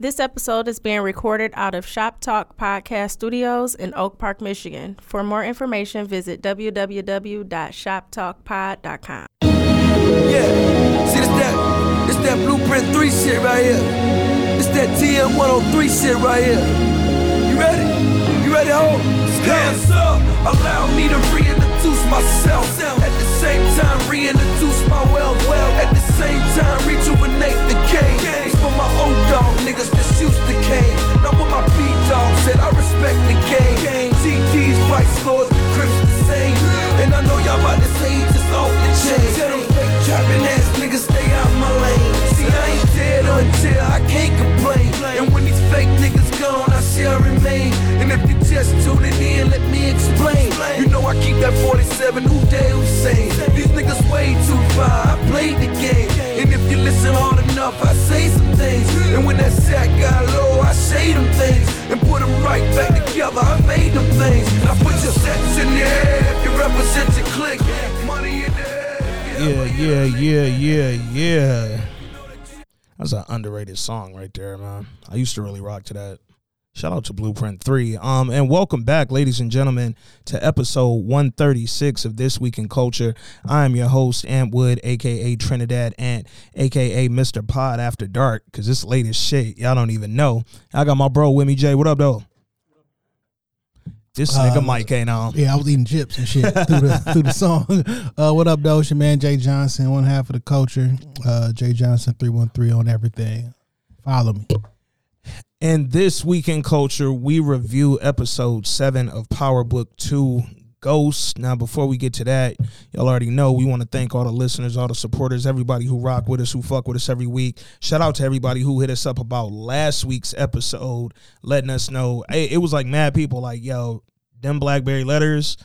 This episode is being recorded out of Shop Talk Podcast Studios in Oak Park, Michigan. For more information, visit www.shoptalkpod.com. Yeah, see this that, this that Blueprint 3 shit right here. This that TM 103 shit right here. You ready? You ready, ho? Hands up, allow me to reintroduce myself. At the same time, reintroduce my wealth. Well, at the same time, rejuvenate the game. Dog niggas that's used to cane. Not what my beat dog said, I respect the game. TT's fight scores, Crips the same. And I know y'all about to say he just off the chain. Tell them fake trapping ass niggas stay out my lane. See, I ain't dead until I can't complain. And when these fake niggas gone, I shall remain. And if you just tuning in, let me explain. You know I keep that 47, who dare Hussein. These niggas way too far, I played the game. And if you listen hard enough, I say some things. And when that sack got low, I say them things. And put them right back together, I made them things. Put your sets in the air if you represent your clique. Money in the. Yeah, yeah, yeah, yeah, yeah. That's an underrated song right there, man. I used to really rock to that. Shout out to Blueprint 3. Um, and welcome back, ladies and gentlemen, to episode 136 of This Week in Culture. I am your host, Ant Wood, aka Trinidad Ant, aka Mr. Pod After Dark, because this late as shit. Y'all don't even know. I got my bro with me, Jay. What up, though? This nigga Uh, Mike ain't on. Yeah, I was eating chips and shit through the through the song. Uh, what up, though? It's your man Jay Johnson, one half of the culture. Uh, Jay Johnson three one three on everything. Follow me. And this weekend culture, we review episode seven of Power Book Two Ghosts. Now, before we get to that, y'all already know we want to thank all the listeners, all the supporters, everybody who rock with us, who fuck with us every week. Shout out to everybody who hit us up about last week's episode, letting us know. Hey, it was like mad people like, yo, them Blackberry letters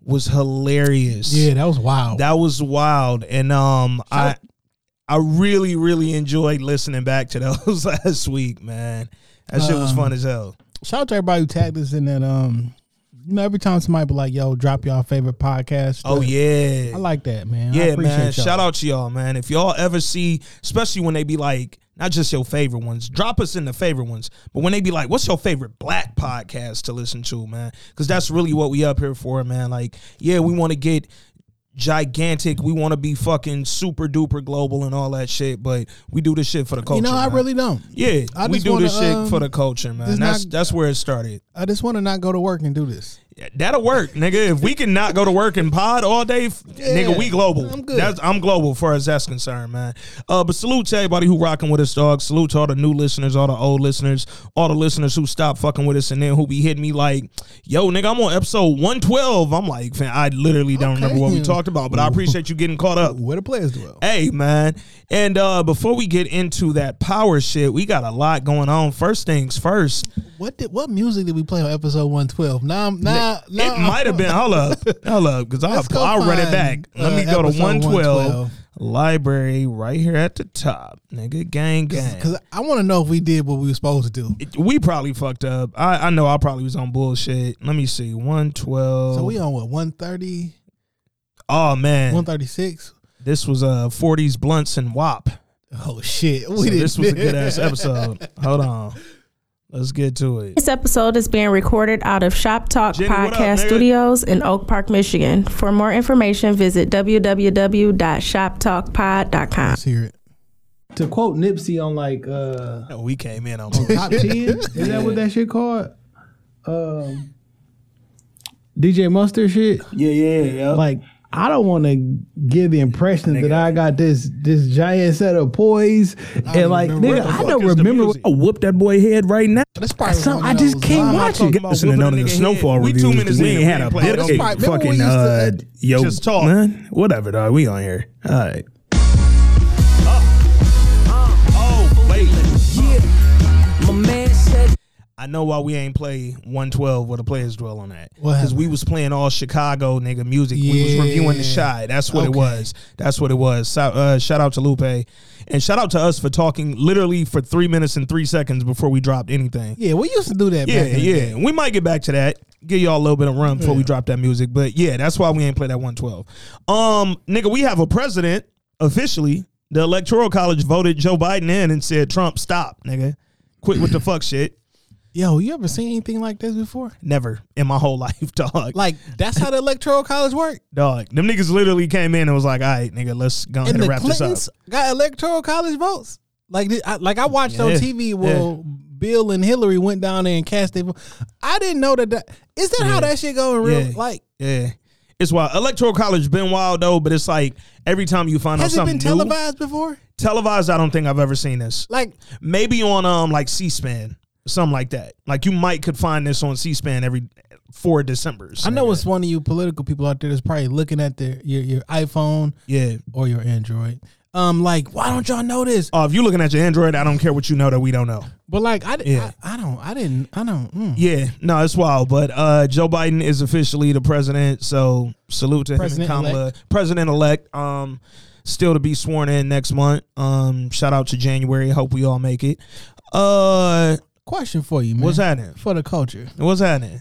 was hilarious. Yeah, that was wild. That was wild. And um I I really, really enjoyed listening back to those last week, man. That shit was Um, fun as hell. Shout out to everybody who tagged us in that. Um, you know, every time somebody be like, "Yo, drop y'all favorite podcast." Oh yeah. I like that, man. I yeah, appreciate man. y'all. Shout out to y'all, man. If y'all ever see, especially when they be like, not just your favorite ones, drop us in the favorite ones. But when they be like, what's your favorite black podcast to listen to, man? Because that's really what we up here for, man. Like, yeah, we want to get gigantic. We want to be fucking super duper global and all that shit. But we do this shit for the culture. You know, I man. really don't. Yeah, I we just do this wanna, shit um, for the culture, man. That's not- that's where it started. I just want to not go to work and do this. Yeah, That'll work, nigga. If we can not go to work and pod all day, f- nigga, we global. I'm good. That's, I'm global as far as that's concerned, man. Uh, but salute to everybody who rocking with us, dog. Salute to all the new listeners, all the old listeners, all the listeners who stopped fucking with us and then who be hitting me like, "Yo, nigga, I'm on episode 112." I'm like, I literally don't Okay. remember what we talked about, but I appreciate you getting caught up. Where the players dwell. Hey man, and uh, before we get into that power shit, we got a lot going on. First things first, What did what music did we play on episode one twelve? Now, Now, it might have been. Hold up, hold up, because I'll, I'll run it back. Let uh, me go to 112, 112. library right here at the top, nigga. Gang, gang. Because I want to know if we did what we were supposed to do. It- we probably fucked up. I, I know I probably was on bullshit. Let me see, 112. So we on what 130, oh man, 136? this was uh 40s blunts and wop. Oh shit, we So didn't. this was a good ass episode. Hold on, let's get to it. This episode is being recorded out of Shop Talk Jenny, what up, Podcast? Studios in Oak Park, Michigan. For more information, visit www.shoptalkpod.com. Let's hear it. To quote Nipsey on like uh We came in on top ten, is that what that shit called? Um, DJ Mustard shit. Yeah, yeah, yeah. Like I don't want to give the impression that I got this this giant set of poise and like nigga, I don't remember. I whoop that boy head right now. That's probably Some, I just can't watch it. about Listen to whooping none a of the snowfall head. We two reviews. we ain't had a playing bit of Right, remember fucking we uh, yo, Just talk. man. Whatever, dog. We on here. All right. I know why we ain't play 112 where the players dwell on that. Because we was playing all Chicago nigga music. We was reviewing the Chi. That's what it was. That's what it was. So, uh, shout out to Lupe. And shout out to us for talking literally for three minutes and three seconds before we dropped anything. Yeah, we used to do that. Yeah, yeah. We might get back to that. Give y'all a little bit of run before we drop that music. But yeah, that's why we ain't play that 112. Um, nigga, we have a president officially. The electoral college voted Joe Biden in and said Trump stop, nigga. Quit with the fuck shit. Yo, you ever seen anything like this before? Never in my whole life, dog. Like that's how the electoral college work. dog. Them niggas literally came in and was like, all right, nigga, let's go ahead And and wrap this up. got electoral college votes. Like, I, like I watched on Yeah, TV. Well, Bill and Hillary went down there and cast their. vote. I didn't know that. that is that how that shit go in real? Yeah. Like, Yeah. It's wild. Electoral college been wild though, but it's like every time you find out something. has it been new, televised before? televised, I don't think I've ever seen this. Like, Maybe on um like C-SPAN, something like that. Like you might could find this on C-SPAN every four December's. I know it's one of you political people out there that's probably looking at their your, your iPhone Yeah. or your Android. Um, like, why don't y'all know this? Oh, if you're looking at your Android, I don't care what you know that we don't know. But like, I, Yeah. I, I don't, I didn't, I don't. Mm. Yeah, no, it's wild. But uh, Joe Biden is officially the president, so salute to him and President-elect. Kamala, president elect. Um, still to be sworn in next month. Um, shout out to January. Hope we all make it. Uh, Question for you, man. what's happening? for the culture? What's happening?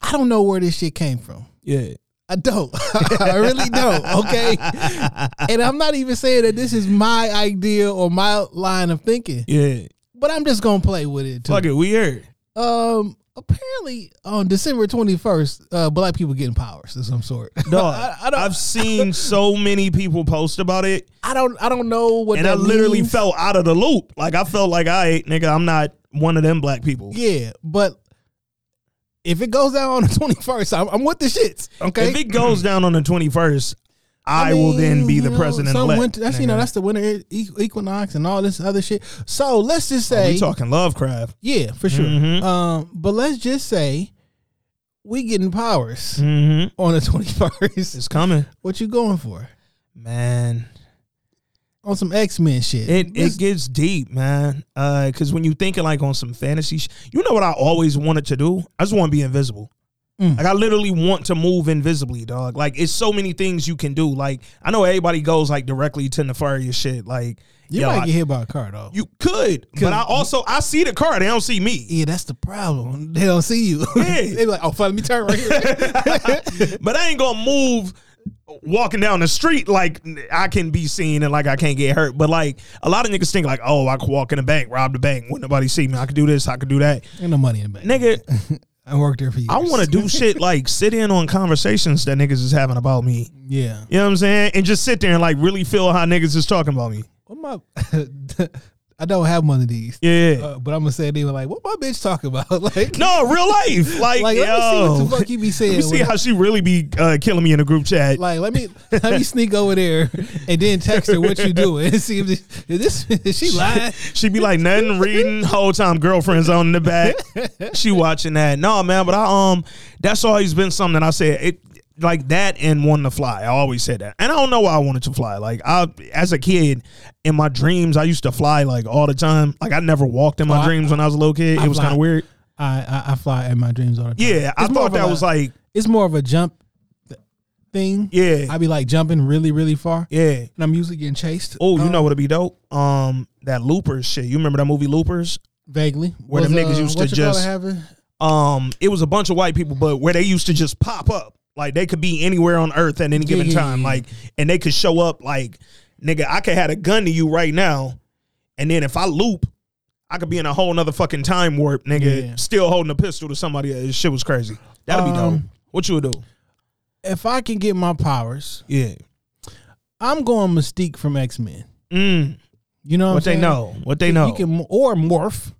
I don't know where this shit came from. Yeah, I don't. I really don't. Okay. and I'm not even saying that this is my idea or my line of thinking, yeah. but I'm just gonna play with it too. Fuck it, we here. Um, apparently on December 21st, uh, black people getting powers of some sort. Dog, I, I don't. I've seen so many people post about it, I don't. I don't know what. and I literally means. felt out of the loop. Like I felt like I, nigga, I'm not one of them black people. Yeah, but if it goes down on the 21st, I'm, I'm with the shits. Okay. If it goes down on the 21st, I, will then be the you know, president elect. winter- that's you know that's the winter equinox and all this other shit. So let's just say, we talking Lovecraft. yeah, for sure. Mhm. Um, but let's just say we getting powers Mm-hmm. on the 21st. It's coming, What you going for? man. On some X Men shit. It it gets deep, man. Uh, because when you thinking like on some fantasy, sh- you know what I always wanted to do? I just want to be invisible. Mm. Like I literally want to move invisibly, dog. Like it's so many things you can do. Like I know everybody goes like directly to nefarious shit. Like you yo, might I- get hit by a car though. you could, but I also I see the car. They don't see me. yeah, that's the problem. They don't see you. Yeah. they be like, oh, fuck, let me turn right here. but I ain't gonna move walking down the street like I can be seen and like I can't get hurt. But like a lot of niggas think like, oh, I could walk in the bank, rob the bank, wouldn't nobody see me. I could do this, I could do that. Ain't no money in the bank. Nigga, I worked there for years. I want to do shit like sit in on conversations that niggas is having about me. Yeah. You know what I'm saying? And just sit there and like really feel how niggas is talking about me. What my? I don't have one of these. Yeah. Uh, but I'm gonna say they were like, what my bitch talking about? like, no, real life. Like, like let me see what the fuck you be saying. Let me see how she really be uh, killing me in the group chat. like let me let me sneak over there and then text her what you doing and see if this is, this, is she lying. She be like nothing reading whole time girlfriends on in the back. she watching that. No man, but I um that's always been something that I said it like that and wanting to fly. I always said that. And I don't know why I wanted to fly. Like I as a kid in my dreams I used to fly like all the time. Like I never walked in my Oh, I- dreams when I was a little kid. I it was kind of weird. I, I I fly in my dreams all the time. Yeah, I It's more thought of a that was like it's more of a jump thing. yeah. I'd be like jumping really really far, yeah. and I'm usually getting chased. Oh, you Um, know what'd be dope? Um that Loopers shit. You remember that movie Loopers? vaguely Where them Was, niggas uh, used to it just- um it was a bunch of white people but where they used to just pop up like they could be anywhere on earth at any given yeah, time yeah. like and they could show up like nigga i could have a gun to you right now and then if i loop i could be in a whole nother fucking time warp nigga still holding a pistol to somebody this shit was crazy that'd be dope Um, what you would do If I can get my powers, yeah I'm going Mystique from X Men. mm. You know what, what they know what they know You can or morph.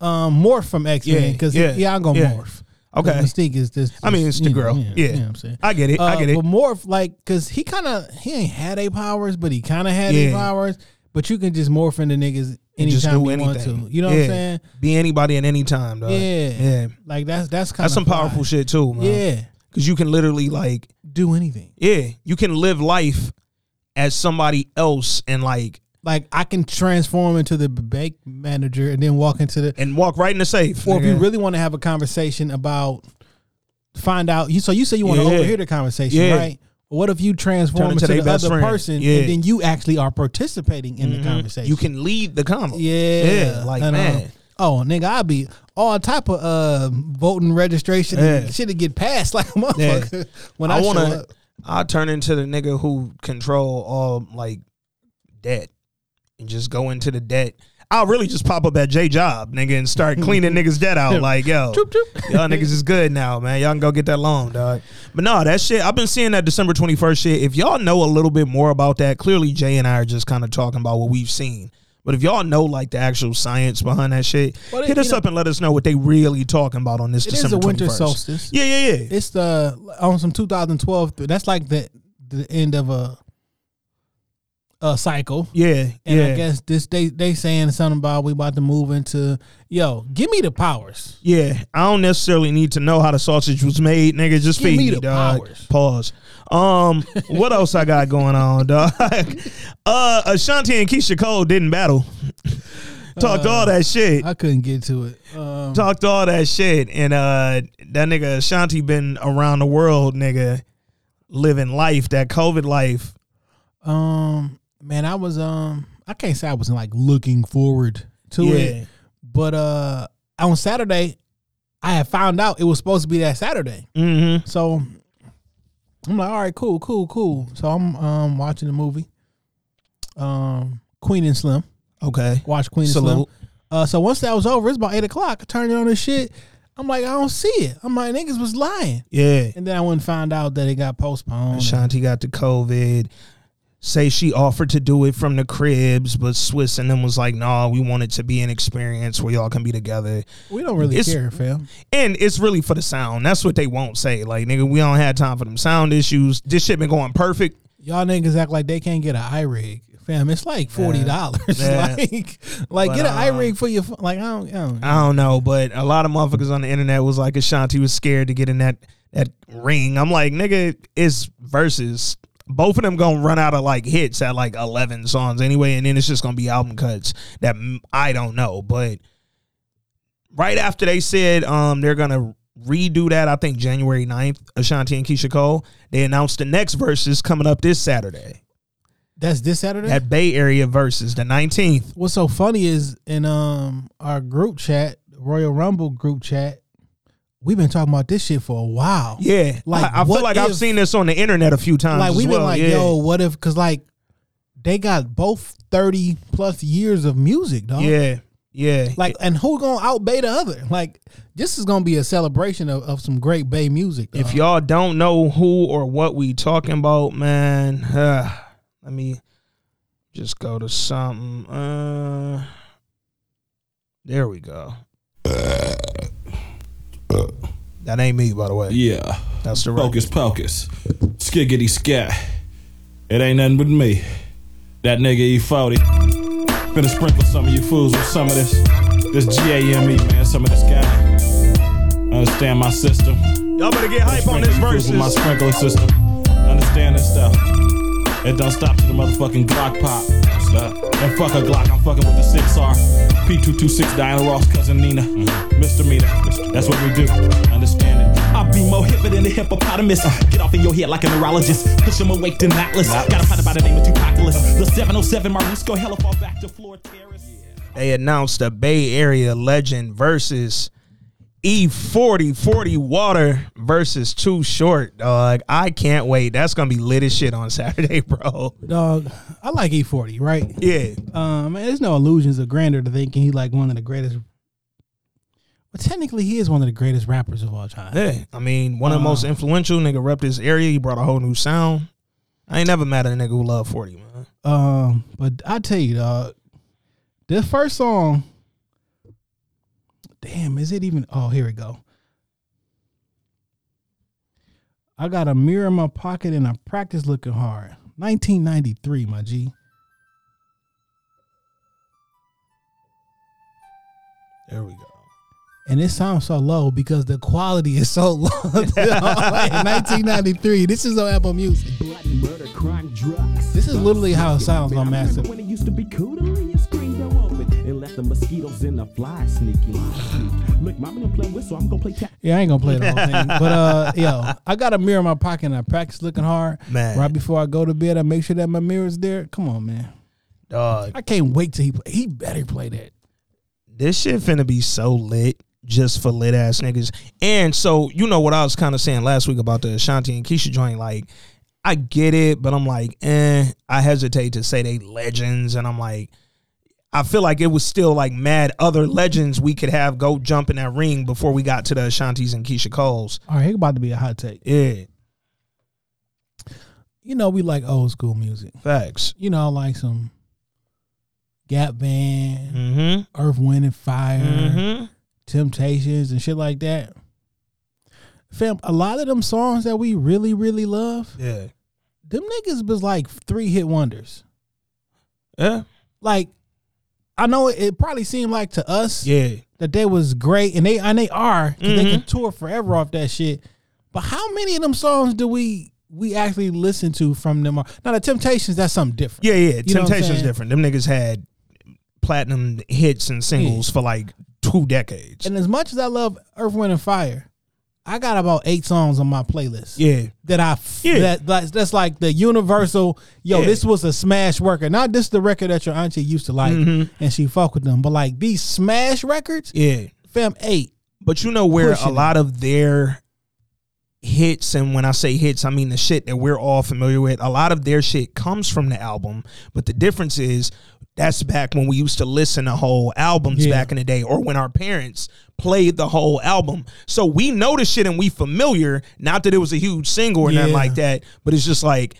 Um, morph from X Men Yeah, because yeah, yeah, I'm gonna yeah. morph. Okay Mystique is this. I mean, it's the you know, girl. Yeah, Yeah. you know I'm saying. i get it i Uh, get it But morph, like, cause he kind of he ain't had a powers, but he kind of had Yeah. powers. But you can just morph into niggas anytime do you want to. You know what I'm saying? be anybody at any time dog. Yeah. yeah Like that's that's kind of that's some powerful shit too man Yeah, because you can literally like do anything. Yeah, you can live life as somebody else and like Like I can transform into the bank manager and then walk into the. and walk right in the safe. Or if you really want to have a conversation about, find out. You so you say you want to Yeah. overhear the conversation, Yeah. right? What if you transform Turn into, into the other friend. person Yeah. and then you actually are participating in Mhm. the conversation? you can lead the convo. Yeah, Yeah, like, And, man. oh, nigga, I'll be all type of uh voting registration and Yeah. shit to get passed like a motherfucker when I, I want wanna to. I turn into the nigga who control all like debt and just go into the debt. I'll really just pop up at J Job, nigga, and start cleaning niggas dead out. Like, yo, y'all niggas is good now, man. Y'all can go get that loan, dog. But no, that shit, I've been seeing that December 21st shit. If y'all know a little bit more about that, clearly Jay and I are just kind of talking about what we've seen. But if y'all know like the actual science behind that shit, Well, it- hit us know- up and let us know what they really talking about on this It is December a winter 21st. solstice. Yeah, yeah, yeah. It's the on some 2012. That's like the the end of a a cycle. yeah, And yeah. I guess this they they saying something about we about to move into yo, give me the powers. Yeah, I don't necessarily need to know how the sausage was made, nigga. Just Give feed me me, the dog. powers. Pause. Um, what else I got going on, dog? uh, Ashanti and Keyshia Cole didn't battle. Talked all that shit. I couldn't get to it. Um, Talked all that shit, and uh, that nigga Ashanti been around the world, nigga, living life, that COVID life. um man, I was um I can't say I wasn't like looking forward to Yeah. it. But uh on Saturday, I had found out it was supposed to be that Saturday. Mm-hmm. So I'm like, all right, cool, cool, cool. So I'm um watching the movie. Um Queen and Slim. Okay. Watch Queen and Slim. Uh so once that was over, it's about eight o'clock. I turned it on this shit. I'm like, I don't see it. I'm like, niggas was lying. Yeah. And then I went and found out that it got postponed. Ashanti got the COVID. Say she offered to do it from the cribs, but Swizz and them was like, "Nah, we want it to be an experience where y'all can be together." We don't really It's- care, fam. And it's really for the sound. That's what they won't say. Like, nigga, we don't have time for them sound issues. This shit been going perfect. Y'all niggas act like they can't get an iRig. Fam, it's like forty dollars. Yeah. like, like But, get an um, iRig for your pho- like. I don't. I don't I don't know, but a lot of motherfuckers on the internet was like, Ashanti was scared to get in that that ring. I'm like, nigga, it's Verzuz. Both of them gonna run out of like hits at like 11 songs anyway, and then it's just gonna be album cuts that I don't know. But right after they said um they're gonna redo that, I think January 9th, Ashanti and Keyshia Cole, they announced the next Verzuz coming up this Saturday That's this Saturday. at Bay Area Verzuz, the 19th. What's so funny is in um our group chat, Royal Rumble group chat, we've been talking about this shit for a while. Yeah, Like, I, I feel like I've seen this on the internet a few times. like we've been well. like, yeah. yo, what if? Because like they got both thirty plus years of music, dog. Yeah, yeah. Like, and who gonna outbay the other? Like, this is gonna be a celebration of, of some great Bay music. Dog. if y'all don't know who or what we talking about, man, uh, let me just go to something. Uh, there we go. That ain't me, by the way. Yeah. That's the right. Focus pocus. Skiggity scat. It ain't nothing but me. That nigga E40. Finna sprinkle some of you fools with some of this. This G-A-M-E, man. Some of this guy. Understand my system. Y'all better get hype on this Sprinkle you verses. with my sprinkler system. Understand this stuff. It don't stop to the motherfucking Glock pop. Stop. And fuck a Glock, I'm fucking with the 6R. P226 Diana Ross, cousin Nina. Mr. Meter. That's what we do. Understand it. I'll be more hipper than a hippopotamus. Get off in your head like a neurologist. Push him awake to Atlas. Got a fighter by the name of Tupaculus. The 707 Marisco hella fall back to floor terrace. they announced a Bay Area legend versus E40 40 Water versus Too Short. Dog, I can't wait. That's gonna be lit as shit on Saturday, bro. dog, I like E40, right? Yeah, Um, man, there's no illusions of grandeur to thinking he's like one of the greatest. But technically, he is one of the greatest rappers of all time. yeah. I mean, one of the most influential nigga rep this area. He brought a whole new sound. I ain't never mad at a nigga who love 40, man. Um, but I tell you, dog, this first song. Damn, is it even? Oh, here we go. I got a mirror in my pocket and I practice looking hard. 1993, my G. There we go. And it sounds so low because the quality is so low. 1993. This is on Apple Music. Blood, murder, crime, drugs. This is literally how it sounds on Massive. Let the mosquitoes and the flies sneak in. Look, mama done playing whistle. I'm gonna play tap. Yeah, I ain't gonna play the whole thing. But uh yo, I got a mirror in my pocket and I practice looking hard. Man. Right before I go to bed, I make sure that my mirror's there. Come on, man. Dog, I can't wait till he play. He better play that. this shit finna be so lit just for lit ass niggas. And so, you know what I was kind of saying last week about the Ashanti and Keyshia joint, like, I get it, but I'm like, eh, I hesitate to say they legends, and I'm like, I feel like it was still like mad other legends we could have go jump in that ring before we got to the Ashantis and Keyshia Coles. All right, here about to be a hot take. Yeah, You know, we like old school music. facts. You know, like some Gap Band, Mm-hmm. Earth, Wind, and Fire, Mm-hmm. Temptations, and shit like that. Fam, a lot of them songs that we really, really love, Yeah. them niggas was like three hit wonders. Yeah. Like, I know it, probably seemed like to us Yeah. that they was great, and they and they are 'cause they can Mhm. tour forever off that shit. But how many of them songs do we we actually listen to from them? Now the Temptations, that's something different. Yeah, yeah. You know what I'm Temptation's different. Them niggas had platinum hits and singles for like two decades. And as much as I love Earth, Wind, and Fire, I got about eight songs on my playlist. yeah. That I Yeah. that that's, that's like the universal. Yo, Yeah. this was a smash record. Not this the record that your auntie used to like, Mhm. and she fuck with them. But like these smash records, Yeah. fam, eight. But you know where Pushing a lot of their hits, and when I say hits, I mean the shit that we're all familiar with. A lot of their shit comes from the album, but the difference is that's back when we used to listen to whole albums Yeah. back in the day, or when our parents played the whole album. So we know the shit and we familiar. Not that it was a huge single or nothing like that, but it's just like.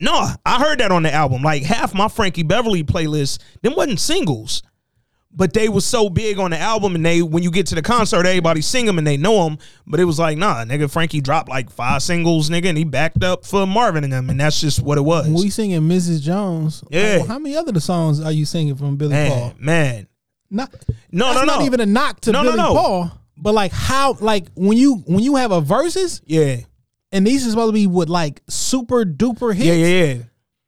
No, I heard that on the album. Like half my Frankie Beverly playlist, them wasn't singles but they was so big on the album and they when you get to the concert everybody sing them and they know them but it was like nah nigga frankie dropped like five singles nigga and he backed up for marvin and them and that's just what it was we singing Mrs. Jones, Yeah. well, how many other songs are you singing from Billy man Paul? man Not no no no not even a knock to No, no, Billy no. Paul. But like how like when you when you have a Verzuz yeah and these is supposed to be with like super duper hits. yeah yeah yeah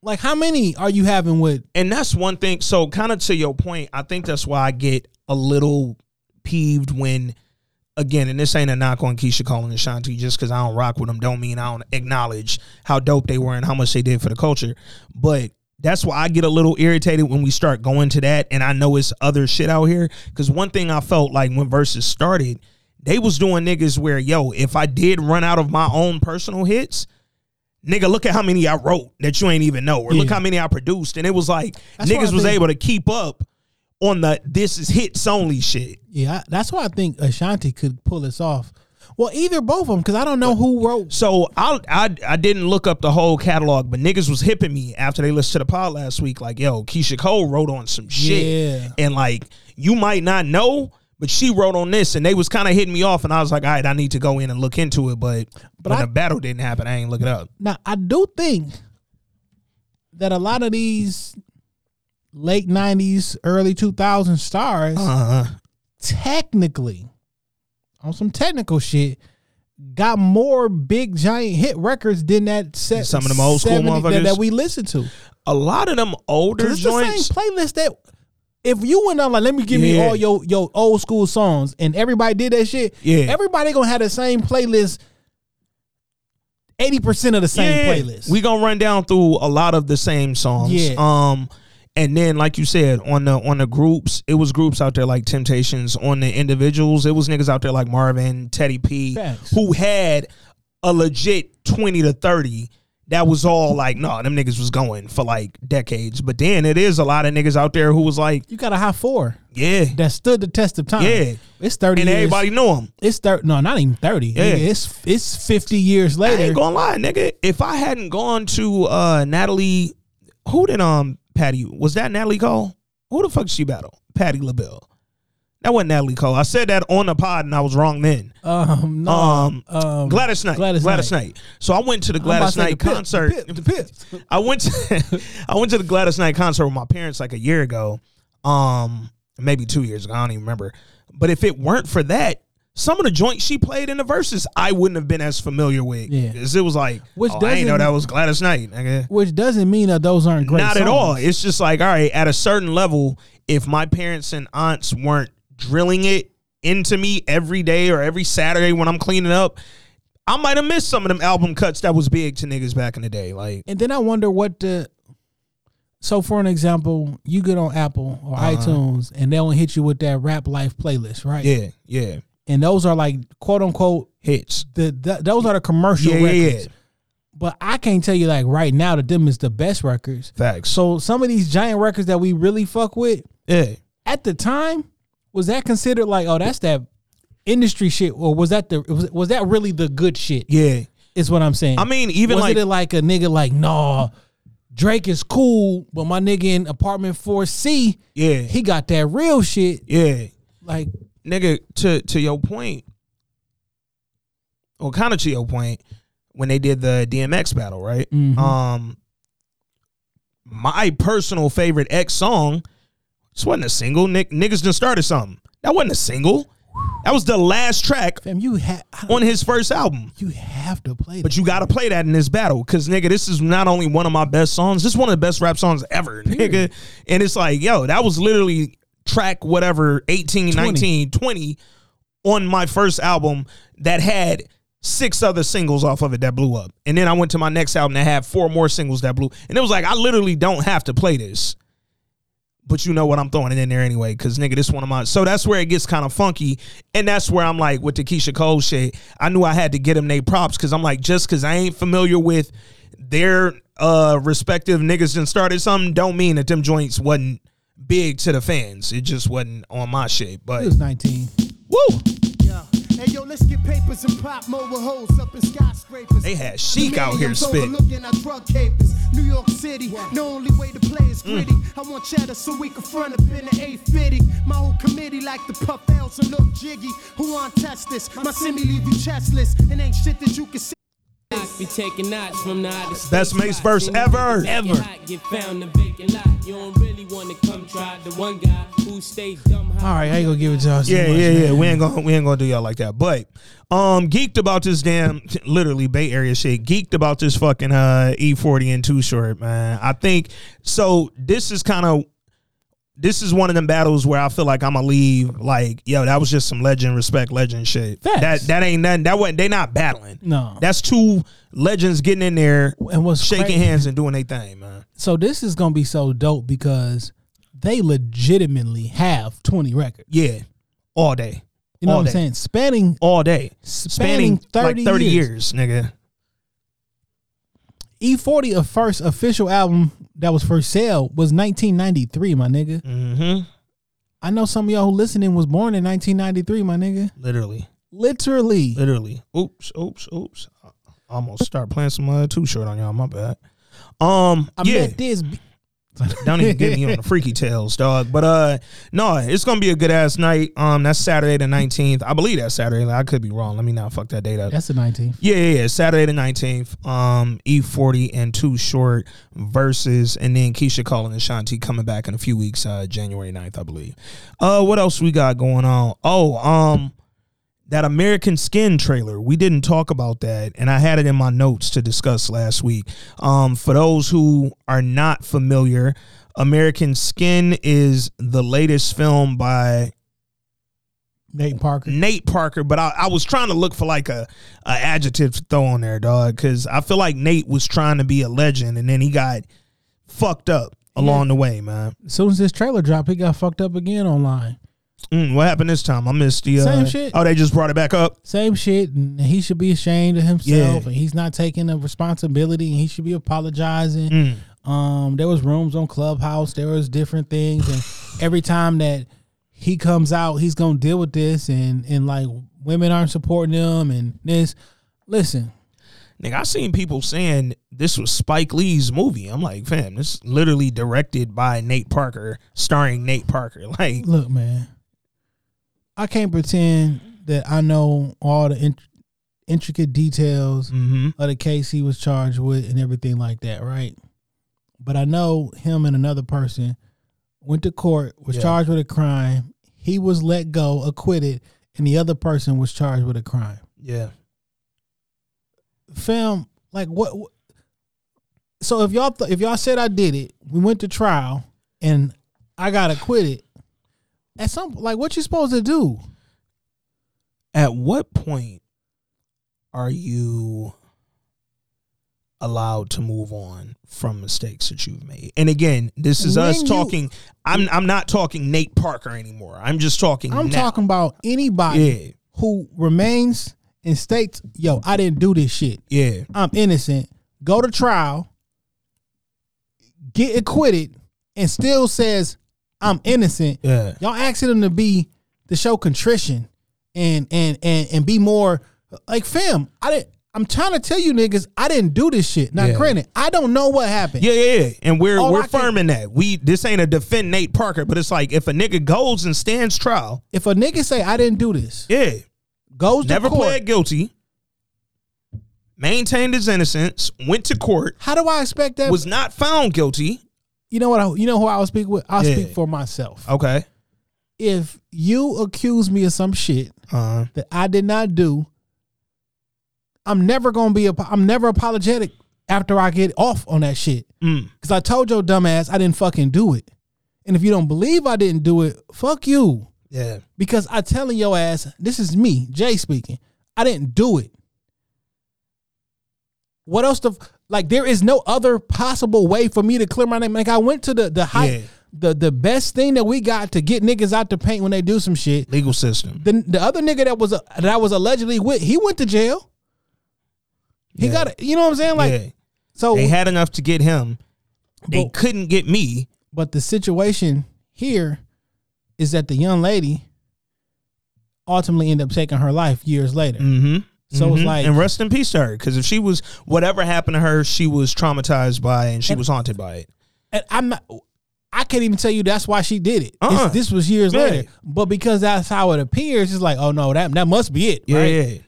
Like how many are you having with and that's one thing so kind of to your point i think that's why i get a little peeved when again and this ain't a knock on Keyshia Cole and ashanti just because i don't rock with them don't mean i don't acknowledge how dope they were and how much they did for the culture. But that's why i get a little irritated when we start going to that and i know it's other shit out here because one thing i felt like when Verzuz started they was doing niggas where yo if i did run out of my own personal hits nigga, look at how many I wrote that you ain't even know, or look how many I produced, and it was like That's niggas was think- able to keep up on the this is hits only shit. Yeah, that's why I think Ashanti could pull this off. Well, either both of them, because I don't know who wrote. So I I I didn't look up the whole catalog, but niggas was hipping me after they listened to the pod last week. Like, yo, Keyshia Cole wrote on some shit, Yeah. and like you might not know. But she wrote on this, and they was kind of hitting me off, and I was like, "All right, I need to go in and look into it." But, But when I- the battle didn't happen, I ain't look it up. Now, I do think that a lot of these late '90s, early 2000s stars, Uh, technically, on some technical shit, got more big giant hit records than that set. Some of them old school 70 that, that we listen to. a lot of them older it's the same playlist that. If you went on like, let me give me all your your old school songs, and everybody did that shit. Yeah. everybody gonna have the same playlist. Eighty percent of the same playlist. We gonna run down through a lot of the same songs. Yeah. Um, and then like you said on the on the groups, it was groups out there like Temptations. On the individuals, it was niggas out there like Marvin, Teddy P, who had a legit twenty to thirty. That was all like, no, them niggas was going for like decades. But then it is a lot of niggas out there who was like, you got a high four yeah, that stood the test of time. Yeah. it's thirty. and years. everybody know him. It's thirty. No, not even thirty. Yeah. Yeah, it's it's fifty years I later. ain't gonna lie, nigga. If I hadn't gone to uh Natalie, who did um Patti? Was that Natalie Cole? Who the fuck she battle? Patti LaBelle. That wasn't Natalie Cole. I said that on the pod and I was wrong then. um, no, Um, um, Gladys Knight. Gladys Gladys, Knight. Knight. So I went to the Gladys Knight the concert. The the. I went to I went to the Gladys Knight concert with my parents like a year ago. Um, maybe two years ago. I don't even remember. But if it weren't for that, some of the joints she played in the Verzuz, I wouldn't have been as familiar with. Yeah. 'Cause it was like, Which oh, I didn't know doesn't- that was Gladys Knight. Nigga. Which doesn't mean that those aren't great. Not at all. It's just like, all right, at a certain level, if my parents and aunts weren't drilling it into me every day or every Saturday when I'm cleaning up, I might have missed some of them album cuts that was big to niggas back in the day. Like, And then I wonder what the. So for an example, you get on Apple or Uh-huh. iTunes, and they'll hit you with that Rap Life playlist, right? yeah, yeah, And those are like quote unquote hits. the, the those are the commercial Yeah, yeah, records. yeah. But I can't tell you like right now that them is the best records. Facts. So some of these giant records that we really fuck with, Yeah. At the time, was that considered like, oh, that's that industry shit, or was that the was, was that really the good shit? Yeah. Is what I'm saying. I mean, even was like it like a nigga like, nah, Drake is cool, but my nigga in apartment 4C, yeah. he got that real shit. yeah. Like, nigga, to to your point, or kind of to your point, when they did the DMX battle, right? Mhm. Um, my personal favorite X song, this wasn't a single. Nick niggas just started something. That wasn't a single. That was the last track fam, you have on his first album. you have to play. But you gotta play that in this battle, cause nigga, this is not only one of my best songs, this is one of the best rap songs ever, nigga. And it's like, yo, that was literally track whatever 18, 20. 19, 20 on my first album that had six other singles off of it that blew up. And then I went to my next album that had four more singles that blew. And it was like, I literally don't have to play this. But you know what? I'm throwing it in there anyway, because nigga, this one of my. So that's where it gets kind of funky. And that's where I'm like, with the Keyshia Cole shit, I knew I had to get them they props, because I'm like, just because I ain't familiar with their uh respective niggas and started something, don't mean that them joints wasn't big to the fans. It just wasn't on my shit. But it was 19. woo, Yeah. Hey yo, let's get papers and pop mobile hoes up in skyscrapers. They had Chic out here spitting. overlooking our drug capers. New York City, the only way to play is Mm. gritty. I want cheddar so we can front up in the 850. My whole committee like the puff L's and look jiggy. Who want test this? My semi leave you chestless. And ain't shit that you can see. Be taking knots from the United States. Best Mase verse ever. Ever. Get found a vacant lot. You don't really want to come try the one guy who stays dumb. All right, I ain't gonna give it to us. Yeah, yeah, yeah. We ain't gonna we ain't gonna do y'all like that. But um geeked about this damn literally Bay Area shit. Geeked about this fucking uh E40 and too short, man. I think so this is kind of this is one of them battles where I feel like I'm gonna leave like, yo, that was just some legend, respect, legend shit. Facts. That that ain't nothing. That wasn't they not battling. No. That's two legends getting in there And what's shaking crazy- hands and doing their thing, man. So this is gonna be so dope because they legitimately have 20 records. Yeah. All day. You know All what I'm day. saying? Spanning All day. Spanning 30 like 30 years. years, nigga. E40, a first official album that was for sale was 1993, my nigga. Mm-hmm. I know some of y'all who listening was born in 1993, my nigga. Literally. Literally. Literally. Oops, oops, oops. I almost start playing some uh, too short on y'all. My bad. Um, I yeah. met this. Don't even get me on the freaky tales, dog. But uh, no, it's gonna be a good ass night. Um, that's Saturday the nineteenth. I believe that's Saturday. I could be wrong. Let me not fuck that date up. That's the 19th. Yeah, yeah, yeah. Saturday the nineteenth. Um, E forty and Too Short versus, and then Keyshia Cole and Ashanti coming back in a few weeks. Uh, January 9th, I believe. Uh, what else we got going on? Oh, um, that American Skin trailer. We didn't talk about that, and I had it in my notes to discuss last week. Um, for those who are not familiar, American Skin is the latest film by Nate Parker. Nate Parker, but I, I was trying to look for like a, a adjective to throw on there, dog, because I feel like Nate was trying to be a legend, and then he got fucked up along the way, man. As soon as this trailer dropped, he got fucked up again online. Mm, what happened this time? I missed the uh, Same shit. Oh, they just brought it back up. Same shit, and he should be ashamed of himself, Yeah. and he's not taking the responsibility, and he should be apologizing. Mm. Um, there was rooms on Clubhouse, there was different things, and every time that he comes out, he's gonna deal with this, and and like women aren't supporting him, and this. Listen, Nigga, I seen people saying this was Spike Lee's movie. I'm like, fam, this literally directed by Nate Parker, starring Nate Parker. Like, look, man, I can't pretend that I know all the int- intricate details mm-hmm. of the case he was charged with and everything like that, right? But I know him and another person went to court, was Yeah. charged with a crime. He was let go, acquitted, and the other person was charged with a crime. yeah, Fam, like what? what- so if y'all th- if y'all said I did it, we went to trial, and I got acquitted. At some like, what you supposed to do? at what point are you allowed to move on from mistakes that you've made? And again, this is us When you- talking. I'm I'm not talking Nate Parker anymore. I'm just talking. I'm now. talking about anybody Yeah, who remains and states, "Yo, I didn't do this shit. yeah, I'm innocent." Go to trial, get acquitted, and still says, I'm innocent. Yeah. Y'all asking him to be to show contrition and and and and be more like fam. I didn't. I'm trying to tell you niggas, I didn't do this shit. Now, Yeah. granted, I don't know what happened. Yeah, yeah, yeah. And we're All we're I can- that. We this ain't a defend Nate Parker, but it's like if a nigga goes and stands trial, If a nigga say I didn't do this, yeah, goes to never court, pled guilty, maintained his innocence, went to court, how do I expect that? was not found guilty. You know what? I, you know who I'll speak with? I'll Yeah. speak for myself. Okay. If you accuse me of some shit Uh, that I did not do, I'm never gonna be. ap- I'm never apologetic after I get off on that shit. mm, Cause I told your dumbass I didn't fucking do it. And if you don't believe I didn't do it, fuck you. yeah. Because I telling your ass, this is me, Jay speaking. I didn't do it. What else to like there is no other possible way for me to clear my name. Like I went to the the height Yeah. the the best thing that we got to get niggas out the paint when they do some shit. Legal system. The the other nigga that was uh, that I was allegedly with, he went to jail. He Yeah. got it. You know what I'm saying? Like yeah. so They had enough to get him. They But- couldn't get me. But the situation here is that the young lady ultimately ended up taking her life years later. Mm-hmm. So it's like and rest in peace to her, because if she was whatever happened to her, she was traumatized by it and she was haunted by it. and I'm not I can't even tell you that's why she did it. Uh-uh. this was years Yeah. later. But because that's how it appears, it's like, oh no, that that must be it. Yeah, right? yeah.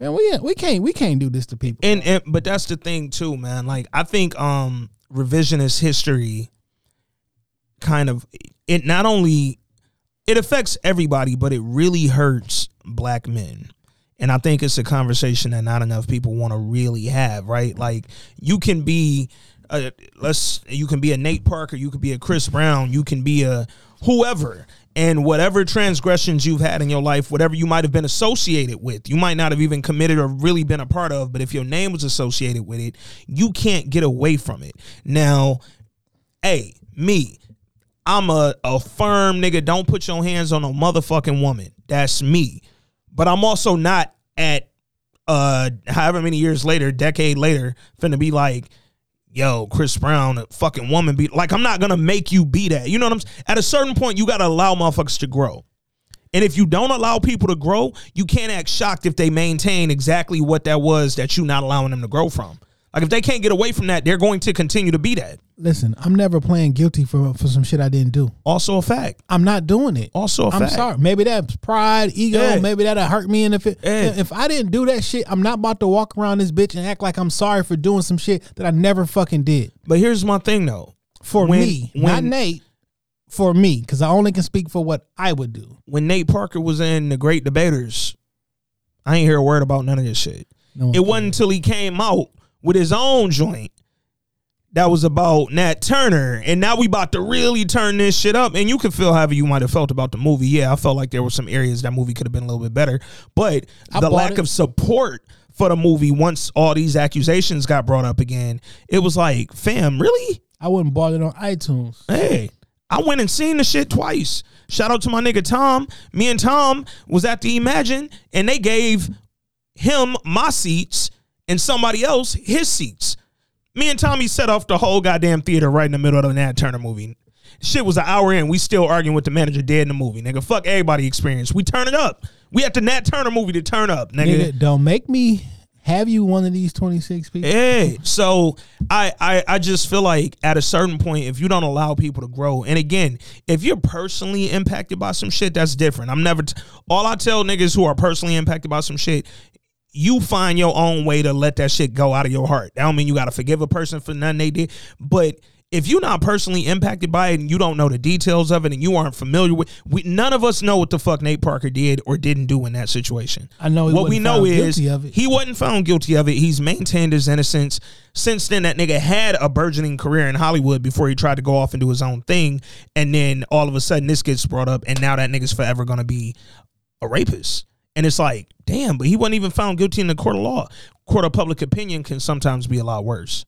Man, we we can't we can't do this to people. and, and but that's the thing too, man. Like I think um revisionist history kind of it not only it affects everybody, but it really hurts black men. And I think it's a conversation that not enough people want to really have, right? Like you can be uh, let's you can be a Nate Parker, you could be a Chris Brown, you can be a whoever. And whatever transgressions you've had in your life, whatever you might have been associated with, you might not have even committed or really been a part of, but if your name was associated with it, you can't get away from it. Now, hey, me, I'm a, a firm nigga. Don't put your hands on a motherfucking woman. That's me. But I'm also not at uh however many years later, decade later, finna be like, yo, Chris Brown, a fucking woman be like, I'm not gonna make you be that. You know what I'm saying? At a certain point, you gotta allow motherfuckers to grow. And if you don't allow people to grow, you can't act shocked if they maintain exactly what that was that you not allowing them to grow from. Like if they can't get away from that, they're going to continue to be that. Listen, I'm never playing guilty for for some shit I didn't do. Also a fact. I'm not doing it. Also a I'm fact. sorry. Maybe that's pride, ego. Yeah. Maybe that'll hurt me. And if it, Yeah. if I didn't do that shit, I'm not about to walk around this bitch and act like I'm sorry for doing some shit that I never fucking did. But here's my thing though. For When- me, not Nate. For me, because I only can speak for what I would do. When Nate Parker was in the Great Debaters, I ain't hear a word about none of this shit. No It wasn't until he came out with his own joint that was about Nat Turner. And now we about to really turn this shit up. And you can feel however you might have felt about the movie. Yeah, I felt like there were some areas that movie could have been a little bit better. But I the lack it. of support for the movie once all these accusations got brought up again, it was like, fam, really? I wouldn't bought it on iTunes. Hey, I went and seen the shit twice. Shout out to my nigga Tom. Me and Tom was at the Imagine, and they gave him my seats and somebody else his seats. Me and Tommy set off the whole goddamn theater right in the middle of the Nat Turner movie. Shit was an hour in. We still arguing with the manager dead in the movie, nigga. Fuck everybody experience. We turn it up. We at the Nat Turner movie to turn up, nigga. Nigga, don't make me have you one of these 26 people. Hey, so I, I I just feel like at a certain point, if you don't allow people to grow, and again, if you're personally impacted by some shit, that's different. I'm never t- all I tell niggas who are personally impacted by some shit. You find your own way to let that shit go out of your heart. That don't mean you gotta forgive a person for nothing they did, but if you're not personally impacted by it and you don't know the details of it and you aren't familiar with, we none of us know what the fuck Nate Parker did or didn't do in that situation. I know what we know is guilty of it. he wasn't found guilty of it. He's maintained his innocence. Since then, that nigga had a burgeoning career in Hollywood before he tried to go off and do his own thing. And then all of a sudden, this gets brought up, and now that nigga's forever gonna be a rapist. And it's like, damn, but he wasn't even found guilty in the court of law. Court of public opinion can sometimes be a lot worse.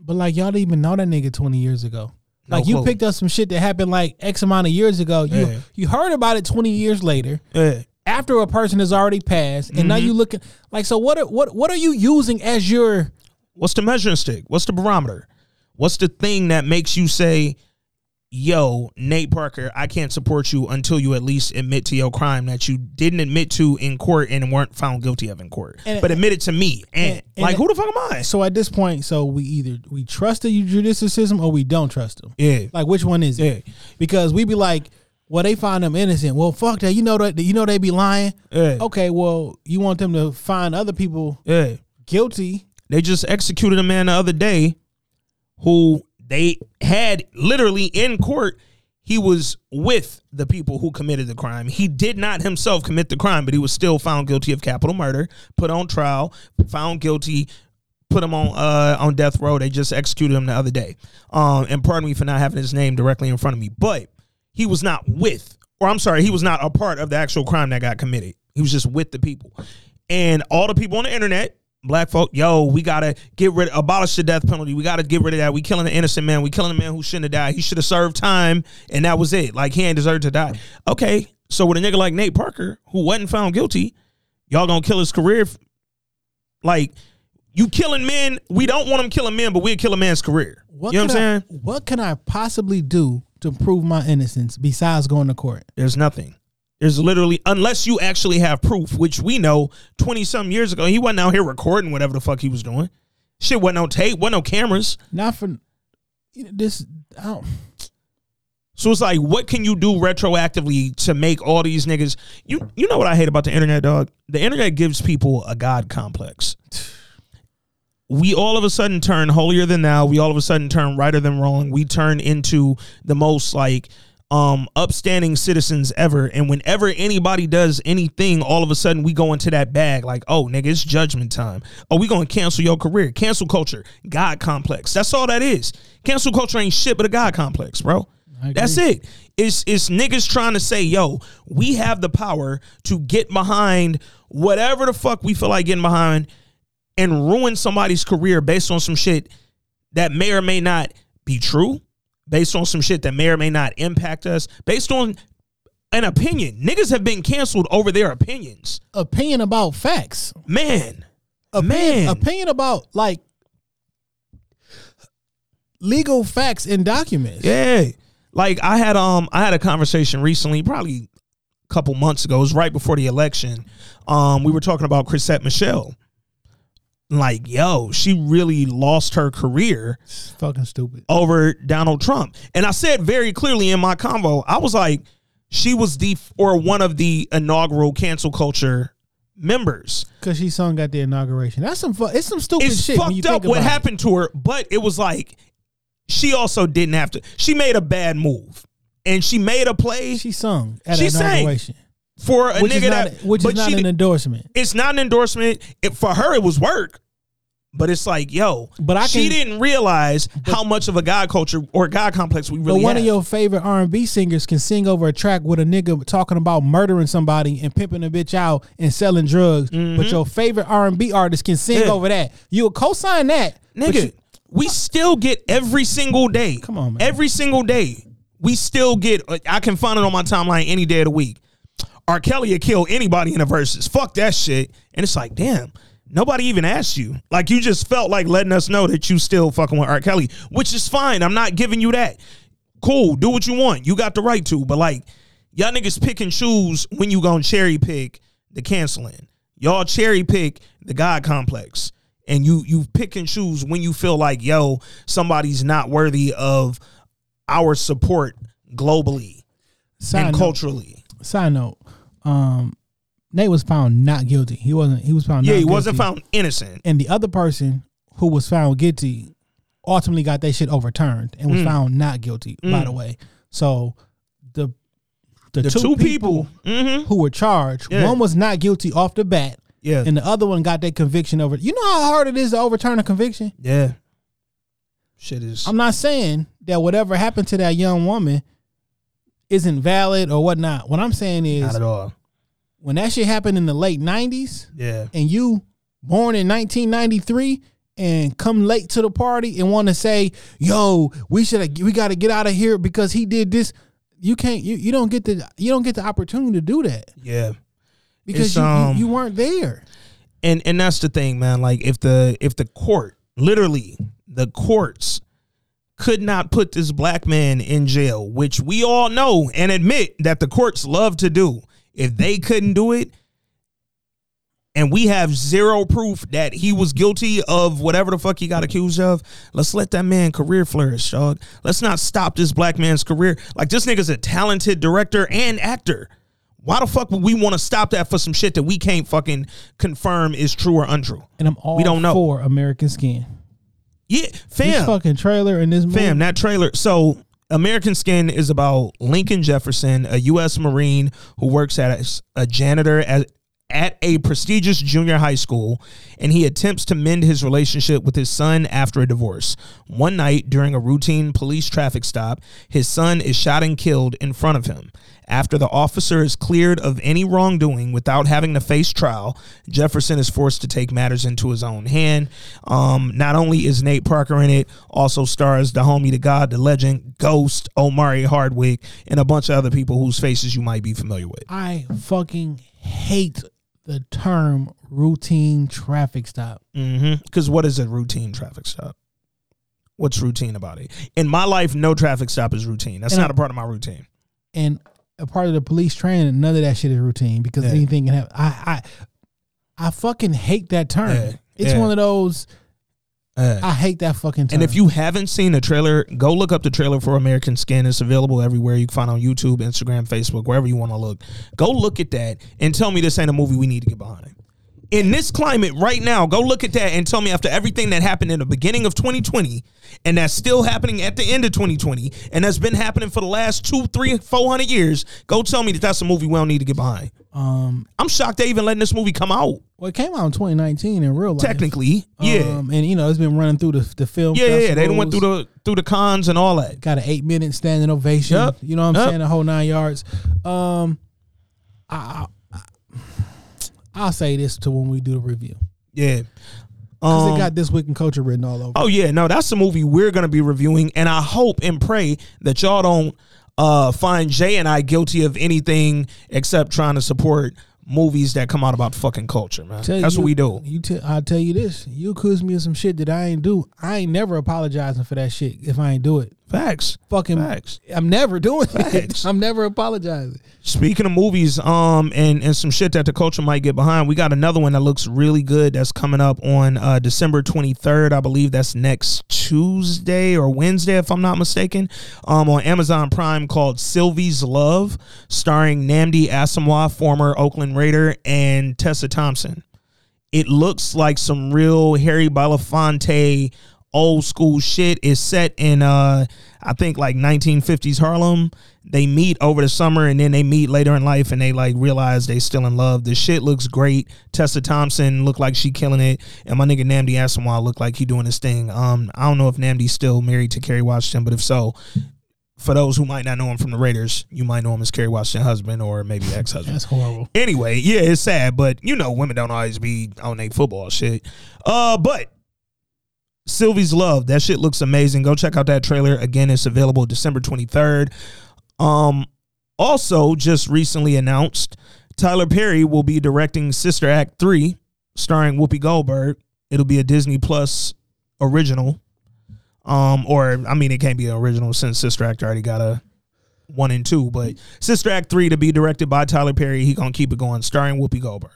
But like y'all didn't even know that nigga 20 years ago. No Like you picked up some shit that happened like X amount of years ago. You Yeah. you heard about it 20 years later Yeah. after a person has already passed, and now Mm-hmm. you looking like so. What are, what what are you using as your What's the measuring stick? What's the barometer? What's the thing that makes you say, yo, Nate Parker, I can't support you until you at least admit to your crime that you didn't admit to in court and weren't found guilty of in court, And- but admit it to me. And, and- like, who the fuck am I? So at this point, so we either we trust the judicial system or we don't trust them. Yeah. Like which one is it? Because we be like, well, they find them innocent. Well, fuck that. You know that you know they be lying. Yeah. Okay, well, you want them to find other people Yeah. guilty. They just executed a man the other day who they had literally in court. He was with the people who committed the crime. He did not himself commit the crime, but he was still found guilty of capital murder, put on trial, found guilty, put him on uh, on death row. They just executed him the other day. Um, and pardon me for not having his name directly in front of me, but he was not with, or I'm sorry, he was not a part of the actual crime that got committed. He was just with the people, and all the people on the internet. Black folk, yo, we gotta get rid, abolish the death penalty. We gotta get rid of that. We killing an innocent man. We killing a man who shouldn't have died. He should have served time, and that was it. Like he ain't deserved to die. Okay, so with a nigga like Nate Parker, who wasn't found guilty, y'all gonna kill his career? Like you killing men, we don't want him killing men, but we'll kill a man's career. What you know what I'm I- saying? What can I possibly do to prove my innocence besides going to court? There's nothing. There's literally, unless you actually have proof, which we know 20 some years ago, he wasn't out here recording whatever the fuck he was doing. Shit wasn't on tape, wasn't no cameras. Not for you know, this. I don't, So it's like, what can you do retroactively to make all these niggas? You you know what I hate about the internet, dog? The internet gives people a god complex. We all of a sudden turn holier than thou. We all of a sudden turn righter than wrong. We turn into the most like um upstanding citizens ever. And whenever anybody does anything, all of a sudden we go into that bag like, oh nigga, it's judgment time. Oh, we gonna cancel your career. Cancel culture, God complex. That's all that is. Cancel culture ain't shit but a God complex, bro. That's it. It's it's niggas trying to say, yo, we have the power to get behind whatever the fuck we feel like getting behind and ruin somebody's career based on some shit that may or may not be true, based on some shit that may or may not impact us, based on an opinion. Niggas have been canceled over their opinions. opinion about facts. Man. Opinion, Man. opinion about like legal facts and documents. Yeah. Like I had um I had a conversation recently, probably a couple months ago. It was right before the election. Um, we were talking about Chrisette Michele. Like, yo, she really lost her career It's fucking stupid. over Donald Trump. And I said very clearly in my convo, I was like, she was the or one of the inaugural cancel culture members. Cause she sung at the inauguration. That's some. Fu- it's some stupid It's shit. fucked up what it. happened to her, but it was like she also didn't have to. She made a bad move, and she made a play She sung at She an sang. inauguration, for a which nigga not that. which is not she an endorsement. it's not an endorsement. It, for her, it was work. But it's like, yo, But I she can- didn't realize how much of a god culture or god complex we really but one have. of your favorite R and B singers can sing over a track with a nigga talking about murdering somebody and pimping a bitch out and selling drugs. But your favorite R and B artist can sing Mm-hmm. Yeah. over that. You will co-sign that, nigga. you- we still get every single day. Come on, man. Every single day, we still get. I can find it on my timeline any day of the week. R. Kelly would kill anybody in the verses. Fuck that shit. And it's like, damn, nobody even asked you. Like you just felt like letting us know that you still fucking with R. Kelly, which is fine. I'm not giving you that. Cool, do what you want. You got the right to. But like, y'all niggas pick and choose when you gonna cherry pick the canceling. Y'all cherry pick the God complex. And you you pick and choose when you feel like, yo, somebody's not worthy of our support globally Side and note- culturally. Side note, um, Nate was found not guilty. He wasn't. He was found. Yeah, he wasn't found innocent. And the other person who was found guilty ultimately got that shit overturned and Mm. was found not guilty. By the way, so the the, The two, two people, people, mhm. who were charged, Yeah. one was not guilty off the bat, Yeah. and the other one got that conviction over. You know how hard it is to overturn a conviction. Yeah. Shit is I'm not saying that whatever happened to that young woman isn't valid or whatnot. What I'm saying is not at all. when that shit happened in the late 90s Yeah. and you born in 1993 and come late to the party and want to say yo we should we got to get out of here because he did this you can't you, you don't get the you don't get the opportunity to do that Yeah. because you, you- um, you weren't there and and that's the thing, man. Like if the if the court, literally the courts, could not put this black man in jail, which we all know and admit that the courts love to do. If they couldn't do it, and we have zero proof that he was guilty of whatever the fuck he got accused of, let's let that man career flourish, dog. Let's not stop this black man's career. Like this nigga's a talented director and actor. Why the fuck would we want to stop that for some shit that we can't fucking confirm is true or untrue? And I'm all We don't know. for American Skin. Yeah, fam. This fucking trailer and this movie. Fam, that trailer. So, American Skin is about Lincoln Jefferson, a U.S. Marine who works as a janitor at at a prestigious junior high school, and he attempts to mend his relationship with his son after a divorce. One night, during a routine police traffic stop, his son is shot and killed in front of him. After the officer is cleared of any wrongdoing without having to face trial, Jefferson is forced to take matters into his own hand. Um, not only is Nate Parker in it, also stars the homie, the god, the legend, Ghost, Omari Hardwick, and a bunch of other people whose faces you might be familiar with. I fucking hate the term routine traffic stop. Mm-hmm. Because what is a routine traffic stop? What's routine about it? In my life, no traffic stop is routine. That's And not I- a part of my routine. And a part of the police training, none of that shit is routine because Yeah. anything can happen. I I I fucking hate that term. Yeah. It's Yeah. one of those I hate that fucking term. And if you haven't seen the trailer, go look up the trailer for American Skin. It's available everywhere. You can find on YouTube, Instagram, Facebook, wherever you want to look. Go look at that and tell me this ain't a movie we need to get behind. In this climate right now, go look at that and tell me after everything that happened in the beginning of 2020 and that's still happening at the end of 2020 and that's been happening for the last two, three, four hundred years, go tell me that that's a movie we don't need to get behind. Um I'm shocked they even letting this movie come out. well it came out in 2019 in real life. Technically, yeah. Um, and you know, it's been running through the the film. yeah, yeah, yeah. They went through the through the cons and all that. got an eight minute standing ovation. Yep. You know what I'm Yep. saying? The whole nine yards. Um, I, I I'll say this to when we do the review Yeah. because Um, it got this week in culture written all over. Oh yeah, no, that's the movie we're gonna be reviewing, and I hope and pray that y'all don't uh, find Jay and I guilty of anything except trying to support movies that come out about fucking culture, man. Tell That's you- what we do. You t- I'll tell you this: you accuse me of some shit that I ain't do. I ain't never apologizing for that shit if I ain't do it. Facts. Fucking, Facts. I'm never doing Facts. it. I'm never apologizing. Speaking of movies, um, and and some shit that the culture might get behind, we got another one that looks really good. That's coming up on uh, December twenty third, I believe. That's next Tuesday or Wednesday, if I'm not mistaken. Um, on Amazon Prime, called Sylvie's Love, starring Nnamdi Asomugha, former Oakland Raider, and Tessa Thompson. It looks like some real Harry Belafonte old school shit is set in uh I think like 1950s Harlem. They meet over the summer and then they meet later in life and they like realize they still in love. The shit looks great. Tessa Thompson looked like she killing it, and my nigga Nnamdi Asomugha looked like he doing his thing. Um, I don't know if Nnamdi's still married to Kerry Washington, but if so, for those who might not know him from the Raiders, you might know him as Kerry Washington's husband or maybe ex husband. That's horrible. Anyway, yeah, it's sad, but you know, women don't always be on their football shit. Uh, but Sylvie's Love, that shit looks amazing. Go check out that trailer. Again, it's available December 23rd. Um, also, just recently announced, Tyler Perry will be directing Sister Act 3, starring Whoopi Goldberg. It'll be a Disney Plus original. Um, or I mean, it can't be an original since Sister Act already got a one and two, but Sister Act three to be directed by Tyler Perry. He gonna keep it going, starring Whoopi Goldberg.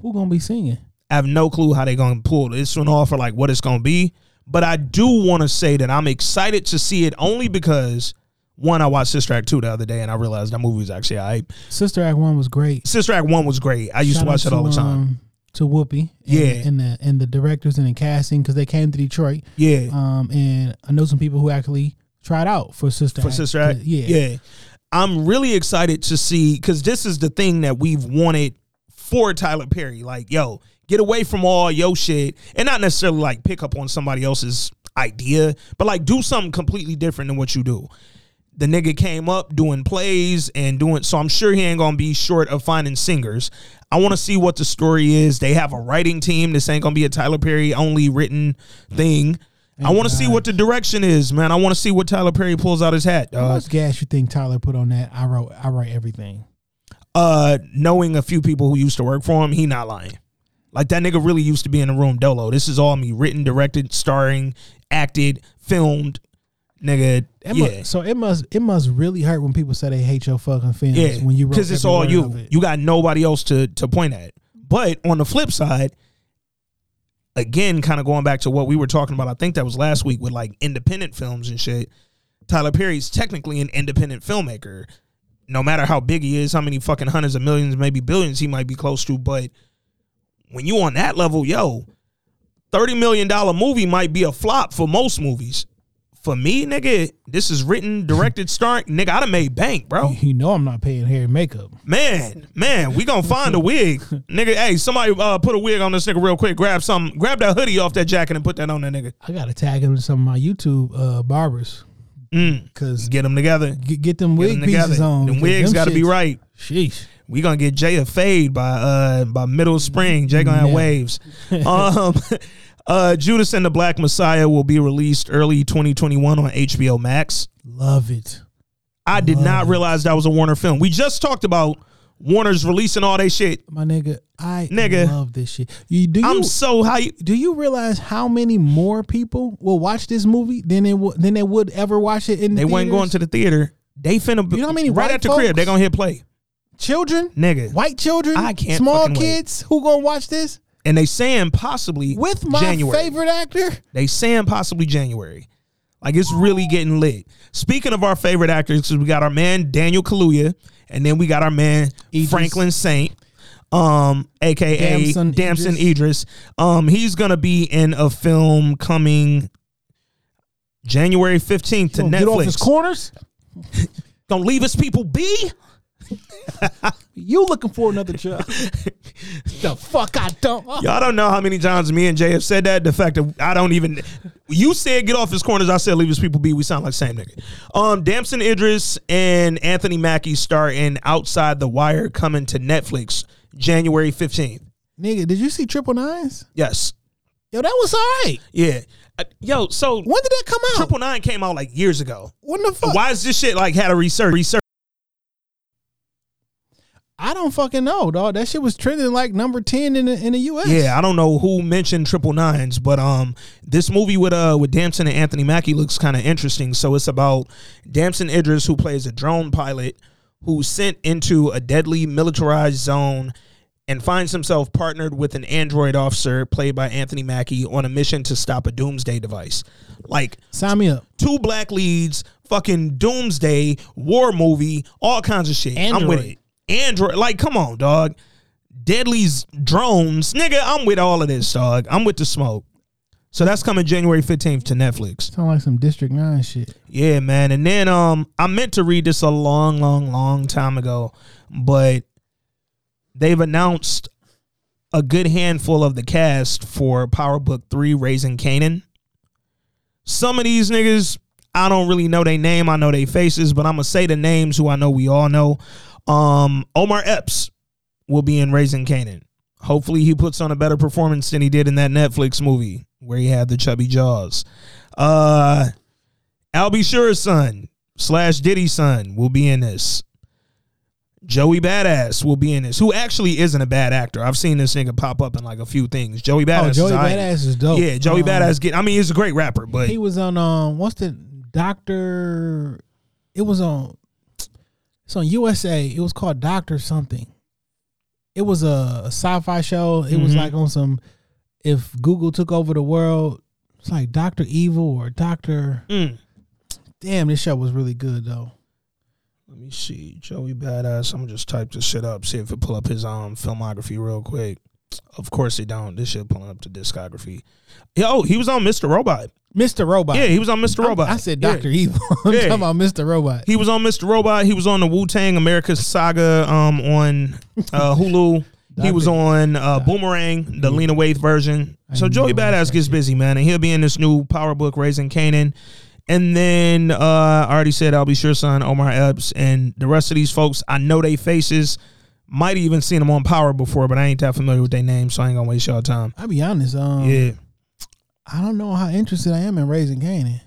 Who gonna be singing? I have no clue how they're gonna pull this one off or like what it's gonna be, but I do want to say that I'm excited to see it only because one, I watched Sister Act two the other day and I realized that movie was actually alright. Sister Act One was great. Sister Act one was great. I used Shout to watch it all the time. um, to Whoopi, and, Yeah. and the and the directors and the casting because they came to Detroit. Yeah, Um, and I know some people who actually tried out for Sister for Act. Sister Act. Yeah, yeah. I'm really excited to see because this is the thing that we've wanted for Tyler Perry. Like, yo, get away from all yo shit and not necessarily like pick up on somebody else's idea, but like do something completely different than what you do. The nigga came up doing plays and doing so I'm sure he ain't gonna be short of finding singers. I want to see what the story is. They have a writing team. This ain't gonna be a Tyler Perry only written thing. I want to see what the direction is, man. I want to see what Tyler Perry pulls out his hat. How dog. much gas you think Tyler put on that? I wrote. I write everything. uh knowing a few people who used to work for him, he not lying. Like that nigga really used to be in the room dolo. This is all me written, directed, starring, acted, filmed. nigga. It yeah, mu- so it must it must really hurt when people say they hate your fucking films yeah. when you because it's all you. it. You got nobody else to to point at. But on the flip side, again, kind of going back to what we were talking about, I think that was last week with like independent films and shit. Tyler Perry's technically an independent filmmaker. No matter how big he is, how many fucking hundreds of millions, maybe billions he might be close to, but when you on that level, yo, thirty million dollar movie might be a flop for most movies. For me, nigga, this is written, directed, starring. Nigga, I'd have made bank, bro. You know I'm not paying hair and makeup. Man, man, we gonna find a wig, nigga. Hey, somebody uh, put a wig on this nigga real quick. Grab some, grab that hoodie off that jacket and put that on that nigga. I gotta tag him to some of my YouTube uh, barbers Mm. because Get them together. get, get them Get wig them together. pieces on. Them wigs them got to be right. Sheesh. We gonna get Jay a fade by uh by middle of spring. Jay gonna have Yeah. waves. um, uh, Judas and the Black Messiah will be released early 2021 on HBO Max. Love it. I did Love not realize that was a Warner film. We just talked about Warner's releasing all they shit. My nigga, I Nigga. love this shit. You do you I'm so hyped. do you realize how many more people will watch this movie than they would than they would ever watch it in the They wasn't going to the theater. They finna You know how many right at the crib. folks- They gonna hit play, children, nigga. white children, I can't small fucking wait. kids who gonna watch this And they saying possibly with my January. favorite actor. They saying possibly January. Like it's really getting lit. Speaking of our favorite actors, we got our man Daniel Kaluuya, and then we got our man Idris. Franklin Saint, um, aka Damson Damson, Idris. Idris. Um, he's gonna be in a film coming January fifteenth to Gonna Get off his Netflix. corners. Gonna leave his people be. You looking for another job? the fuck I don't. Y'all don't know how many times me and Jay have said that. The fact that I don't even you said get off his corners, I said leave his people be. We sound like same nigga. Um, Damson Idris and Anthony Mackie star in Outside the Wire coming to Netflix January fifteenth. Nigga, did you see Triple Nines? Yes, Yo, that was all right. yeah. Uh, yo, so When did that come out? Triple Nine came out like years ago. when the fuck? Why is this shit like had a research? Research. I don't fucking know, dog. That shit was trending like number ten in the in the U.S. Yeah, I don't know who mentioned triple nines, but um, this movie with uh with Damson and Anthony Mackie looks kind of interesting. So it's about Damson Idris, who plays a drone pilot, who's sent into a deadly militarized zone, and finds himself partnered with an android officer played by Anthony Mackie on a mission to stop a doomsday device. Like sign me up. two black leads, fucking doomsday war movie, all kinds of shit. I'm with it. Android, like, come on, dog. Deadly's drones, nigga. I'm with all of this, dog. I'm with the smoke. So that's coming January 15th to Netflix. Sound like some District Nine shit. Yeah, man. And then um I meant to read this a long, long, long time ago, but they've announced a good handful of the cast for Power Book 3 Raising Kanan. Some of these niggas, I don't really know their name. I know their faces, but I'm gonna say the names who I know we all know. Um Omar Epps will be in Raising Kanan. Hopefully he puts on a better performance than he did in that Netflix movie where he had the chubby jaws. Uh Al B. Sure's son slash Diddy's son will be in this. Joey Badass will be in this, who actually isn't a bad actor. I've seen this nigga pop up in like a few things. Joey Badass. oh, Joey is. Badass is dope. Yeah, Joey Um, Badass. Get. I mean, he's a great rapper, but He was on um what's the Doctor? It was on. It's on USA. It was called Doctor something. It was a, sci-fi show. It was Mhm. like on some. If Google took over the world, it's like Doctor Evil or Doctor. Mm. Damn, this show was really good though. let me see. Joey Badass. I'm gonna just type this shit up, see if it pull up his um filmography real quick. Of course it don't. This shit pulling up the discography. Yo, he was on Mr. Robot. Mr. Robot. Yeah, he was on Mr. Robot. I said Yeah. Doctor Evil. I'm Yeah. talking about Mr. Robot. He was on Mr. Robot. He was on the Wu Tang America Saga um, on uh, Hulu. he was on uh, Boomerang, the Lena Waithe version. So Joey Badass gets busy, man, and he'll be in this new Power Book Raising Kanan. And then uh, I already said Al B. Sure son Omar Epps and the rest of these folks. I know they faces. Might have even seen them on Power before, but I ain't that familiar with their names, so I ain't gonna waste y'all time. I'll be honest. Um, yeah, I don't know how interested I am in raising Kanan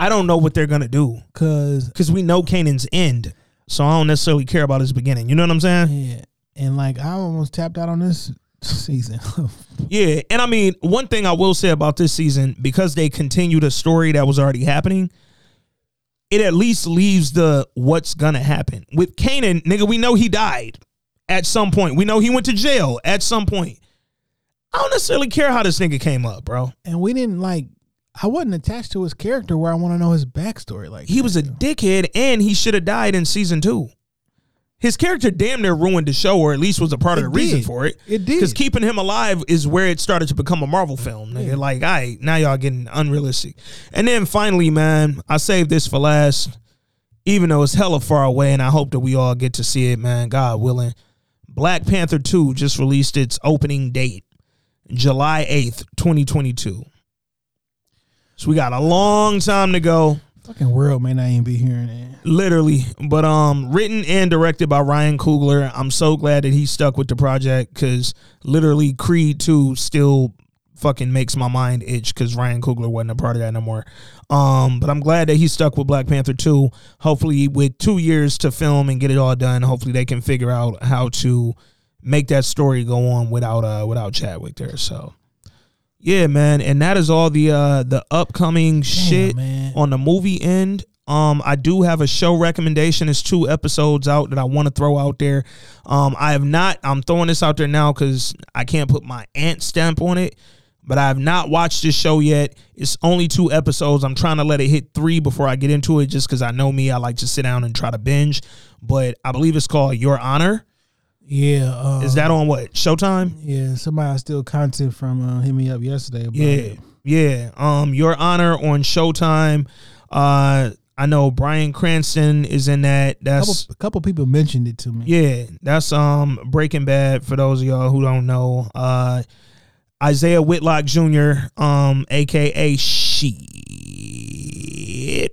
I don't know what they're gonna do because because we know Kanan's end, so I don't necessarily care about his beginning. You know what I'm saying? yeah, and like I almost tapped out on this season. Yeah, and I mean, one thing I will say about this season, because they continued a story that was already happening, it at least leaves the what's gonna happen. With Kanan, nigga, we know he died at some point. We know he went to jail at some point. I don't necessarily care how this nigga came up, bro. And we didn't like. I wasn't attached to his character where I want to know his backstory. Like He was a dickhead and he should have died in season two. His character damn near ruined the show, or at least was a part of It the reason for it. It did. Because keeping him alive is where it started to become a Marvel film. Nigga. Yeah. Like, right, now y'all getting unrealistic. And then finally, man, I saved this for last, even though it's hella far away, and I hope that we all get to see it, man, God willing. Black Panther 2 just released its opening date, July 8th, 2022. So we got a long time to go fucking world may not even be hearing it. literally but um written and directed by ryan coogler i'm so glad that he stuck with the project because literally creed 2 still fucking makes my mind itch because ryan coogler wasn't a part of that no more um but i'm glad that he stuck with black panther 2 hopefully with two years to film and get it all done hopefully they can figure out how to make that story go on without uh without chadwick there so yeah, man, and that is all the uh the upcoming shit man. on the movie end. Um, I do have a show recommendation. It's two episodes out that I want to throw out there. Um, I have not. I'm throwing this out there now because I can't put my ant stamp on it. But I have not watched this show yet. It's only two episodes. I'm trying to let it hit three before I get into it, just because I know me. I like to sit down and try to binge. But I believe it's called Your Honor. Yeah, uh, Is that on what Showtime? Yeah, somebody still content from uh, hit me up yesterday. Yeah, it. yeah. Um, Your Honor on Showtime. Uh, I know Bryan Cranston is in that. A couple, That's a couple people mentioned it to me. yeah. That's um Breaking Bad. For those of y'all who don't know, uh, Isaiah Whitlock Jr. Um, aka Shit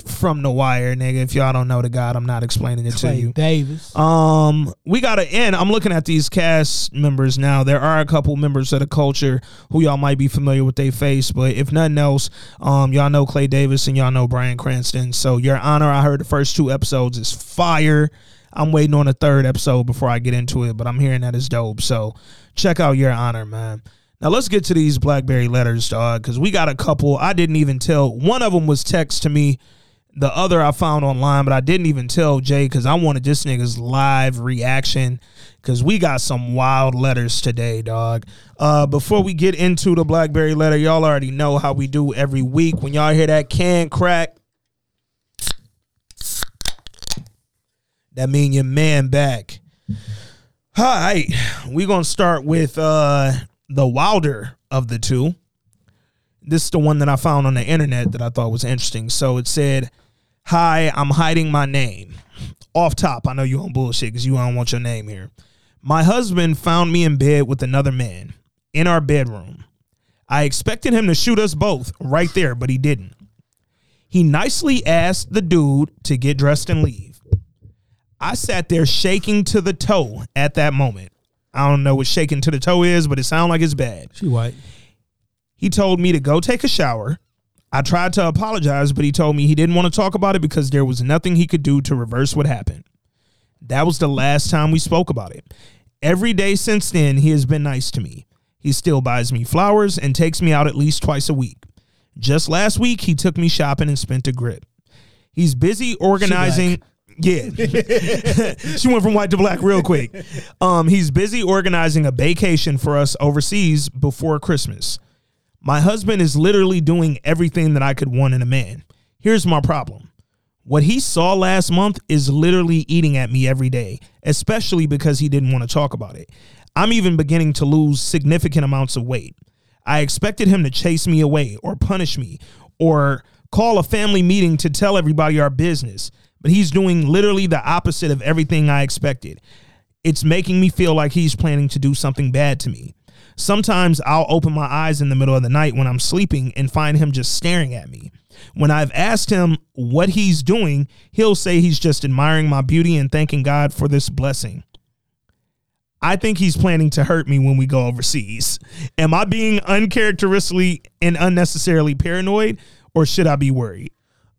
from The Wire, nigga. If y'all don't know the God, I'm not explaining it to you. Davis. Um, we gotta end. I'm looking at these cast members now. There are a couple members of the culture who y'all might be familiar with their face, but if nothing else, um, y'all know Clay Davis and y'all know Bryan Cranston. So, Your Honor, I heard the first two episodes is fire. I'm waiting on the third episode before I get into it, but I'm hearing that it's dope. So, check out Your Honor, man. Now let's get to these BlackBerry letters, dog, because we got a couple. I didn't even tell. One of them was text to me. The other I found online, but I didn't even tell Jay because I wanted this nigga's live reaction because we got some wild letters today, dog. Uh, before we get into the BlackBerry letter, y'all already know how we do every week. When y'all hear that can crack, that mean your man back. All right, we gonna start with uh, the wilder of the two. This is the one that I found on the internet that I thought was interesting. So it said, "Hi, I'm hiding my name." Off top, I know you on bullshit because you don't want your name here. My husband found me in bed with another man in our bedroom. I expected him to shoot us both right there, but he didn't. He nicely asked the dude to get dressed and leave. I sat there shaking to the toe at that moment. I don't know what shaking to the toe is, but it sounded like it's bad. She white. He told me to go take a shower. I tried to apologize, but he told me he didn't want to talk about it because there was nothing he could do to reverse what happened. That was the last time we spoke about it. Every day since then, he has been nice to me. He still buys me flowers and takes me out at least twice a week. Just last week, he took me shopping and spent a grip. He's busy organizing. Yeah. she went from white to black real quick. Um, he's busy organizing a vacation for us overseas before Christmas. My husband is literally doing everything that I could want in a man. Here's my problem. What he saw last month is literally eating at me every day, especially because he didn't want to talk about it. I'm even beginning to lose significant amounts of weight. I expected him to chase me away or punish me or call a family meeting to tell everybody our business, but he's doing literally the opposite of everything I expected. It's making me feel like he's planning to do something bad to me. Sometimes I'll open my eyes in the middle of the night when I'm sleeping and find him just staring at me. When I've asked him what he's doing, he'll say he's just admiring my beauty and thanking God for this blessing. I think he's planning to hurt me when we go overseas. Am I being uncharacteristically and unnecessarily paranoid, or should I be worried?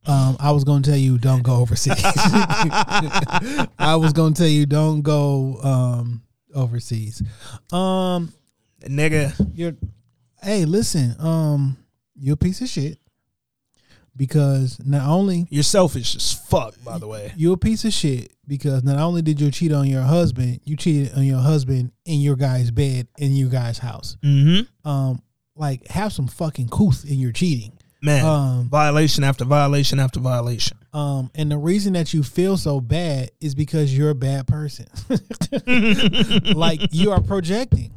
Um, I was gonna tell you don't go overseas. I was gonna tell you don't go um overseas. Um, Nigga, you're. Hey, listen. Um, you're a piece of shit. because not only You're selfish as fuck, by the way. you're a piece of shit because not only did you cheat on your husband, you cheated on your husband in your guy's bed in your guy's house. Mm-hmm. Um, like have some fucking couth in your cheating. Man, Um, violation after violation after violation. Um, and the reason that you feel so bad is because you're a bad person. like you are projecting.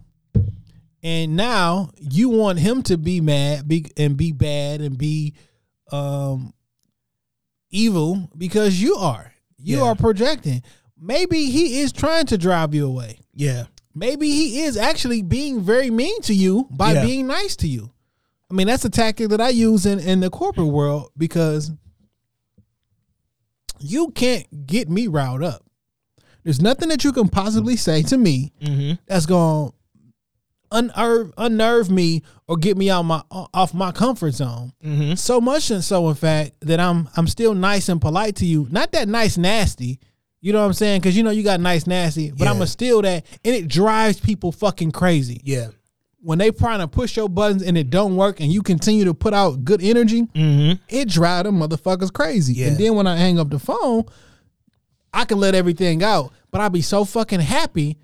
And now you want him to be mad be, and be bad and be um evil because you are. You Yeah. are projecting. Maybe he is trying to drive you away. Yeah. Maybe he is actually being very mean to you by Yeah. being nice to you. I mean, that's a tactic that I use in, in the corporate world because you can't get me riled up. There's nothing that you can possibly say to me Mm-hmm. that's going to unnerve, unnerve me or get me out my off my comfort zone. Mm-hmm. So much and so, in fact, that I'm I'm still nice and polite to you. Not that nice nasty. You know what I'm saying? Because you know you got nice nasty, but Yeah. I'm going to steal that, and it drives people fucking crazy Yeah. When they trying to push your buttons and it don't work, and you continue to put out good energy. Mm-hmm. It drive them motherfuckers crazy. Yeah. And then when I hang up the phone, I can let everything out, but I'll be so fucking happy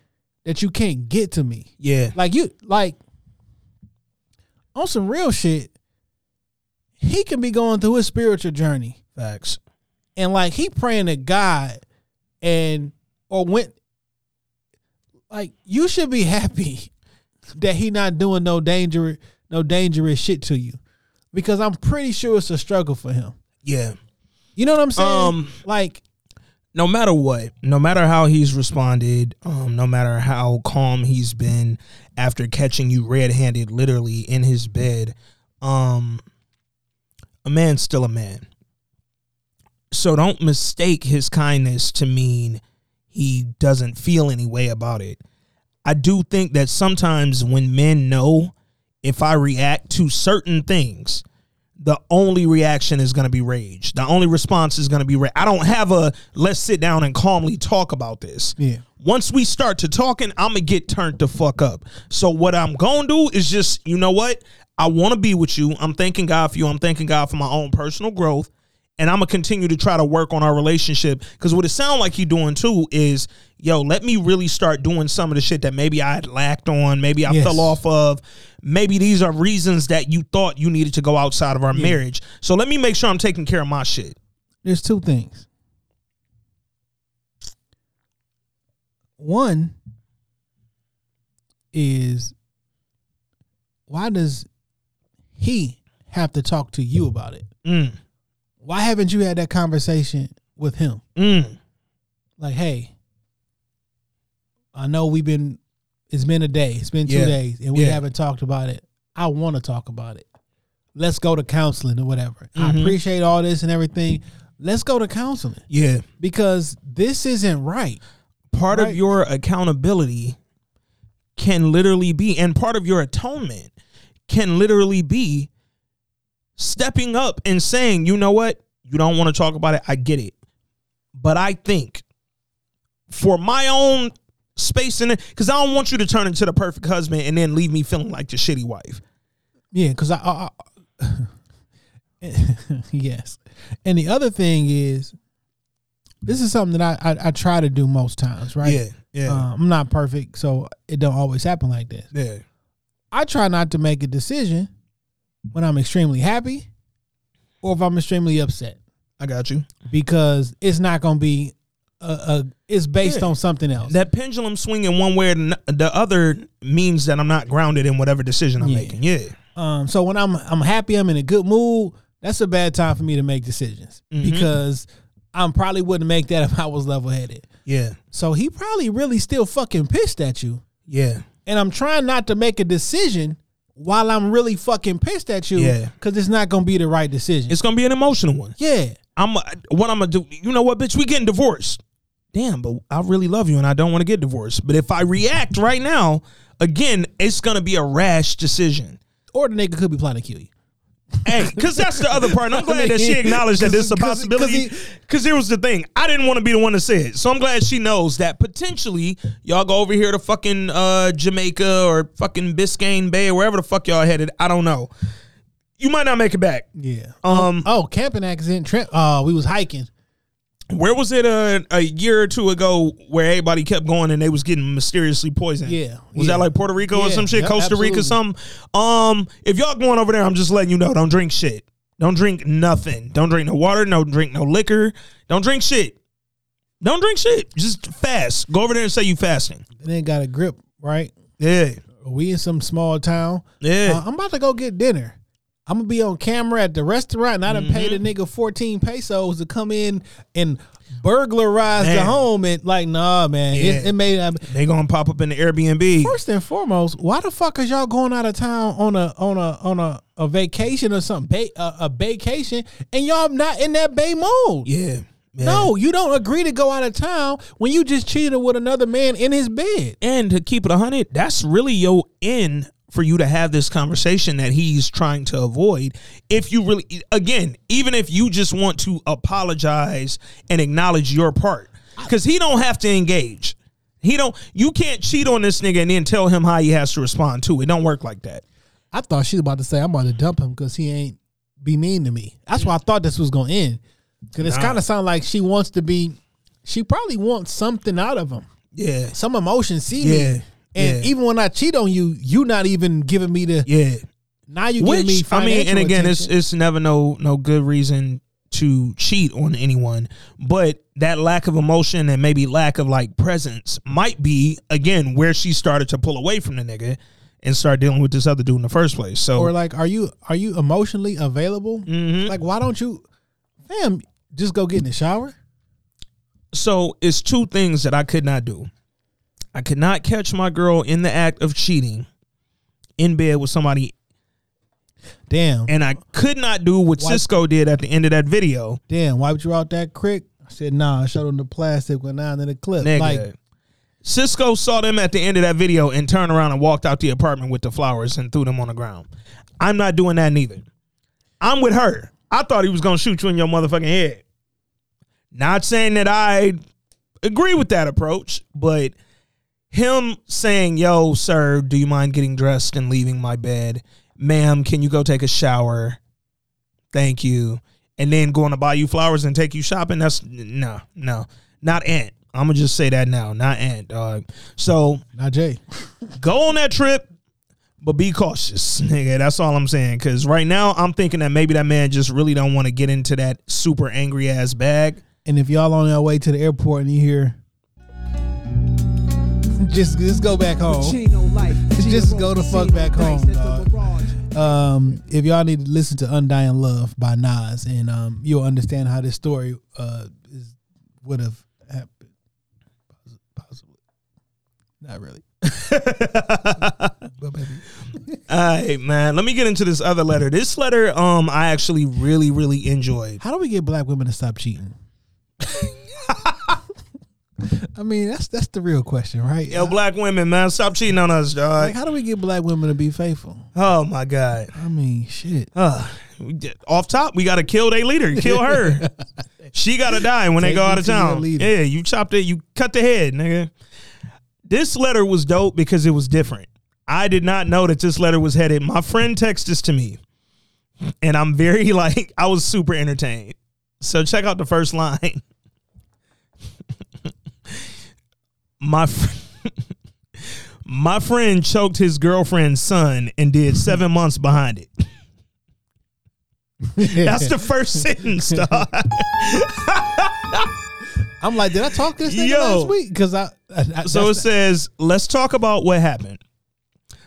that you can't get to me. Yeah. Like you, like on some real shit. He can be going through his spiritual journey, Facts. and like he praying to God, and or went. Like you should be happy that he not doing no danger, no dangerous shit to you, because I'm pretty sure it's a struggle for him. Yeah. You know what I'm saying? Um, like no matter what, no matter how he's responded, um, no matter how calm he's been after catching you red-handed, literally in his bed, um, a man's still a man. So don't mistake his kindness to mean he doesn't feel any way about it. I do think that sometimes when men know if I react to certain things, the only reaction is going to be rage. The only response is going to be rage. I don't have a let's sit down and calmly talk about this. Yeah. Once we start to talking, I'm gonna get turned the fuck up. So what I'm gonna do is just, you know what? I want to be with you. I'm thanking God for you. I'm thanking God for my own personal growth. And I'm gonna continue to try to work on our relationship. Cause what it sounds like he doing too is, yo, let me really start doing some of the shit that maybe I had lacked on, maybe I Yes. fell off of. Maybe these are reasons that you thought you needed to go outside of our marriage. So let me make sure I'm taking care of my shit. there's two things. One is why does he have to talk to you about it? Mm, Why haven't you had that conversation with him? mm, Like, hey, I know we've been it's been a day, it's been two Yeah. days, and we Yeah. haven't talked about it. I want to talk about it. Let's go to counseling or whatever. I Mhm. appreciate all this and everything. Let's go to counseling yeah. because this isn't right. part Right. of your accountability can literally be and part of your atonement can literally be stepping up and saying you know what? You don't want to talk about it. I get it. But i think for my own space in it because i don't want you to turn into the perfect husband and then leave me feeling like the shitty wife. Yeah, because I, I, I yes, and the other thing is, this is something that I I, I try to do most times, right? yeah yeah. Uh, I'm not perfect, so it don't always happen like this. yeah. I try not to make a decision when I'm extremely happy or if I'm extremely upset i got you because it's not going to be a, a it's based Yeah. on something else. that pendulum swinging one way or the the other means that i'm not grounded in whatever decision i'm Yeah. making yeah Um, so when I'm I'm happy, I'm in a good mood. That's a bad time for me to make decisions Mhm. because I'm probably wouldn't make that if I was level headed. yeah So he probably really still fucking pissed at you, yeah and I'm trying not to make a decision while I'm really fucking pissed at you. Yeah. because it's not gonna be the right decision. It's gonna be an emotional one. yeah, I'm what I'm gonna do. You know what, bitch? We getting divorced. Damn, but I really love you and I don't want to get divorced. But if I react right now, again, it's gonna be a rash decision. or the nigga could be planning to kill you. Hey, because that's the other part. And I'm glad that she acknowledged that this is a 'Cause- 'cause possibility. he- Because here was the thing. I didn't want to be the one to say it. So I'm glad she knows that potentially y'all go over here to fucking uh, Jamaica or fucking Biscayne Bay or wherever the fuck y'all headed. I don't know. you might not make it back. Yeah. Um, Oh, camping accident. Trent. Uh, we was hiking. Where was it a, a year or two ago where everybody kept going and they was getting mysteriously poisoned? Yeah, Was yeah. that like Puerto Rico or some shit? yep, Costa Rica, something? Um, if y'all going over there, I'm just letting you know, don't drink shit. Don't drink nothing. Don't drink no water. No drink no liquor. Don't drink shit. Don't drink shit. Just fast. Go over there and say you fasting. And then got a grip. Right. Yeah. We in some small town. Yeah. Uh, I'm about to go get dinner. I'm gonna be on camera at the restaurant, and I done paid Mm-hmm. a nigga 14 pesos to come in and burglarize the home. And like, nah, man, Yeah. it, it made. I, They gonna pop up in the Airbnb. First and foremost, why the fuck is y'all going out of town on a on a on a, a vacation or something, a, a vacation, and y'all not in that bay mode? Yeah. yeah. No, you don't agree to go out of town when you just cheated with another man in his bed. And to keep it 100, that's really your end for you to have this conversation that he's trying to avoid. If you really, again, even if you just want to apologize and acknowledge your part, because he don't have to engage. He don't. You can't cheat on this nigga and then tell him how he has to respond to it. Don't work like that. I thought she was about to say I'm about to dump him because he ain't be mean to me. That's why I thought this was gonna end. Cause it's Nah. kind of sound like she wants to be. She probably wants something out of him, Yeah. some emotion. See Yeah. me, and Yeah. even when I cheat on you, you not even giving me the. Yeah. Now you giving me Which I mean, and again, it's attention. it's never no no good reason to cheat on anyone, but that lack of emotion and maybe lack of like presence might be again where she started to pull away from the nigga and start dealing with this other dude in the first place. So or like, are you are you emotionally available? Mhm. Like, why don't you, fam, just go get in the shower? so it's two things that I could not do. I could not catch my girl in the act of cheating in bed with somebody, Damn, and I could not do what Why- Cisco did at the end of that video. damn, why wiped you out that crick? I said, nah. I showed him the plastic went down in the clip. Nigga. Like, Cisco saw them at the end of that video and turned around and walked out the apartment with the flowers and threw them on the ground. I'm not doing that neither. I'm with her. I thought he was gonna shoot you in your motherfucking head. Not saying that I agree with that approach, but him saying, "Yo, sir, do you mind getting dressed and leaving my bed? Ma'am, can you go take a shower? Thank you." And then going to buy you flowers and take you shopping. That's no, no, not Aunt. I'm gonna just say that now, not Aunt, dog. So not Jay. go on that trip, but be cautious, nigga. That's all I'm saying. Cause right now I'm thinking that maybe that man just really don't want to get into that super angry ass bag. And if y'all on your way to the airport and you hear, just just go back home. Just go the fuck back home, dog. Um, if y'all need to listen to "Undying Love" by Nas, and um, you'll understand how this story uh is would have happened. Possibly, not really. but maybe. All right, man. Let me get into this other letter. This letter, um, I actually really, really enjoyed. How do we get black women to stop cheating? I mean, that's that's the real question, right? Yo, black women, man, stop cheating on us, Like, dog. how do we get black women to be faithful? Oh my god. I mean, shit. Uh, off top, we gotta kill their leader. Kill her. she gotta die when they go out of town. Yeah, you chopped it. You cut the head, nigga. This letter was dope because it was different. I did not know that this letter was headed. My friend texted this to me, and I'm very like I was super entertained. So check out the first line. My fr- my friend choked his girlfriend's son and did seven months behind it. That's the first sentence, dog. I'm like, did I talk this nigga Yo. last week? Because I, I, I So it that's- says, let's talk about what happened.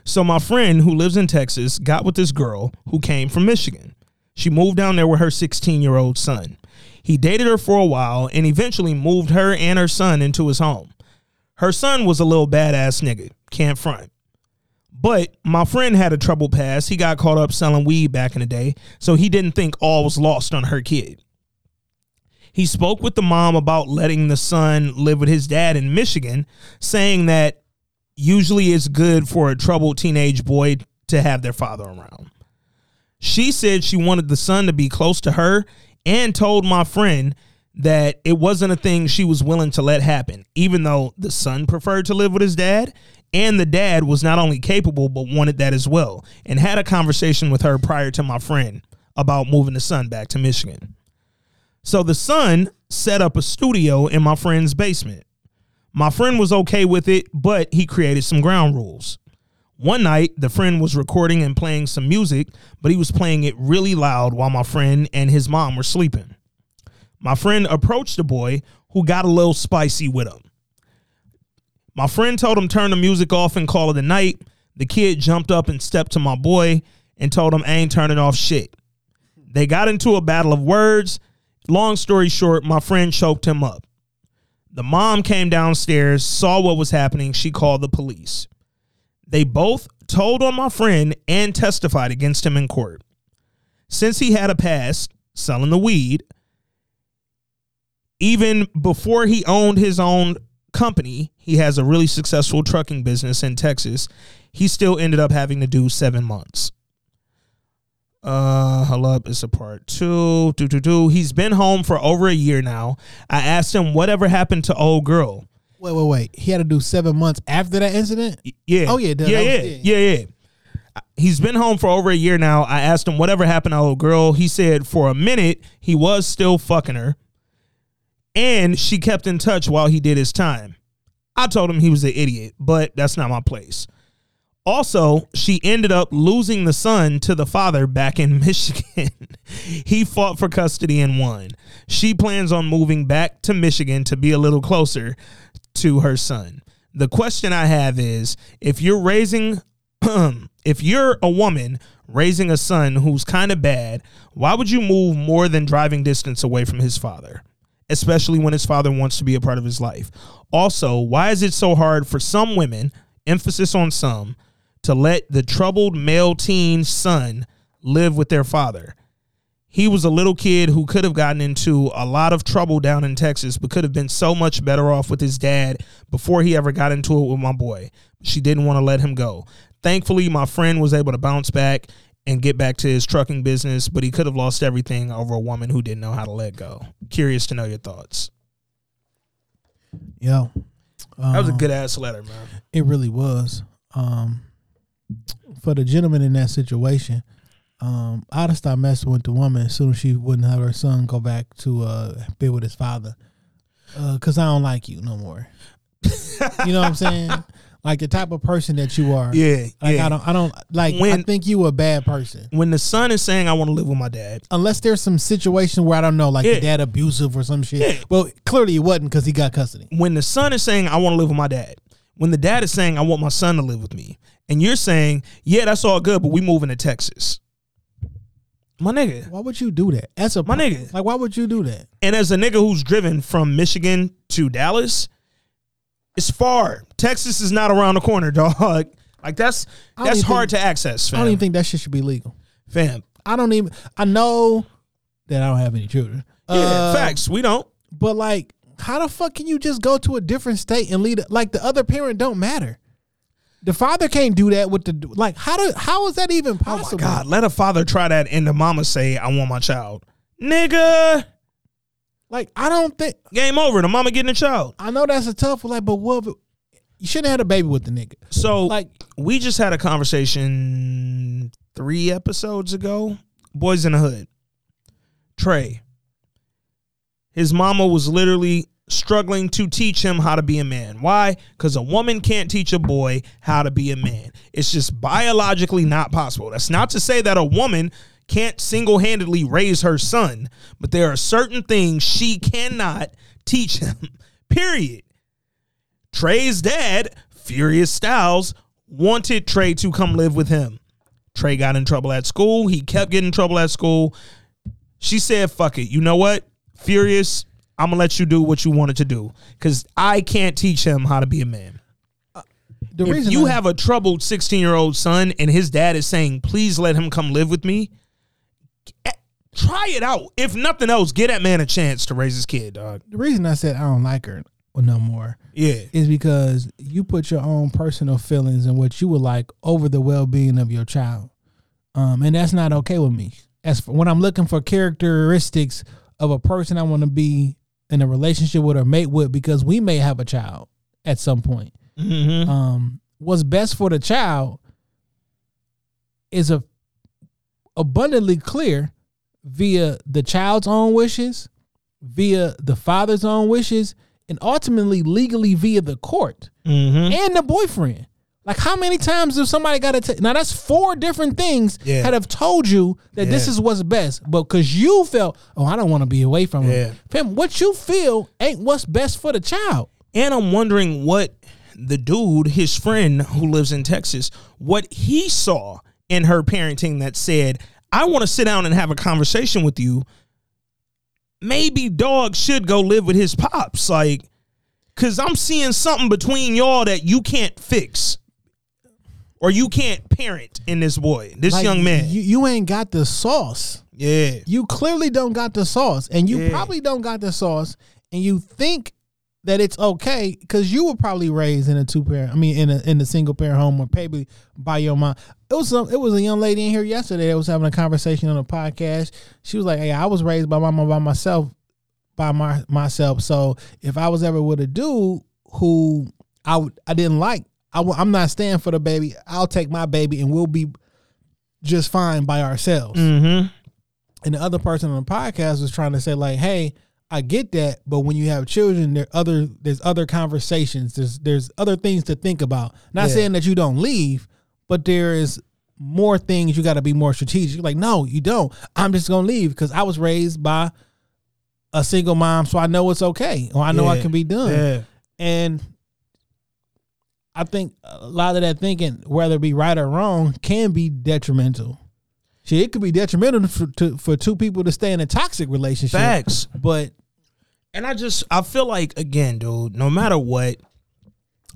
So my friend who lives in Texas got with this girl who came from Michigan. She moved down there with her 16 year old son. He dated her for a while and eventually moved her and her son into his home. Her son was a little badass nigga, can't front. But my friend had a troubled past. He got caught up selling weed back in the day, so he didn't think all was lost on her kid. He spoke with the mom about letting the son live with his dad in Michigan, saying that usually it's good for a troubled teenage boy to have their father around. She said she wanted the son to be close to her and told my friend that it wasn't a thing she was willing to let happen, even though the son preferred to live with his dad And the dad was not only capable, but wanted that as well, and had a conversation with her prior to my friend about moving the son back to Michigan. So the son set up a studio in my friend's basement. My friend was okay with it, but he created some ground rules. One night, the friend was recording and playing some music, but he was playing it really loud while my friend and his mom were sleeping. My friend approached the boy, who got a little spicy with him. My friend told him turn the music off and call it a night. The kid jumped up and stepped to my boy and told him I ain't turning off shit. They got into a battle of words. Long story short, my friend choked him up. The mom came downstairs, saw what was happening. She called the police. They both told on my friend and testified against him in court. Since he had a past selling the weed, even before he owned his own company, he has a really successful trucking business in Texas. He still ended up having to do seven months. Uh, hold up, it's a part two. Do do do. He's been home for over a year now. I asked him whatever happened to old girl. Wait, wait, wait. He had to do seven months after that incident. Yeah. Oh, yeah, Yeah, yeah, was- yeah, yeah. He's been home for over a year now. I asked him whatever happened to old girl. He said for a minute he was still fucking her, and she kept in touch while he did his time. I told him he was an idiot, but that's not my place. Also, she ended up losing the son to the father back in Michigan. he fought for custody and won. She plans on moving back to Michigan to be a little closer to her son. The question I have is if you're raising if you're a woman raising a son who's kind of bad, why would you move more than driving distance away from his father? Especially when his father wants to be a part of his life. Also, why is it so hard for some women, emphasis on some, to let the troubled male teen son live with their father? He was a little kid who could have gotten into a lot of trouble down in Texas, but could have been so much better off with his dad before he ever got into it with my boy. She didn't want to let him go. Thankfully, my friend was able to bounce back and get back to his trucking business, but he could have lost everything over a woman who didn't know how to let go. Curious to know your thoughts. Yo, That was a um, good ass letter, man. It really was. Um, for the gentleman in that situation, um, I'd have stopped messing with the woman as soon as she wouldn't have her son go back to uh, be with his father. Uh, Cause I don't like you no more. you know what I'm saying? Like the type of person that you are. Yeah, Like yeah. I don't I don't like I think you a bad person. When the son is saying, I want to live with my dad, Unless there's some situation where I don't know, like Yeah. the dad abusive or some shit. Yeah. Well, clearly it wasn't because he got custody. when the son is saying, I want to live with my dad, when the dad is saying, I want my son to live with me, and you're saying, yeah, that's all good, but we moving to Texas. My nigga. Why would you do that? That's a My nigga. Like why would you do that? And as a nigga who's driven from Michigan to Dallas, it's far. Texas is not around the corner, dog. Like that's that's hard think- to access, I don't even think that shit should be legal. fam. I don't even. I know that I don't have any children. Yeah, Uh, facts. We don't. But like, how the fuck can you just go to a different state and lead? Like the other parent don't matter. The father can't do that with the like. How do how is that even possible? Oh my possible? God, let a father try that and the mama say, I want my child. Nigga, Like I don't think game over. The mama getting a child. I know that's a tough one. Like, but what? You shouldn't have had a baby with the nigga. So Like, we just had a conversation three episodes ago. Boyz n the Hood. Trey. His mama was literally struggling to teach him how to be a man. Why? Because a woman can't teach a boy how to be a man. It's just biologically not possible. That's not to say that a woman can't single handedly raise her son, but there are certain things she cannot teach him. Period. Trey's dad, Furious Styles, wanted Trey to come live with him. Trey got in trouble at school. He kept getting in trouble at school. She said, fuck it. You know what? Furious, I'm going to let you do what you wanted to do because I can't teach him how to be a man. the if reason you I- have a troubled 16 year old son and his dad is saying, please let him come live with me, try it out. If nothing else, get that man a chance to raise his kid, dog. the reason I said I don't like her no more Yeah. is because you put your own personal feelings and what you would like over the well being of your child, um, and that's not okay with me. As for when I'm looking for characteristics of a person I want to be in a relationship with or mate with, because we may have a child at some point. Mm-hmm. Um, what's best for the child is a abundantly clear via the child's own wishes, via the father's own wishes, and ultimately legally via the court mm-hmm. and the boyfriend. Like how many times have somebody got to take? Now that's four different things Yeah. that have told you that this is what's best, but because you felt, oh, I don't want to be away from Yeah. him. Fam, what you feel ain't what's best for the child. And I'm wondering what the dude, his friend who lives in Texas, what he saw in her parenting that said, I want to sit down and have a conversation with you. Maybe dog should go live with his pops. Like, cause I'm seeing something between y'all that you can't fix. Or you can't parent in this boy, this Like, young man. you, you ain't got the sauce. yeah. You clearly don't got the sauce, and you Yeah. probably don't got the sauce, and you think that it's okay because you were probably raised in a two parent. I mean, in a in a single parent home or maybe by your mom. It was some. It was a young lady in here yesterday that was having a conversation on a podcast. She was like, "Hey, I was raised by my mom by myself, by my myself. So if I was ever with a dude who I I didn't like, I w- I'm not staying for the baby. I'll take my baby and we'll be just fine by ourselves." Mm-hmm. and the other person on the podcast was trying to say like hey i get that but when you have children there other there's other conversations there's there's other things to think about not Yeah. saying that you don't leave but there is more things you got to be more strategic like no you don't i'm just gonna leave because i was raised by a single mom so i know it's okay or i know i can be done Yeah. and i think a lot of that thinking whether it be right or wrong can be detrimental Shit, it could be detrimental for, to, for two people to stay in a toxic relationship. Facts. But And I just I feel like again, dude, no matter what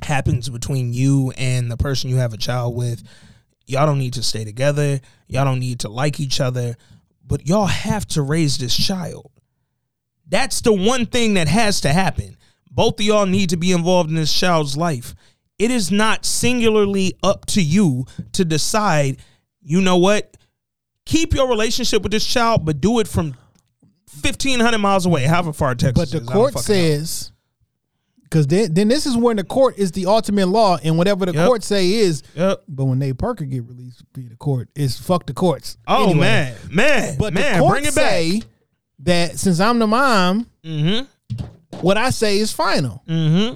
happens between you and the person you have a child with, y'all don't need to stay together. Y'all don't need to like each other, but y'all have to raise this child. That's the one thing that has to happen. Both of y'all need to be involved in this child's life. It is not singularly up to you to decide, you know what? Keep your relationship with this child, but do it from 1500 miles away, however far Texas but the is. Court says because then then this is when the court is the ultimate law, and whatever the Yep. court say is. Yep. But when Nate Parker get released via the court, is fuck the courts. Oh Anyway, man, man, But man, the court bring it back. say that since I'm the mom, Mm-hmm. what I say is final. Mm-hmm.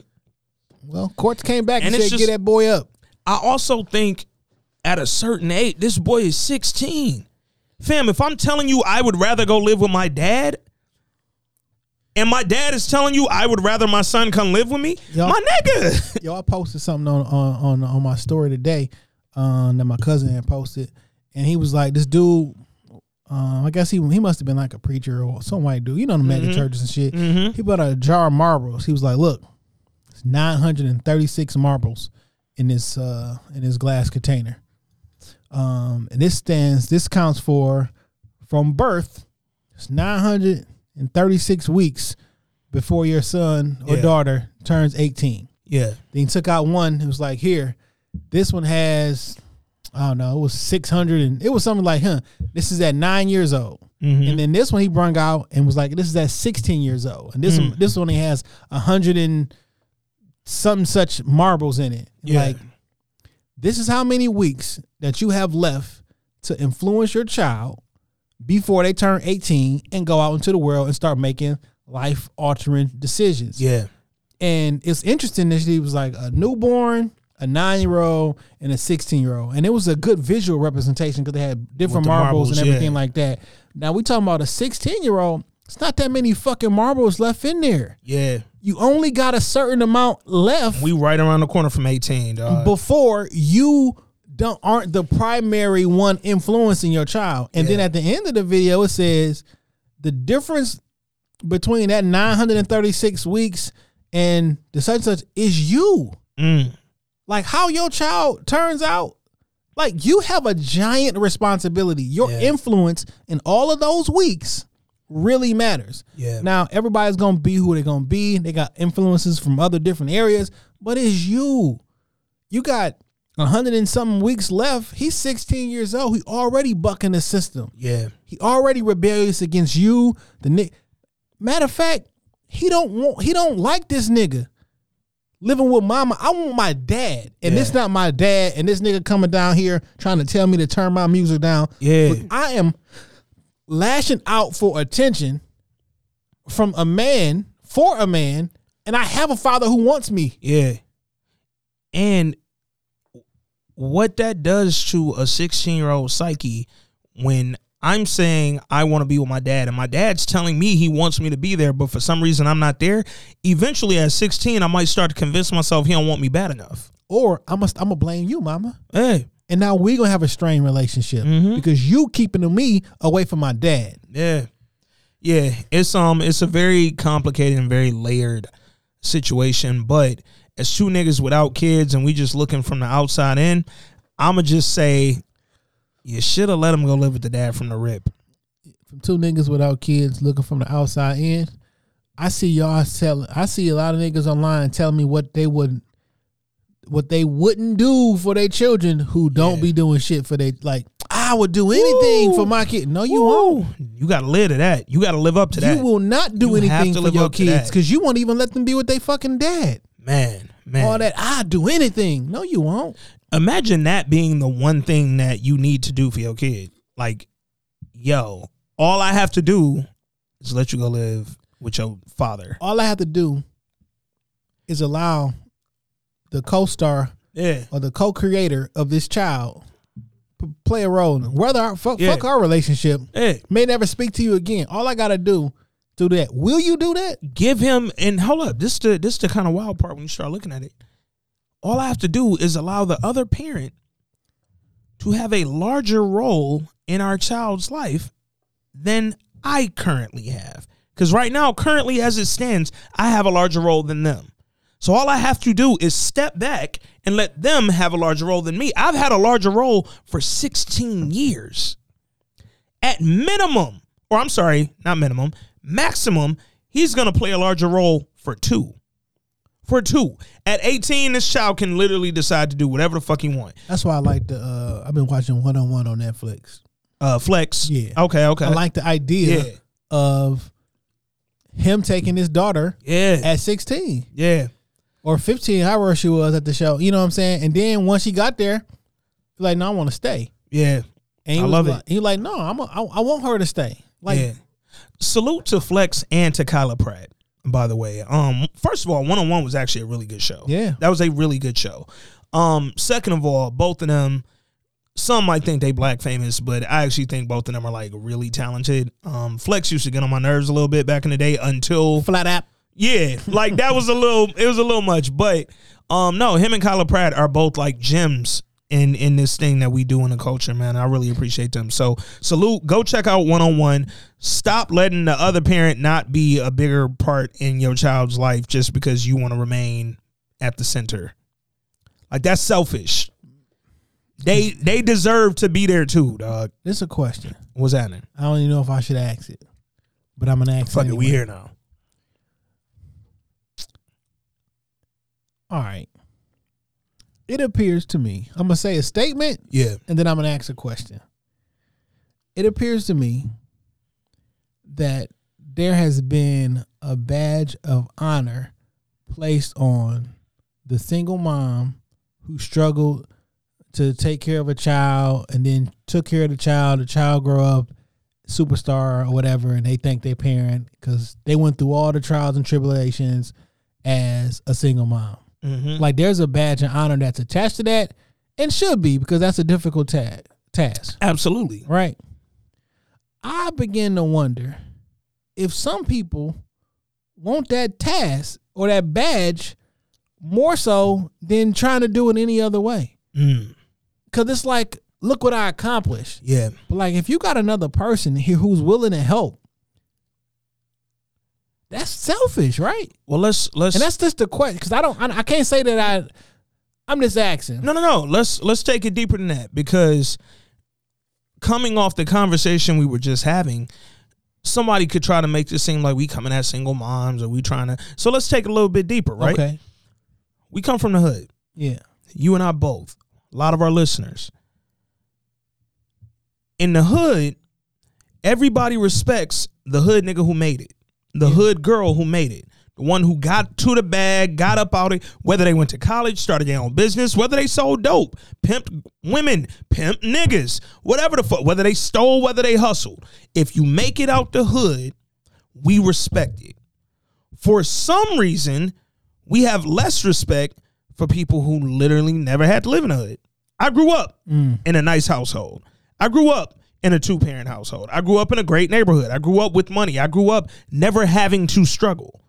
Well, courts came back and, And said, just- "Get that boy up." I also think at a certain age, this boy is 16. Fam, if I'm telling you I would rather go live with my dad, and my dad is telling you I would rather my son come live with me, Yup. my nigga. Yo, I posted something on on on, on my story today um, that my cousin had posted, and he was like, "This dude, um, I guess he he must have been like a preacher or some white dude, you know, the mega churches and shit. Mhm. He bought a jar of marbles. He was like, "Look, it's nine hundred and thirty six marbles in this uh in this glass container, um, and this stands. This counts for from birth. It's nine hundred and thirty six weeks." Before your son or Yeah. daughter turns 18. Yeah. Then he took out one. It was like, here, this one has, I don't know, it was 600 and it was something like, huh, this is at nine years old. Mhm. And then this one he brung out and was like, this is at 16 years old. And this one, this one he has a hundred and some such marbles in it. Yeah. Like, this is how many weeks that you have left to influence your child before they turn 18 and go out into the world and start making life altering decisions. Yeah. And it's interesting that she was like a newborn, a nine year old, and a 16 year old. And it was a good visual representation because they had different the marbles, marbles, and everything yeah. like that. Now we talking about a 16 year old. It's not that many fucking marbles left in there. Yeah. You only got a certain amount left We right around the corner from 18, dog. before you don't aren't the primary one influencing your child. And then at the end of the video, it says the difference between that 936 weeks and the such and such is you. Mm. Like how your child turns out. Like you have a giant responsibility. Your Yeah. influence in all of those weeks really matters. Yeah. Now everybody's gonna be who they're gonna be. They got influences from other different areas, but it's you. You got a hundred and something weeks left. He's 16 years old. He already bucking the system. Yeah. He already rebellious against you. The ni- matter of fact, he don't want. He don't like this nigga. living with mama. I want my dad, and this Yeah. not my dad. And this nigga coming down here trying to tell me to turn my music down. Yeah. But I am lashing out for attention from a man for a man, and I have a father who wants me. Yeah. And what that does to a 16 year old psyche when I'm saying I want to be with my dad and my dad's telling me he wants me to be there, but for some reason I'm not there. Eventually at 16, I might start to convince myself he don't want me bad enough. Or I must, I'm gonna blame you, mama. Hey, And now we're gonna have a strained relationship Mm-hmm. because you keeping me away from my dad. yeah. Yeah, it's um it's a very complicated and very layered situation, but as two niggas without kids and we just looking from the outside in, I'ma just say you should have let him go live with the dad from the rip. From two niggas without kids looking from the outside in, I see y'all telling. I see a lot of niggas online telling me what they would, what they wouldn't do for their children who don't Yeah. be doing shit for they like. I would do anything for my kid. No, you won't. You gotta live to that. You gotta live up to that. You will not do You anything for your kids because you won't even let them be with their fucking dad. man, man. All that I do anything. No, you won't. Imagine that being the one thing that you need to do for your kid. Like, yo, all I have to do is let you go live with your father. All I have to do is allow the co-star Yeah. or the co-creator of this child p- play a role. Whether our, fuck, Yeah. fuck our relationship Yeah. may never speak to you again. All I gotta do do that. Will you do that? give him and hold up this the this the kind of wild part when you start looking at it all i have to do is allow the other parent to have a larger role in our child's life than i currently have because right now currently as it stands i have a larger role than them so all i have to do is step back and let them have a larger role than me i've had a larger role for 16 years at minimum, or I'm sorry, not minimum, maximum, he's gonna play a larger role for two. For two. At 18, this child can literally decide to do whatever the fuck he want. That's why I like the. Uh, I've been watching One on One on Netflix. Uh flex. Yeah. Okay, okay. I like the idea Yeah. of him taking his daughter Yeah. at sixteen yeah. Or fifteen, however she was at the show. You know what I'm saying? And then once she got there, he's like, "No, I want to stay." Yeah. And he I love like, it. He like, "No, I'm. A, I, I want her to stay." Like, yeah. Salute to Flex and to Kyla Pratt, by the way. Um, first of all, one on one was actually a really good show. Yeah. That was a really good show. Um, second of all, both of them, some might think they black famous, but I actually think both of them are like really talented. Um, Flex used to get on my nerves a little bit back in the day until flat app. Yeah, like that was a little it was a little much, but um no, him and Kyla Pratt are both like gems in in this thing that we do in the culture, man. I really appreciate them. So salute, go check out one on one. Stop letting the other parent not be a bigger part in your child's life just because you want to remain at the center. Like that's selfish. They they deserve to be there too, dog. This is a question. What's happening? I don't even know if I should ask it, but I'm gonna ask. Fuck it, anyway. we here now. All right. It appears to me. I'm gonna say a statement, Yeah. and then I'm gonna ask a question. It appears to me that there has been a badge of honor placed on the single mom who struggled to take care of a child and then took care of the child. The child grow up superstar or whatever, and they thank their parent because they went through all the trials and tribulations as a single mom. Mm-hmm. Like there's a badge of honor that's attached to that, and should be because that's a difficult ta- task, Absolutely. right? I begin to wonder if some people want that task or that badge more so than trying to do it any other way. Mm. Cause it's like, look what I accomplished. Yeah. But like, if you got another person here who's willing to help, that's selfish, right? Well, let's let's And that's just the question. Because I don't, I, I can't say that I, I'm just asking. No, no, no. Let's let's take it deeper than that because coming off the conversation we were just having, somebody could try to make this seem like we coming at single moms or we trying to. So let's take it a little bit deeper, right? Okay. We come from the hood. Yeah. You and I both. A lot of our listeners. In the hood, everybody respects the hood nigga who made it. The hood girl who made it. the one who got to the bag, got up out of it, whether they went to college, started their own business, whether they sold dope, pimped women, pimp niggas, whatever the fuck, whether they stole, whether they hustled. If you make it out the hood, we respect it. For some reason, we have less respect for people who literally never had to live in a hood. I grew up mm. in a nice household. I grew up in a two parent household. I grew up in a great neighborhood. I grew up with money. I grew up never having to struggle.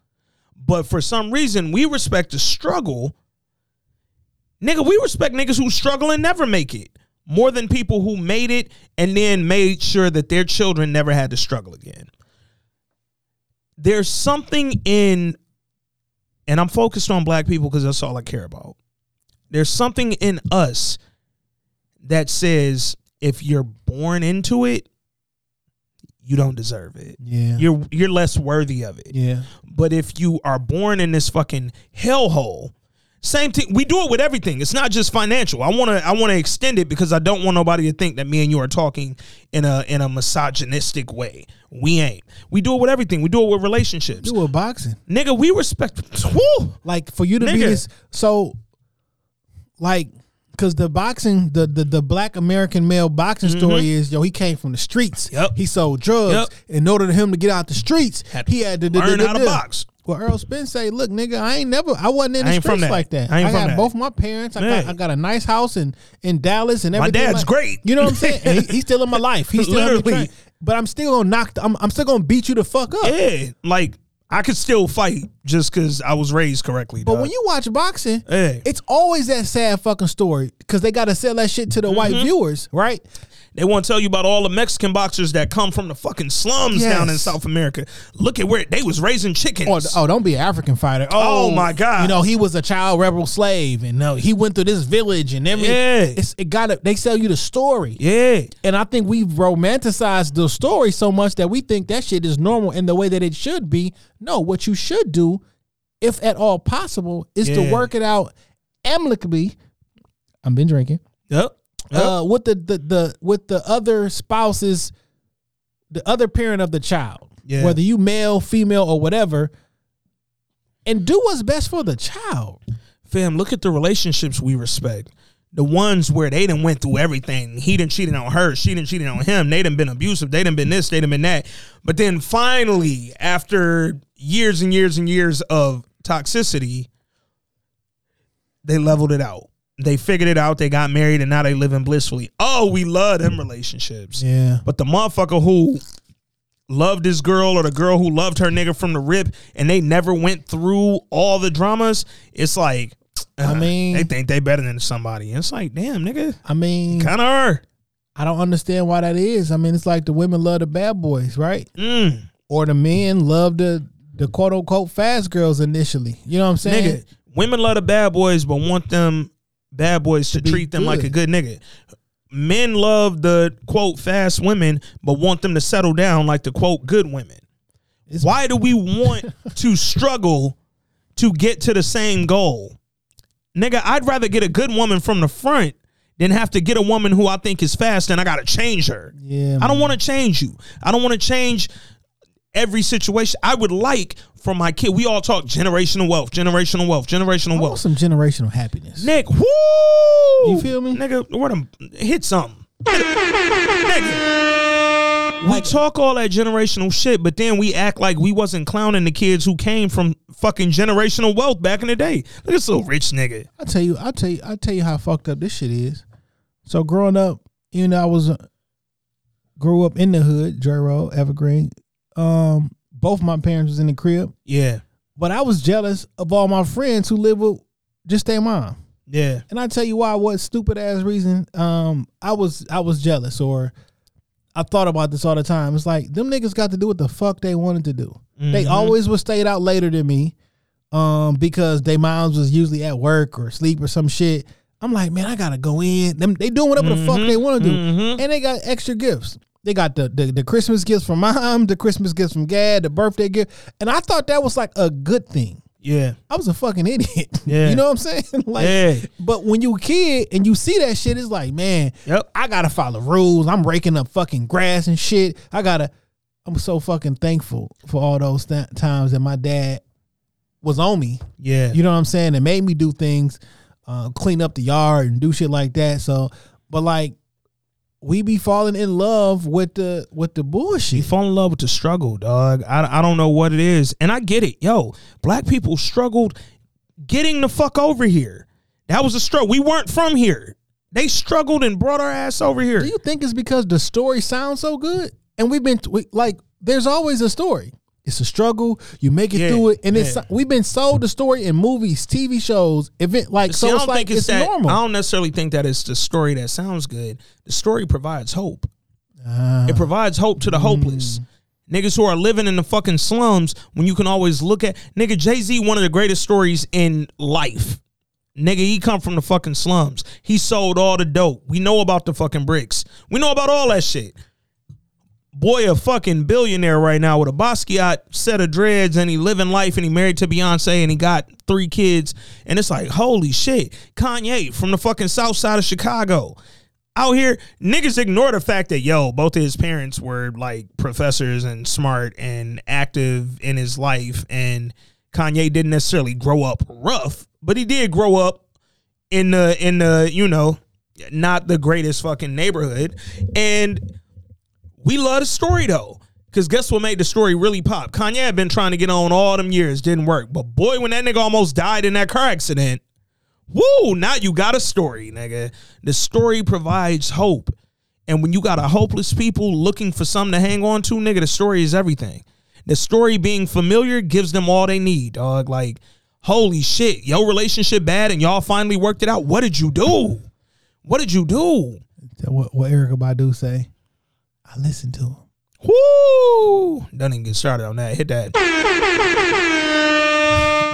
But for some reason, we respect the struggle. Nigga, we respect niggas who struggle and never make it more than people who made it and then made sure that their children never had to struggle again. There's something in, and I'm focused on black people because that's all I care about. There's something in us that says if you're born into it, you don't deserve it. Yeah. You're you're less worthy of it. Yeah. But if you are born in this fucking hellhole, same thing. We do it with everything. It's not just financial. I want to I want to extend it because I don't want nobody to think that me and you are talking in a in a misogynistic way. We ain't. We do it with everything. We do it with relationships. Do it with boxing. Nigga, we respect Woo! Like for you to be this so like because the boxing, the, the the black American male boxing story is yo, he came from the streets. Mm-hmm. Yep. He sold drugs. Yep. In order for him to get out the streets, Had he had to learn how to box. Well, Errol Spence say, "Look, nigga, I ain't never, I wasn't in the streets that. like that. I I, got that. both my parents. I got, I got a nice house in in Dallas and everything. My dad's like- great. You know what I'm saying? And he, he's still in my life. He's still. Literally. But I'm still gonna knock. The, I'm, I'm still gonna beat you the fuck up. Yeah, like I could still fight just because I was raised correctly. But dog. when you watch boxing, Yeah. it's always that sad fucking story because they got to sell that shit to the white Mm-hmm. viewers, right? They want to tell you about all the Mexican boxers that come from the fucking slums Yes. down in South America. Look at where they was raising chickens. Or, oh, don't be an African fighter. Oh, Oh, my God. You know he was a child rebel slave, and no, he went through this village and everything. Yeah. It's, it got to They sell you the story. yeah, And I think we've romanticized the story so much that we think that shit is normal in the way that it should be. No, what you should do, if at all possible, is Yeah. to work it out amicably. I've been drinking. yep. Yep. uh, with the, the the with the other spouses, the other parent of the child, Yeah. whether you male, female, or whatever, and do what's best for the child. Fam, look at the relationships we respect. The ones where they done went through everything. He done cheated on her. She done cheated on him. They done been abusive. They done been this. They done been that. But then finally, after years and years and years of toxicity, they leveled it out. They figured it out. They got married and now they living blissfully. Oh, we love them relationships. Yeah. But the motherfucker who loved this girl or the girl who loved her nigga from the rip and they never went through all the dramas, it's like, I uh, mean- they think they better than somebody. It's like, damn, nigga, I mean, kind of are. I don't understand why that is. I mean, it's like the women love the bad boys, right? Mm, Or the men love the the quote unquote fast girls initially. You know what I'm saying? nigga, women love the bad boys, but want them bad boys to, be treat them like a good. good nigga. Men love the quote fast women, but want them to settle down like the quote good women. It's- Why do we want to struggle to get to the same goal? Nigga, I'd rather get a good woman from the front than have to get a woman who I think is fast and I gotta change her. Yeah, I don't want to change you. I don't want to change every situation. I would like for my kid. We all talk generational wealth, generational wealth, generational I wealth. some generational happiness. Nick, whoo! You feel me? Nigga, where them hit something. Nigga. We talk all that generational shit, but then we act like we wasn't clowning the kids who came from fucking generational wealth back in the day. Look at this little rich nigga. I tell you, I tell you, I tell you how fucked up this shit is. So growing up, you know, I was uh, grew up in the hood, Dre Road, Evergreen. Um, both my parents was in the crib, Yeah, but I was jealous of all my friends who live with just their mom. yeah, And I tell you why. What stupid ass reason? Um, I was I was jealous, or I thought about this all the time. It's like them niggas got to do what the fuck they wanted to do. They always would stay out later than me, um, because they moms was usually at work or sleep or some shit. I'm like, man, I gotta go in. Them they doing whatever the fuck they want to do, and they got extra gifts. They got the, the the Christmas gifts from mom, the Christmas gifts from dad, the birthday gift, and I thought that was like a good thing. yeah. I was a fucking idiot. Yeah. you know what I'm saying? like, Yeah. but when you a kid and you see that shit, it's like, man, Yep. I gotta follow rules. I'm raking up fucking grass and shit. I gotta. I'm so fucking thankful for all those th- times that my dad was on me. Yeah. You know what I'm saying? It made me do things, uh, clean up the yard and do shit like that. So, but like, we be falling in love with the with the You bullshit. fall in love with the struggle, dog. I, I don't know what it is. And I get it. Yo, black people struggled getting the fuck over here. That was a struggle. We weren't from here. They struggled and brought our ass over here. Do you think it's because the story sounds so good? And we've been we, like, there's always a story. It's a struggle. You make it Yeah, through it, and it's we've been sold the story in movies, TV shows, event like See, so. I It's don't like think it's, it's, that. normal. I don't necessarily think that it's the story that sounds good. The story provides hope. Ah. it provides hope to the hopeless. Niggas who are living in the fucking slums when you can always look at nigga Jay Z, one of the greatest stories in life. Nigga, he come from the fucking slums. He sold all the dope. We know about the fucking bricks. We know about all that shit. Boy, a fucking billionaire right now with a Basquiat set of dreads, and he living life, and he married to Beyonce, and he got three kids, and it's like holy shit. Kanye from the fucking South Side of Chicago, out here, niggas ignore the fact that yo, both of his parents were like professors and smart and active in his life, and Kanye didn't necessarily grow up rough, but he did grow up in the in the you know not the greatest fucking neighborhood, and we love the story though. Cause guess what made the story really pop? Kanye had been trying to get on all them years, didn't work. But boy, when that nigga almost died in that car accident, woo, now you got a story, nigga. The story provides hope. And when you got a hopeless people looking for something to hang on to, nigga, the story is everything. The story being familiar gives them all they need, dog. Like, holy shit, your relationship bad and y'all finally worked it out. What did you do? What did you do? what, what Erykah Badu say? I listened to him. Woo! Don't even get started on that. Hit that.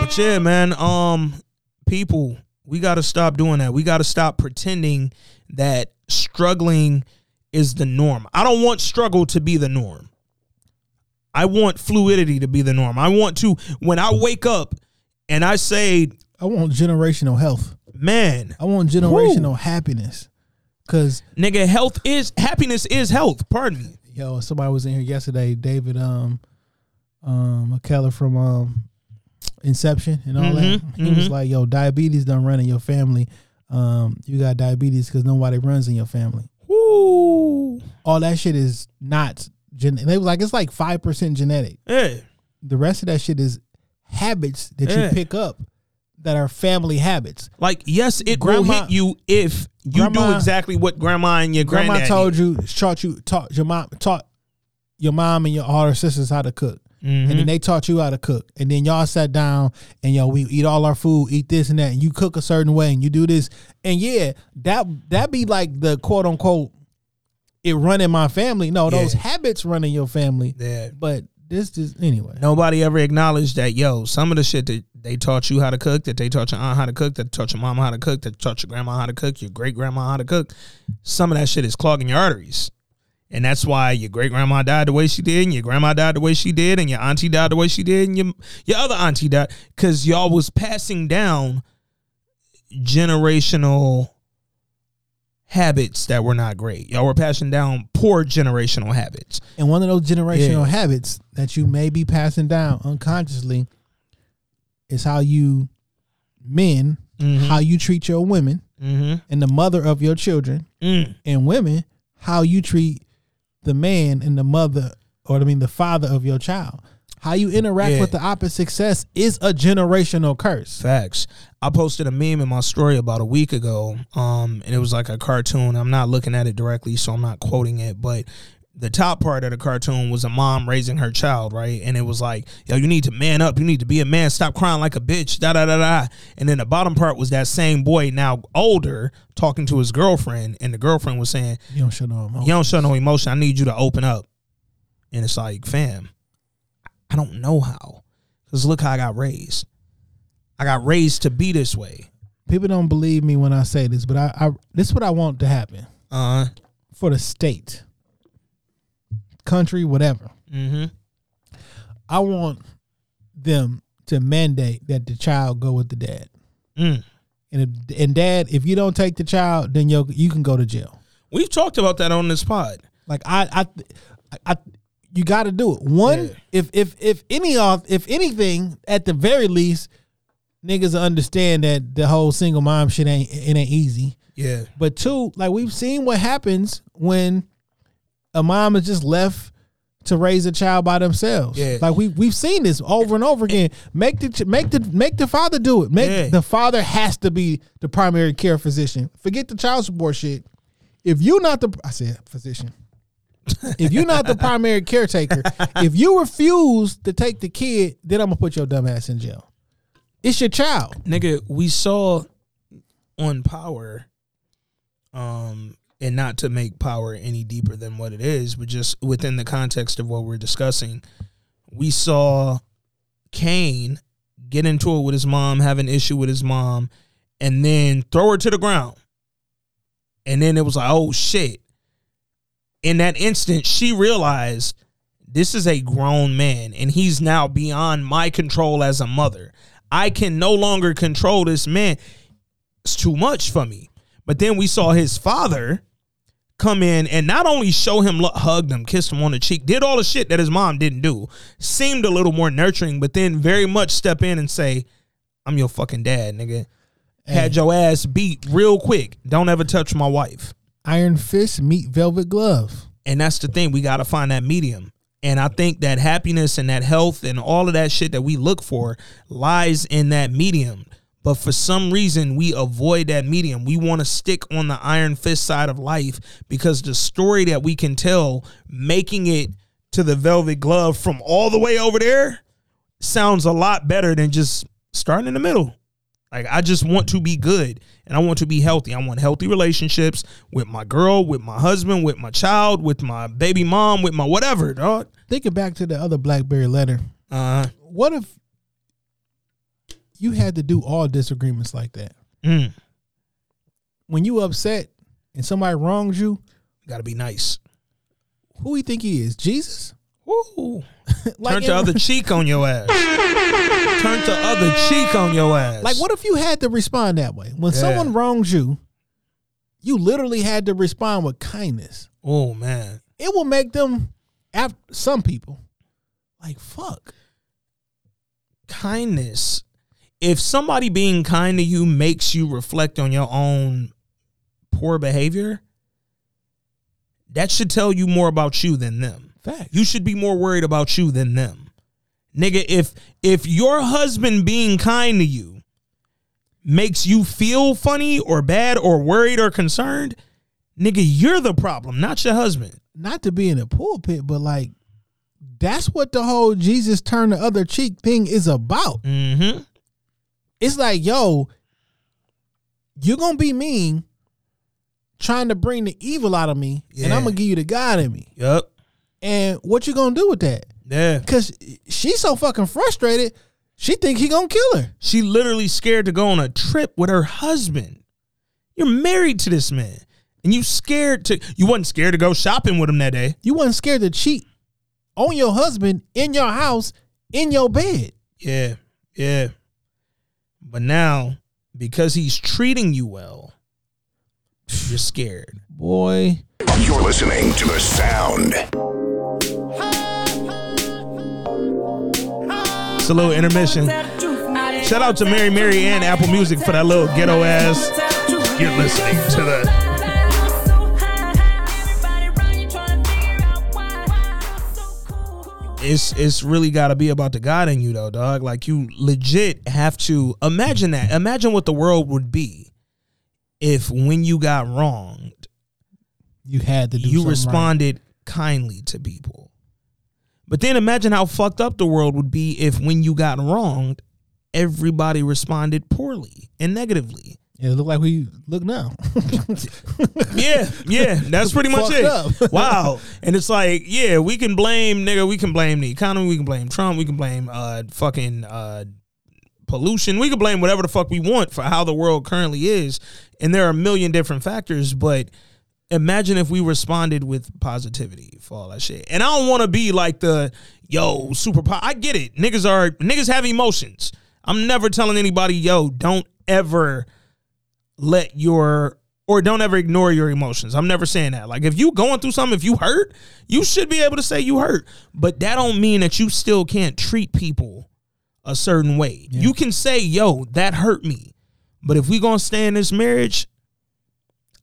but yeah, man. Um, people, we got to stop doing that. We got to stop pretending that struggling is the norm. I don't want struggle to be the norm. I want fluidity to be the norm. I want to when I wake up and I say, I want generational health. man, I want generational happiness. Cause nigga, health is happiness is health. Pardon me. yo, somebody was in here yesterday, David um um McKellar from um Inception and all that. Mhm, He was mhm. like, yo, diabetes don't run in your family. Um, you got diabetes because nobody runs in your family. Woo. All that shit is not gen they was like it's like five percent genetic. Yeah. The rest of that shit is habits that Yeah. you pick up that are family habits. Like, yes, it will hit you if you do exactly what grandma and your Grandma told did. you, taught you, taught your mom, taught your mom and your all her sisters how to cook, Mhm. and then they taught you how to cook, and then y'all sat down and yo, we eat all our food, eat this and that, and you cook a certain way, and you do this, and yeah, that that be like the quote unquote, it run in my family. No, those habits run in your family, Yeah. but this is anyway. Nobody ever acknowledged that, yo, some of the shit that they taught you how to cook, that they taught your aunt how to cook, that taught your mama how to cook, that taught your grandma how to cook, your great grandma how to cook, some of that shit is clogging your arteries. And that's why your great grandma died the way she did, and your grandma died the way she did, and your auntie died the way she did, and your your other auntie died. Cause y'all was passing down generational habits that were not great. Y'all were passing down poor generational habits. And one of those generational Yeah. habits that you may be passing down unconsciously is how you men, Mhm. how you treat your women Mm-hmm. and the mother of your children, Mm. and women, how you treat the man and the mother, or I mean the father of your child. How you interact Yeah. with the opposite sex is a generational curse. Facts. I posted a meme in my story about a week ago, um, and it was like a cartoon. I'm not looking at it directly, so I'm not quoting it, but the top part of the cartoon was a mom raising her child, right? And it was like, yo, you need to man up. You need to be a man. Stop crying like a bitch. Da da da da. And then the bottom part was that same boy, now older, talking to his girlfriend, and the girlfriend was saying, You don't show no emotion. you don't show no emotion. I need you to open up. And it's like, fam, I don't know how. Because look how I got raised. I got raised to be this way. People don't believe me when I say this, but I, I this is what I want to happen Uh huh. for the state, country, whatever. mm-hmm. I want them to mandate that the child go with the dad. Mm. And if, and dad, if you don't take the child, then you you can go to jail. We've talked about that on this pod. Like I I I you got to do it. One, Yeah. if if if any of if anything, at the very least, niggas understand that the whole single mom shit ain't it ain't easy. Yeah. But two, like we've seen what happens when a mom is just left to raise a child by themselves. Yeah. Like we we've seen this over and over again. Make the make the make the father do it. Make Yeah. the father has to be the primary care physician. Forget the child support shit. If you're not the I said physician. If you're not the primary caretaker, if you refuse to take the kid, then I'm gonna put your dumb ass in jail. It's your child. nigga, we saw on Power, um, and not to make Power any deeper than what it is, but just within the context of what we're discussing, we saw Kane get into it with his mom, have an issue with his mom, and then throw her to the ground. And then it was like, oh shit. In that instant, she realized this is a grown man and he's now beyond my control as a mother. I can no longer control this man. It's too much for me. But then we saw his father come in and not only show him, hugged him, kissed him on the cheek, did all the shit that his mom didn't do, seemed a little more nurturing, but then very much step in and say, I'm your fucking dad, nigga. Had your ass beat real quick. Don't ever touch my wife. Iron fist meet velvet glove. And that's the thing. We got to find that medium. And I think that happiness and that health and all of that shit that we look for lies in that medium. But for some reason, we avoid that medium. We want to stick on the iron fist side of life because the story that we can tell, making it to the velvet glove from all the way over there, sounds a lot better than just starting in the middle. Like I just want to be good and I want to be healthy. I want healthy relationships with my girl, with my husband, with my child, with my baby mom, with my whatever, dog. Thinking back to the other BlackBerry letter, Uh what if you had to do all disagreements like that? mm, When you upset and somebody wrongs you, gotta be nice. who you think he is? Jesus? Woo. Like Turn the other cheek on your ass. Turn the other cheek on your ass. Like, what if you had to respond that way? When Yeah. someone wrongs you, you literally had to respond with kindness. Oh man. It will make them, af- some people, like, fuck. Kindness. If somebody being kind to you makes you reflect on your own poor behavior, that should tell you more about you than them. Fact. You should be more worried about you than them. Nigga, if if your husband being kind to you makes you feel funny or bad or worried or concerned, nigga, you're the problem, not your husband. Not to be in a pulpit, but like, that's what the whole Jesus turn the other cheek thing is about. Mm-hmm. It's like, yo, you're gonna be mean, trying to bring the evil out of me, and I'm gonna give you the God in me. Yup. And what you gonna do with that? Yeah. Cause she's so fucking frustrated, she think he gonna kill her. She literally scared to go on a trip with her husband. You're married to this man. And you scared to you wasn't scared to go shopping with him that day. You wasn't scared to cheat on your husband in your house, in your bed. Yeah. Yeah. But now, because he's treating you well, you're scared. Boy, You're listening to the sound. It's a little intermission. Shout out to Mary Mary and Apple Music for that little ghetto ass. You're listening to the it's it's really got to be about the God in you though, dog. Like you legit have to imagine that. Imagine what the world would be if when you got wronged, you had to do you something right. responded kindly to people. But then imagine how fucked up the world would be if when you got wronged, everybody responded poorly and negatively. It look like we look now. Yeah, yeah, that's pretty much Fucked it. wow, and it's like, yeah, we can blame nigga, we can blame the economy, we can blame Trump, we can blame uh fucking uh pollution, we can blame whatever the fuck we want for how the world currently is, and there are a million different factors, but imagine if we responded with positivity for all that shit. And I don't want to be like the yo super. Po- I get it, niggas are niggas have emotions. I'm never telling anybody, yo, don't ever let your or don't ever ignore your emotions. I'm never saying that. Like if you going through something, if you hurt, you should be able to say you hurt. But that don't mean that you still can't treat people a certain way. You can say, "Yo, that hurt me." But if we going to stay in this marriage,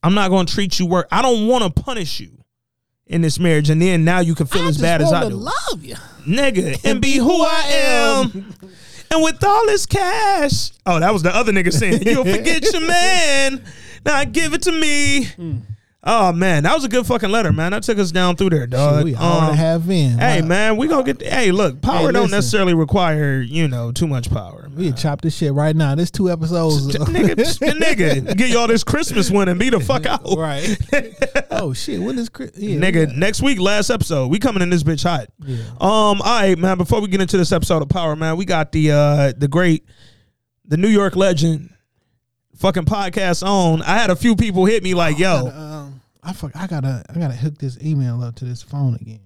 I'm not going to treat you work. I don't want to punish you in this marriage and then now you can feel I as bad as I do. love you. Nigga, and be who I am. And with all this cash. Oh, that was the other nigga saying, You'll forget your man. Now give it to me. Mm. Oh man, that was a good fucking letter, man. That took us down through there, dog. Shit, we all to Um, have in. Hey Wow. man, we gonna get. Hey, look, power Hey, don't necessarily require you know too much power. We can chop this shit right now. There's two episodes. nigga, nigga, get y'all this Christmas one and be the fuck out. right. oh shit. When is Chris? Yeah, nigga, next week, last episode, we coming in this bitch hot. Um, all right, man. Before we get into this episode of Power, man, we got the uh the great, the New York legend, fucking podcast on. I had a few people hit me like, yo, Um, I fuck. I gotta. I gotta hook this email up to this phone again.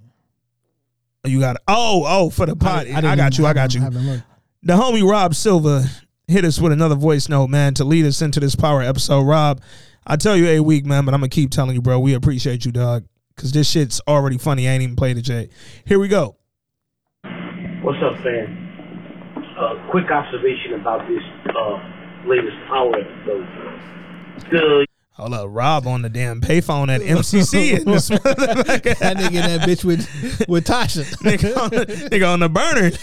you got oh oh for the pod. I, didn't got you. I got you. The homie Rob Silva hit us with another voice note, man, to lead us into this Power episode. Rob, I tell you a week, man, but I'm gonna keep telling you, bro. We appreciate you, dog, because this shit's already funny. I ain't even played it yet. Here we go. What's up, fam? Uh, quick observation about this uh, latest Power episode. The Hold up, Rob on the damn payphone at MCC in this motherfucker. That nigga and that bitch with with Tasha. nigga, on the, nigga on the burner.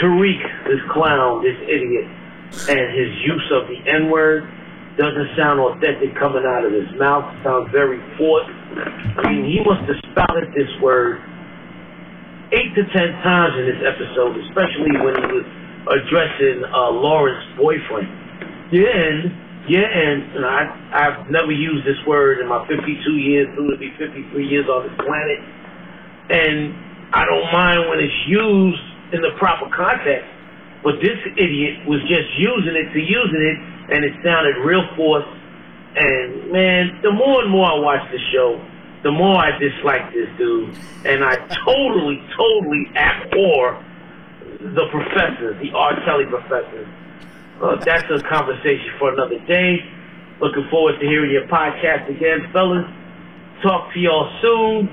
Tariq, this clown, this idiot, and his use of the N word doesn't sound authentic coming out of his mouth. It sounds very forced. I mean, he must have spouted this word eight to ten times in this episode, especially when he was addressing uh, Lauren's boyfriend. Yeah, and yeah, and, and I I've never used this word in my 52 years, soon to be 53 years on this planet, and I don't mind when it's used in the proper context. But this idiot was just using it to using it, and it sounded real forced. And man, the more and more I watch the show, the more I dislike this dude, and I totally, totally abhor the professors, the R. Kelly professors. Uh, that's a conversation for another day. Looking forward to hearing your podcast again, fellas. Talk to y'all soon.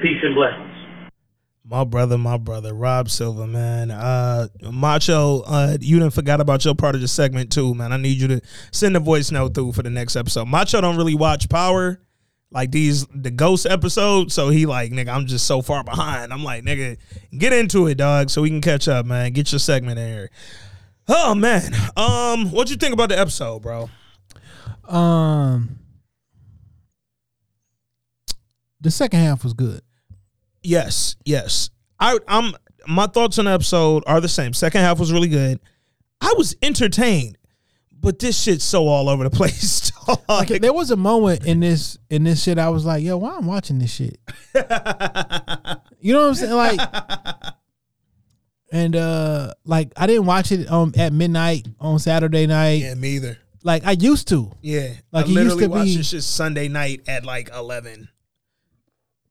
Peace and blessings. My brother, my brother, Rob Silva, man. Uh, Macho, uh, you didn't forgot about your part of the segment too, man. I need you to send a voice note through for the next episode. Macho don't really watch Power, like these the Ghost episodes, so he like, nigga, I'm just so far behind. I'm like, nigga, get into it, dog, so we can catch up, man. Get your segment in here. Oh man, um, what you think about the episode, bro? Um, the second half was good. Yes, yes. I I'm my thoughts on the episode are the same. Second half was really good. I was entertained, but this shit's so all over the place. Like there was a moment in this in this shit I was like, yo, why I'm watching this shit? you know what I'm saying? Like and uh like I didn't watch it um at midnight on Saturday night. yeah, me either. Like I used to. Yeah, Like, I it used literally to watched be- this shit Sunday night at like eleven.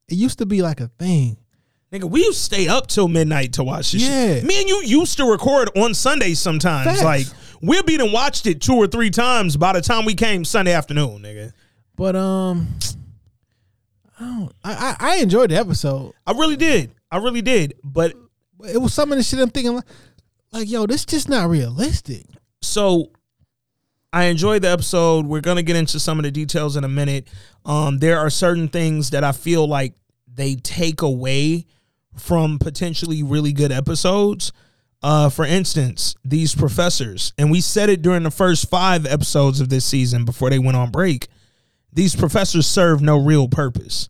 It used to be like a thing. Nigga, we used to stay up till midnight to watch this Yeah. shit. Me and you used to record on Sundays sometimes. Facts. Like we'll be done watched it two or three times by the time we came Sunday afternoon, nigga. But um I don't I, I, I enjoyed the episode. I really did. I really did. But It was some of the shit I'm thinking like, like yo, this just not realistic. so I enjoyed the episode. We're gonna get into some of the details in a minute. Um, there are certain things that I feel like they take away from potentially really good episodes. Uh, for instance, these professors, and we said it during the first five episodes of this season before they went on break. These professors serve no real purpose.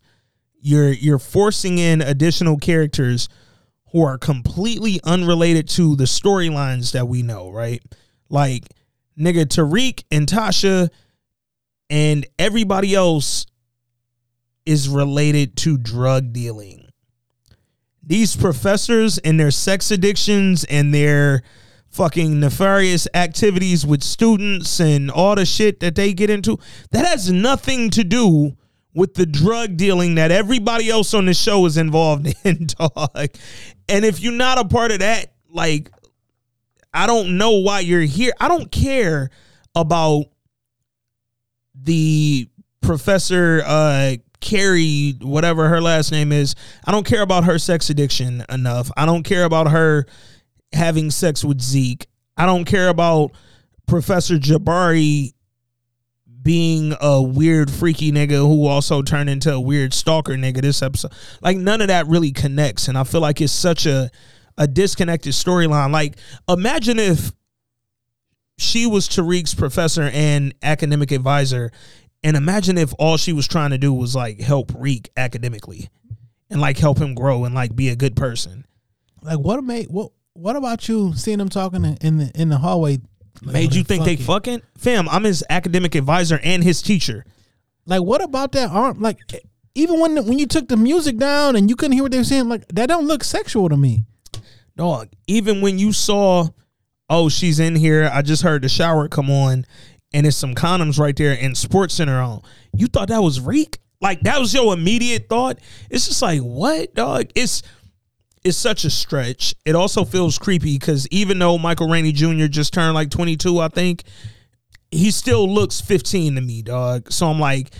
You're you're forcing in additional characters who are completely unrelated to the storylines that we know, right? Like nigga Tariq and Tasha and everybody else is related to drug dealing. These professors and their sex addictions and their fucking nefarious activities with students and all the shit that they get into, that has nothing to do with the drug dealing that everybody else on the show is involved in, dog. And if you're not a part of that, like I don't know why you're here. I don't care about the professor uh Carrie, whatever her last name is, I don't care about her sex addiction enough. I don't care about her having sex with Zeke. I don't care about Professor Jabari being a weird freaky nigga who also turned into a weird stalker nigga this episode. Like none of that really connects and I feel like it's such a a disconnected storyline. Like imagine if she was Tariq's professor and academic advisor and imagine if all she was trying to do was like help Reek academically and like help him grow and like be a good person. Like what made what what about you seeing them talking in- in the in the hallway? Like, Made you think they fucking- fucking? Fam, I'm his academic advisor and his teacher. Like what about that arm? Like even when when you took the music down and you couldn't hear what they were saying, like that don't look sexual to me. Dog, even when you saw, oh, she's in here, I just heard the shower come on and it's some condoms right there and Sports Center on. You thought that was Reek? Like that was your immediate thought? It's just like, what, dog? It's it's such a stretch. It also feels creepy because even though Michael Rainey Jr. just turned like 22, I think, he still looks 15 to me, dog. So I'm like,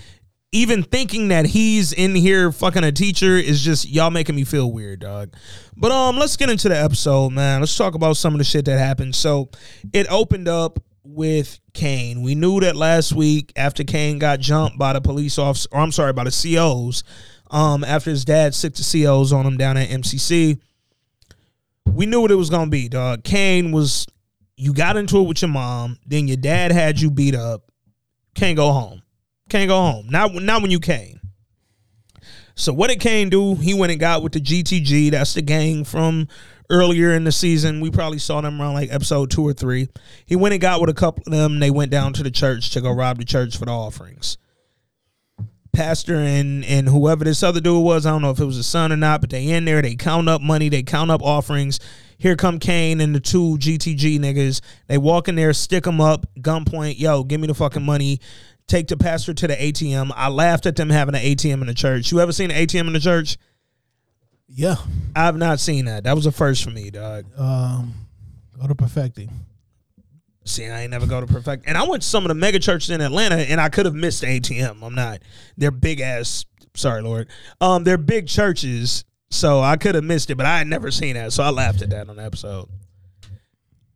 even thinking that he's in here fucking a teacher is just y'all making me feel weird, dog. But um, let's get into the episode, man. Let's talk about some of the shit that happened. So it opened up with Cane. We knew that last week after Cane got jumped by the police officer, or I'm sorry, by the COs, um, after his dad sick the COs on him down at MCC. We knew what it was gonna be, dog. Cane was you got into it with your mom, then your dad had you beat up. Can't go home. Can't go home. Not not when you came. So what did Cane do? He went and got with the GTG. That's the gang from earlier in the season. We probably saw them around like episode two or three. He went and got with a couple of them. They went down to the church to go rob the church for the offerings. Pastor and and whoever this other dude was, I don't know if it was a son or not, but they in there. They count up money. They count up offerings. Here come Cane and the two GTG niggas. They walk in there, stick them up, gunpoint. Yo, give me the fucking money. Take the pastor to the ATM. I laughed at them having an ATM in the church. You ever seen an ATM in the church? Yeah. I've not seen that. That was a first for me, dog. Um, go to perfecting. See, I ain't never go to perfect. And I went to some of the mega churches in Atlanta, and I could have missed ATM. I'm not. They're big ass. Sorry, Lord. Um, they're big churches, so I could have missed it, but I had never seen that, so I laughed at that on the episode.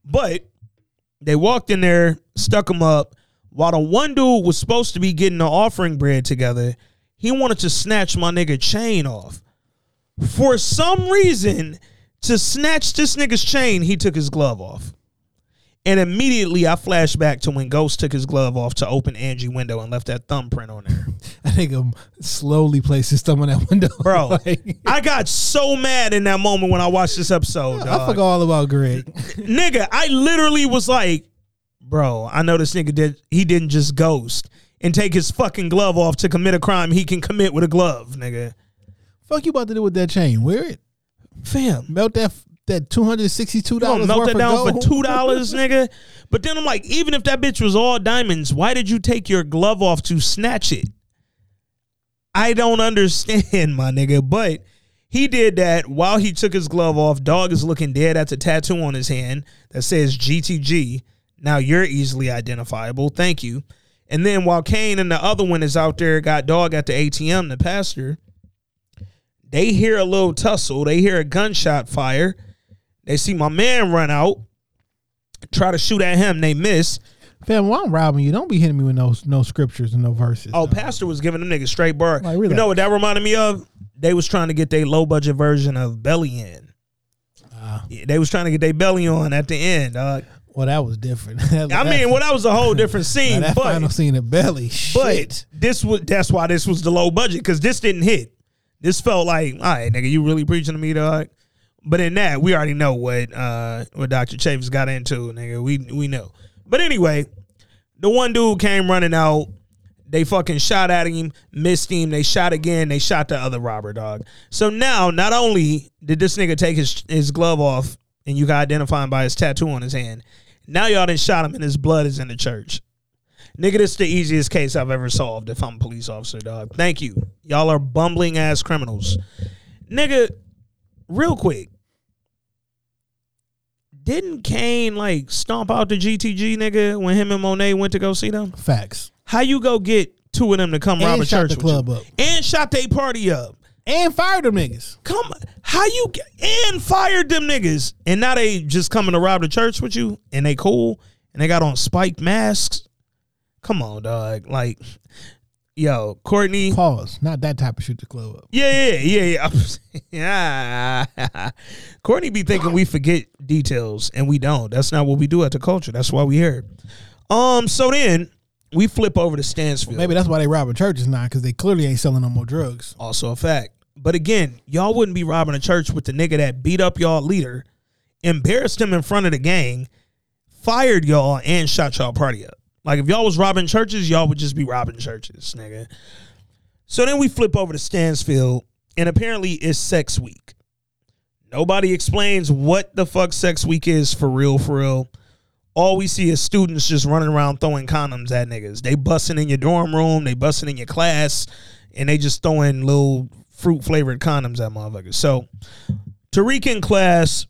But they walked in there, stuck them up. While the one dude was supposed to be getting the offering bread together, he wanted to snatch my nigga chain off. For some reason, to snatch this nigga's chain, he took his glove off. And immediately I flashed back to when Ghost took his glove off to open Angie window and left that thumbprint on there. I think um slowly placed his thumb on that window, Bro, Like, I got so mad in that moment when I watched this episode. I dog. forgot all about Greg. nigga, I literally was like, bro, I know this nigga did he didn't just ghost and take his fucking glove off to commit a crime he can commit with a glove, nigga. Fuck you about to do with that chain? Wear it. Fam. Melt that that two hundred sixty two dollars. melt that down gold? for two dollars, nigga. But then I'm like, even if that bitch was all diamonds, why did you take your glove off to snatch it? I don't understand, my nigga. But he did that while he took his glove off. Dog is looking dead at the tattoo on his hand that says GTG. Now you're easily identifiable. Thank you. And then while Cane and the other one is out there, got dog at the ATM, the pastor, they hear a little tussle. They hear a gunshot fire. They see my man run out, try to shoot at him. They miss. Fam, while I'm robbing you, don't be hitting me with no no scriptures and no verses. Oh, pastor was giving them niggas straight bar. Like, you know what that reminded me of? They was trying to get their low budget version of Belly in. Ah. Yeah, they was trying to get their belly on at the end. dog. Well, that was different. I mean, well, that was a whole different scene. that but final scene of belly. but this was that's why this was the low budget because this didn't hit. This felt like, all right, nigga, you really preaching to me, dog. But in that, we already know what uh what Dr. Chavis got into, nigga. We we know. But anyway, the one dude came running out. They fucking shot at him, missed him. They shot again. They shot the other robber dog. So now, not only did this nigga take his his glove off, and you can identify him by his tattoo on his hand, now y'all done shot him, and his blood is in the church. Nigga, this the easiest case I've ever solved if I'm a police officer, dog. Thank you. Y'all are bumbling ass criminals. Nigga, real quick. Didn't Cane like stomp out the GTG nigga when him and Monet went to go see them? Facts. How you go get two of them to come And rob a shot church the with club you? up. and shot they party up? and fired them niggas. Come, how you get and fired them niggas, and now they just coming to rob the church with you, and they cool, and they got on spiked masks. Come on, dog. Like, yo, Courtney. Pause. Not that type of shoot the club up. Yeah, yeah, yeah, yeah. yeah. Courtney be thinking we forget details, and we don't. That's not what we do at the culture. That's why we here. Um. So then we flip over to Stansfield. Maybe that's why they robbing churches now because they clearly ain't selling no more drugs. Also a fact. But again, y'all wouldn't be robbing a church with the nigga that beat up y'all leader, embarrassed him in front of the gang, fired y'all, and shot y'all party up. Like if y'all was robbing churches, y'all would just be robbing churches, nigga. So then we flip over to Stansfield, and apparently it's sex week. Nobody explains what the fuck sex week is for real, for real. All we see is students just running around throwing condoms at niggas. They busting in your dorm room, they busting in your class, and they just throwing little fruit flavored condoms at motherfuckers. So Tariq in class,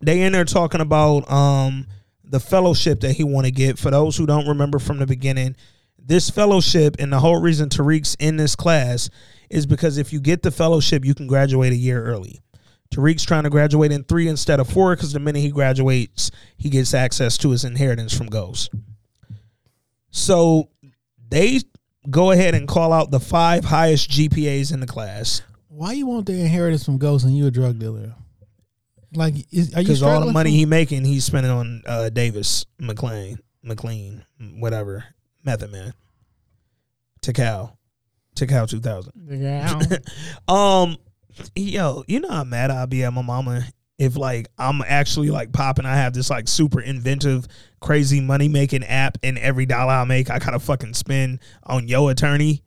they in there talking about um the fellowship that he want to get. For those who don't remember from the beginning, this fellowship and the whole reason Tariq's in this class is because if you get the fellowship, you can graduate a year early. Tariq's trying to graduate in three instead of four because the minute he graduates, he gets access to his inheritance from Ghost. So they go ahead and call out the five highest GPAs in the class Why you want the inheritance from Ghost and you a drug dealer? Like, is, are you because all the money he making, he's spending on uh, Davis, MacLean, MacLean, whatever, Method Man, Takao, Takao two thousand. Yeah. Um, yo, you know how mad I'd be at my mama if like I'm actually like popping. I have this like super inventive, crazy money making app, and every dollar I make, I gotta fucking spend on yo attorney.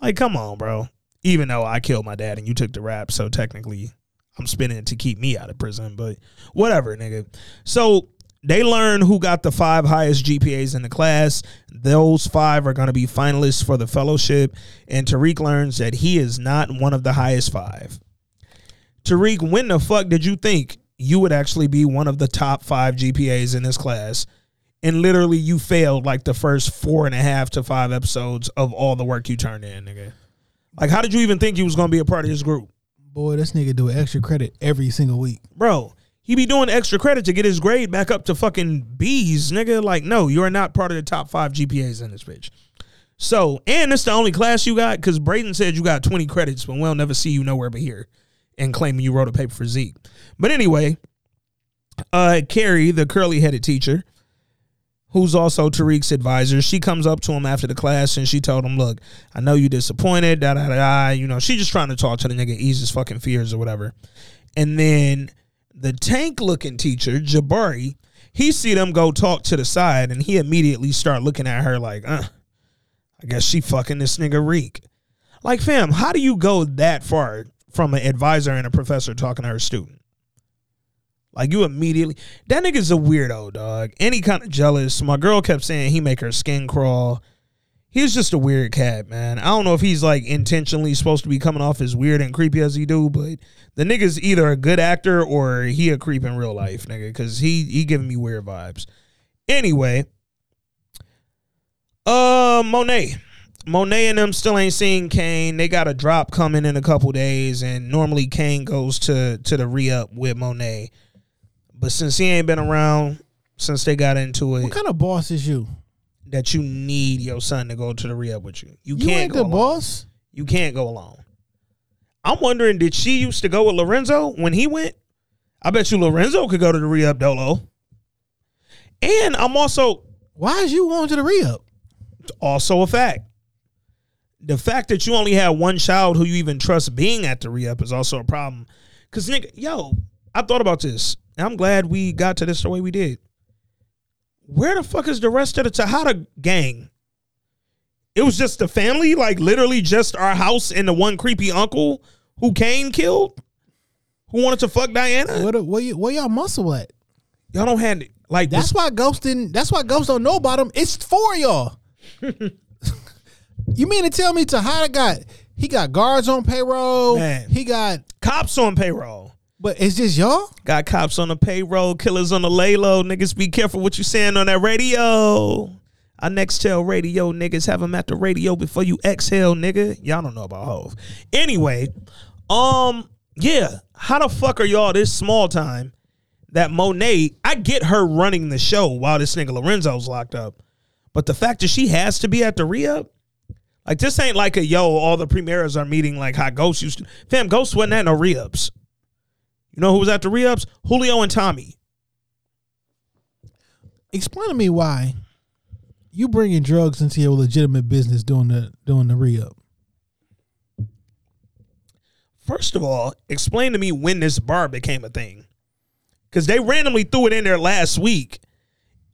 Like, come on, bro. Even though I killed my dad and you took the rap, so technically I'm spending to keep me out of prison. But whatever, nigga. So they learn who got the five highest GPAs in the class. Those five are going to be finalists for the fellowship. And Tariq learns that he is not one of the highest five. Tariq, when the fuck did you think you would actually be one of the top five GPAs in this class? And literally, you failed like the first four and a half to five episodes of all the work you turned in, nigga. Like, how did you even think you was going to be a part of this group? Boy, this nigga do extra credit every single week. bro. He be doing extra credit to get his grade back up to fucking B's, nigga. Like, no, you are not part of the top five GPAs in this bitch. So, and it's the only class you got because Brayden said you got 20 credits, but we'll never see you nowhere but here and claiming you wrote a paper for Zeke. But anyway, uh, Carrie, the curly headed teacher, who's also Tariq's advisor, she comes up to him after the class and she told him, Look, I know you disappointed, da da da da. You know, she just trying to talk to the nigga, ease his fucking fears or whatever. And then the tank looking teacher, Jabari, he see them go talk to the side and he immediately start looking at her like, uh, I guess she fucking this nigga Reek. Like, fam, how do you go that far from an advisor and a professor talking to her student? Like you immediately that nigga's a weirdo, dog. Any kind of jealous. My girl kept saying he make her skin crawl. He's just a weird cat, man. I don't know if he's like intentionally supposed to be coming off as weird and creepy as he do, but the nigga's either a good actor or he a creep in real life, nigga, because he he giving me weird vibes. Anyway, uh, Monet. Monet and them still ain't seen Cane. They got a drop coming in a couple days, and normally Cane goes to to the re up with Monet. But since he ain't been around since they got into it, What kind of boss is you? that you need your son to go to the re up with you. You, You can't go the alone. boss. You can't go alone. I'm wondering, did she used to go with Lorenzo when he went? I bet you Lorenzo could go to the re up Dolo. And I'm also Why is you going to the re up? also a fact. The fact that you only had one child who you even trust being at the re up is also a problem. Cause nigga, yo, I thought about this. And I'm glad we got to this the way we did. Where the fuck is the rest of the Tejada gang? It was just the family, like literally just our house and the one creepy uncle who Cane killed, who wanted to fuck Diana. Where, the, where, you, where y'all muscle at? Y'all don't have it. Like That's this, why Ghost didn't. That's why Ghost don't know about him. It's for y'all. you mean to tell me Tejada got he got guards on payroll? Man. He got, cops on payroll. But it's just y'all. Got cops on the payroll, killers on the lay low. Niggas be careful what you saying on that radio. I next tell radio niggas have them at the radio before you exhale, nigga. Y'all don't know about Hove. Anyway, um, yeah. How the fuck are y'all this small time that Monet? I get her running the show while this nigga Lorenzo's locked up, but the fact that she has to be at the re-up, like this ain't like a yo. All the premieres are meeting like how Ghost used to. Fam, Ghost wasn't at no re-ups. You know who was at the re-ups? Julio and Tommy. Explain to me why you bringing drugs into your legitimate business doing the doing the re up. First of all, explain to me when this bar became a thing. Cause they randomly threw it in there last week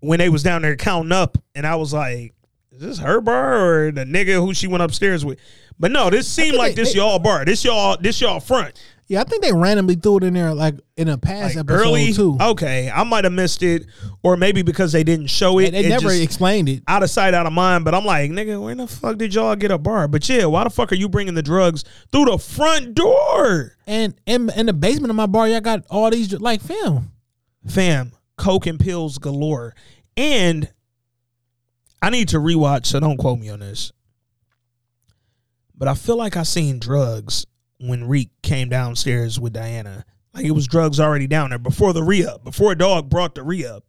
when they was down there counting up, and I was like, "Is this her bar or the nigga who she went upstairs with?" But no, this seemed like they- this they- y'all bar. This y'all this y'all front. Yeah, I think they randomly threw it in there like in a past Like episode early. too. Okay, I might have missed it, or maybe because they didn't show it. they it never explained it. out of sight, out of mind. But I'm like, nigga, where the fuck did y'all get a bar? But yeah, why the fuck are you bringing the drugs through the front door? And in in the basement of my bar, y'all got all these like film. fam, coke and pills galore. And I need to rewatch, so don't quote me on this. But I feel like I seen drugs when Reek came downstairs with Diana. Like it was drugs already down there before the re-up, before dog brought the re-up.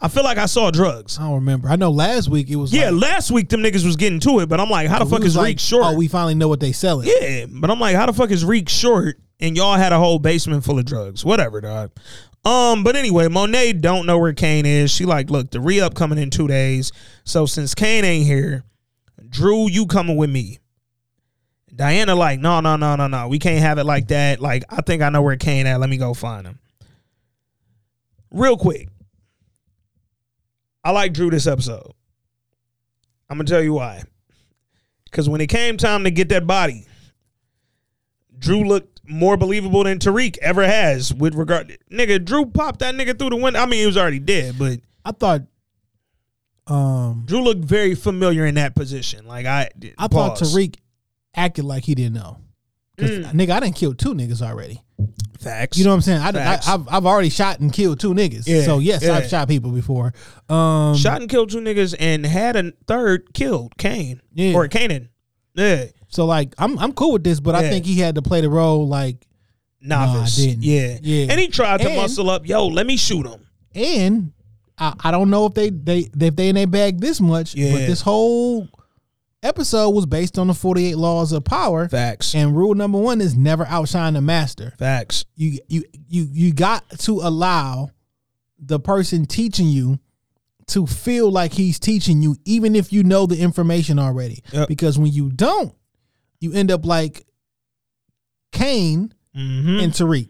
I feel like I saw drugs. I don't remember. I know last week it was Yeah, like, last week them niggas was getting to it, but I'm like, how the fuck is like, Reek short? Oh, we finally know what they selling. Yeah, but I'm like, how the fuck is Reek short and y'all had a whole basement full of drugs? Whatever, dog. Um, but anyway, Monet don't know where Cane is. She like, look, the re-up coming in two days. So since Cane ain't here, Drew, you coming with me. Diana like, no, no, no, no, no. We can't have it like that. Like, I think I know where Cane at. Let me go find him. Real quick. I like Drew this episode. I'm gonna tell you why. Because when it came time to get that body, Drew looked more believable than Tariq ever has with regard. Nigga, Drew popped that nigga through the window. I mean, he was already dead, but I thought um Drew looked very familiar in that position. Like I, I thought. Tariq acted like he didn't know. Cause Mm. nigga, I didn't kill two niggas already. Facts. You know what I'm saying? I, I, Facts. I've I've already shot and killed two niggas. Yeah, so yes, yeah. I've shot people before. Um, shot and killed two niggas and had a third killed, Kane Yeah. or Kanan. Yeah, So like, I'm I'm cool with this, but I think he had to play the role like novice. didn't. Yeah, Yeah. And he tried to And- muscle up. Yo, let me shoot him. and I, I don't know if they they if they in their bag this much, Yeah. but this whole episode was based on the 48 laws of power. Facts. And rule number one is never outshine the master. Facts. You you you you got to allow the person teaching you to feel like he's teaching you, even if you know the information already. Yep. Because when you don't, you end up like Kane Mm-hmm. and Tariq.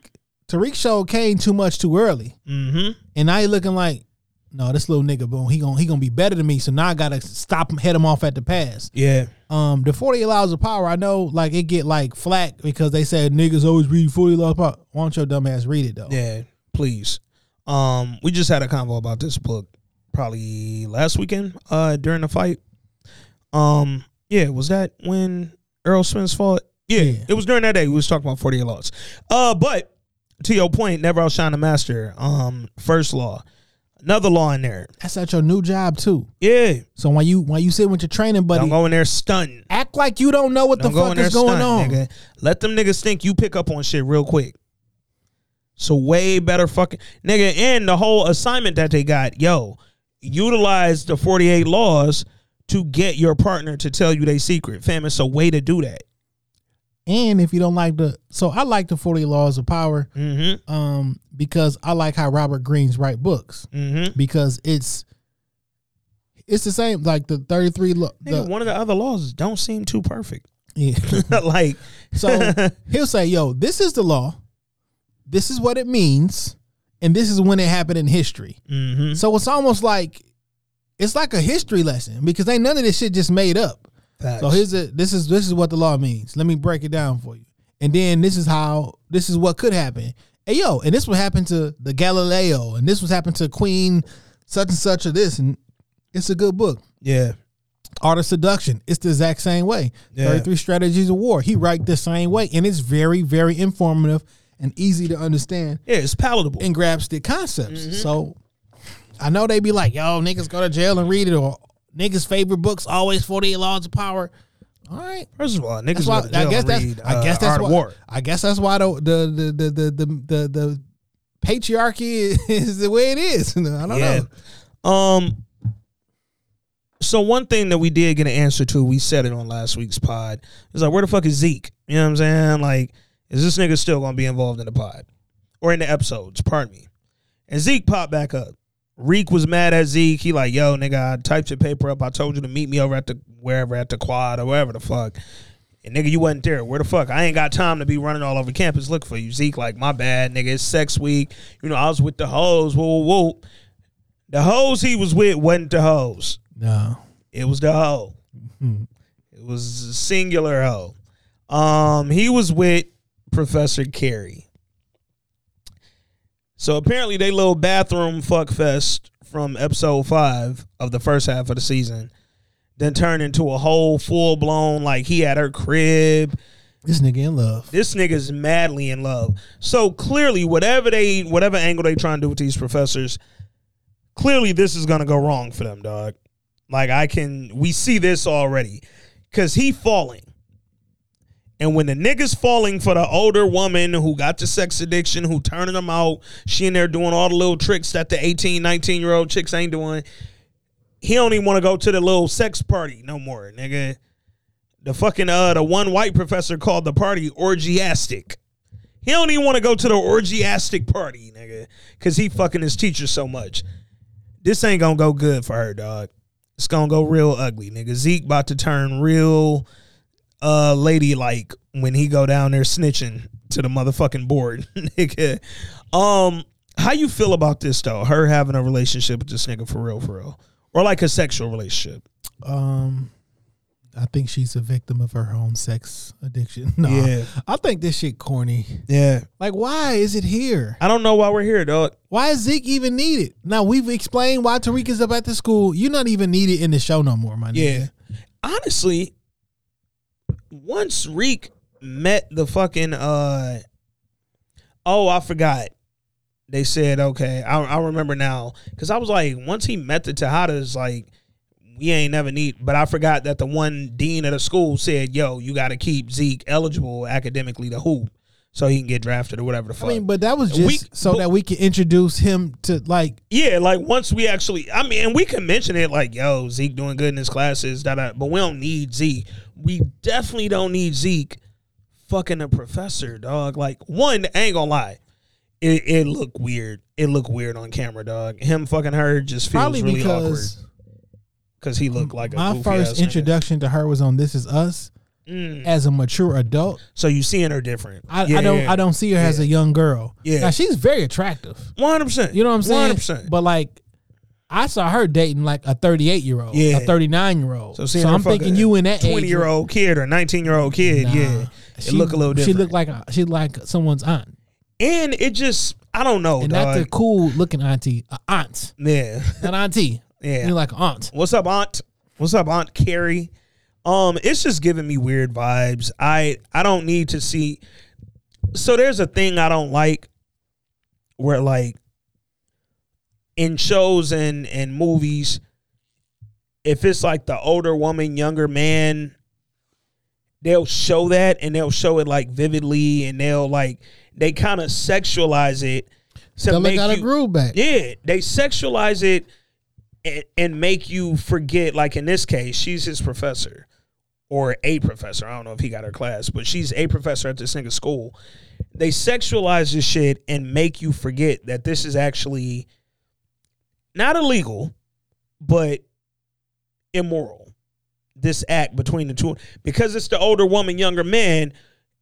Tariq showed Kane too much too early. Mm-hmm. And now he looking like, no, this little nigga, boom, he gonna he gonna be better than me. So now I gotta stop him, head him off at the pass. Yeah. Um, the forty laws of power, I know like it get like flack because they said niggas always read 48 laws of power. Why don't your dumb ass read it though? Yeah, please. Um, we just had a convo about this book probably last weekend, uh, during the fight. Um, yeah, was that when Errol Spence fought? Yeah, Yeah. it was during that day. We was talking about forty laws. Uh, but to your point, never outshine the master. Um, first law. Another law in there. That's at your new job too. Yeah. So when you when you sit with your training buddy, Don't go in there stunting. act like you don't know what Don't the go fuck is going on. nigga. Let them niggas think you pick up on shit real quick. So way better fucking nigga. And the whole assignment that they got, yo, utilize the 48 laws to get your partner to tell you their secret. Fam, it's a way to do that. And if you don't like the so I like the Forty laws of power Mm-hmm. um because I like how Robert Greene's write books Mm-hmm. because it's it's the same like the 33 lo- Nigga, the, one of the other laws don't seem too perfect. yeah. like So he'll say, "Yo, this is the law. This is what it means, and this is when it happened in history." Mhm. So it's almost like it's like a history lesson because ain't none of this shit just made up. Facts. So here's a this is this is what the law means. Let me break it down for you. And then this is how this is what could happen. Hey yo, and this what happened to the Galileo, and this was happened to Queen such and such or this, and it's a good book. yeah. Art of Seduction. It's the exact same way. Yeah. 33 Strategies of War. He write the same way. And it's very, very informative and easy to understand Yeah, it's palatable. and grasp the concepts. Mm-hmm. So I know they be like, yo, niggas go to jail and read it or niggas' favorite books always Forty Eight Laws of Power. All right. First of all, niggas That's why, I guess that's read, I uh, guess that's Art why War. I guess that's why the the the the the the, the, the patriarchy is the way it is. I don't Yeah. know. Um. So one thing that we did get an answer to, we said it on last week's pod. Is like, where the fuck is Zeke? You know what I'm saying? Like, is this nigga still gonna be involved in the pod or in the episodes? Pardon me. And Zeke popped back up. Reek was mad at Zeke. He like, yo, nigga, I typed your paper up. I told you to meet me over at the wherever at the quad or wherever the fuck. And nigga, you wasn't there. Where the fuck? I ain't got time to be running all over campus looking for you. Zeke, like, my bad, nigga. It's sex week. You know, I was with the hoes. Whoa, whoa, whoa. The hoes he was with wasn't the hoes. No. It was the hoe. It was a singular hoe. Um, he was with Professor Carrie. So apparently they little bathroom fuck fest from episode five of the first half of the season then turned into a whole full blown like he had her crib. This nigga in love. This nigga's madly in love. So clearly, whatever they whatever angle they trying to do with these professors, clearly this is gonna go wrong for them, dog. Like I can we see this already. Cause he falling. And when the niggas falling for the older woman who got the sex addiction, who turning them out, she in there doing all the little tricks that the 18, 19 year old chicks ain't doing. He don't even want to go to the little sex party no more, nigga. The fucking uh the one white professor called the party orgiastic. He don't even want to go to the orgiastic party, nigga, cause he fucking his teacher so much. This ain't gonna go good for her, dog. It's gonna go real ugly, nigga. Zeke about to turn real uh lady like when he go down there snitching to the motherfucking board, nigga. Um, how you feel about this though? Her having a relationship with this nigga for real, for real, or like a sexual relationship? Um, I think she's a victim of her own sex addiction. No, Yeah. I think this shit corny. Yeah, Like, why is it here? I don't know why we're here, dog. Why is Zeke even needed? Now we've explained why Tariq is up at the school. You're not even needed in the show no more, my nigga. Yeah. Honestly, once Reek met the fucking uh oh, I forgot. They said, okay, I, I remember now. Cause I was like, once he met the Tejadas, like, we ain't never need but I forgot that the one dean of the school said, yo, you gotta keep Zeke eligible academically to hoop so he can get drafted or whatever the fuck. I mean, but that was just We- so but- that we can introduce him to like Yeah, like once we actually, I mean, and we can mention it like, yo, Zeke doing good in his classes, da da. But we don't need Zeke. We definitely don't need Zeke fucking a professor, dog. Like one, I ain't gonna lie, it it looked weird. It looked weird on camera, dog. Him fucking her just feels probably really because awkward because he looked like a my first ass nigga. introduction to her was on This Is Us Mm. as a mature adult. So you seeing her different? I, Yeah, I don't yeah. I don't see her as a young girl. Yeah. now she's very attractive. One hundred percent. You know what I'm saying? One hundred percent. But like, I saw her dating like a 38 year old, Yeah. a 39 year old. So, So, I'm thinking you in that twenty year old kid or nineteen year old kid, yeah, it look a little different. She looked like a, she like someone's aunt, and it just I don't know, and dog. not the cool looking auntie, a aunt, yeah. an auntie. Yeah. You're like aunt. What's up, Aunt? What's up, Aunt Carrie? Um, it's just giving me weird vibes. I I don't need to see. So there's a thing I don't like, where like in shows and and movies, if it's like the older woman, younger man, they'll show that and they'll show it like vividly and they'll like they kind of sexualize it. to make got a you- groove back. yeah, they sexualize it and, and make you forget. Like in this case, she's his professor or a professor. I don't know if he got her class, but she's a professor at this nigga school. They sexualize this shit and make you forget that this is actually not illegal, but immoral. This act between the two because it's the older woman, younger man.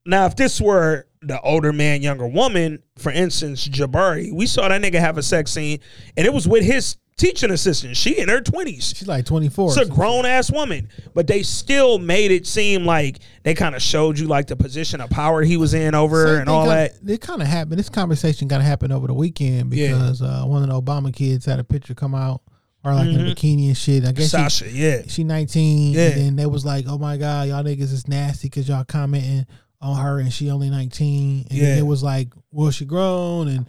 Now, if this were the older man, younger woman, for instance, Jabari, we saw that nigga have a sex scene, and it was with his teaching assistant. She in her twenties. She's like 24. It's a grown ass woman, but they still made it seem like they kind of showed you like the position of power he was in over Same and all kinda- that. It kind of happened. This conversation got to happen over the weekend Yeah. because uh, one of the Obama kids had a picture come out or like in Mhm. a bikini and shit. I guess she- Sasha, yeah. she 19 Yeah. and then they was like, oh my god, y'all niggas is nasty because y'all commenting on her and she only 19. And Yeah. then it was like, well, she grown and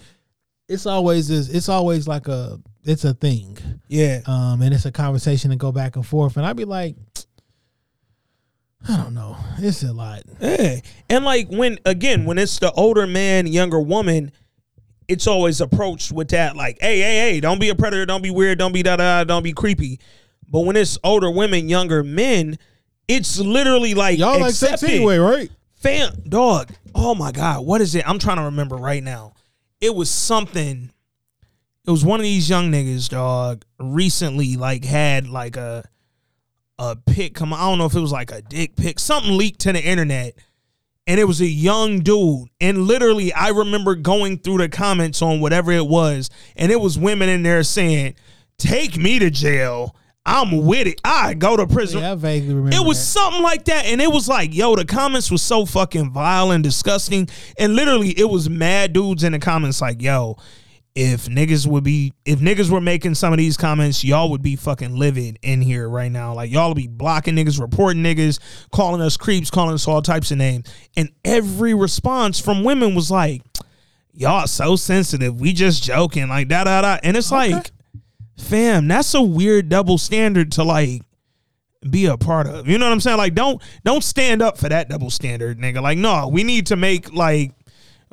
it's always this. It's always like a. It's a thing. Yeah. Um, and it's a conversation to go back and forth, and I'd be like, I don't know. It's a lot. Yeah. And like when again, when it's the older man, younger woman, it's always approached with that like, hey, hey, hey, don't be a predator, don't be weird, don't be da da, don't be creepy. But when it's older women, younger men, it's literally like Y'all like sex anyway, right? Fam, dog. Oh my god, what is it? I'm trying to remember right now. It was something. It was one of these young niggas, dog. Recently, like had like a a pic come. I don't know if it was like a dick pic. Something leaked to the internet, and it was a young dude. And literally, I remember going through the comments on whatever it was, and it was women in there saying, "Take me to jail. I'm with it. I go to prison." Yeah, I vaguely remember. It was that. something like that, and it was like, yo, the comments was so fucking vile and disgusting, and literally, it was mad dudes in the comments like, yo, if niggas would be, if niggas were making some of these comments, y'all would be fucking livid in here right now. Like y'all would be blocking niggas, reporting niggas, calling us creeps, calling us all types of names, and every response from women was like, y'all so sensitive. We just joking, like da da da, and it's like, fam, that's a weird double standard to like be a part of. You know what I'm saying? Like don't don't stand up for that double standard, nigga. Like no, we need to make like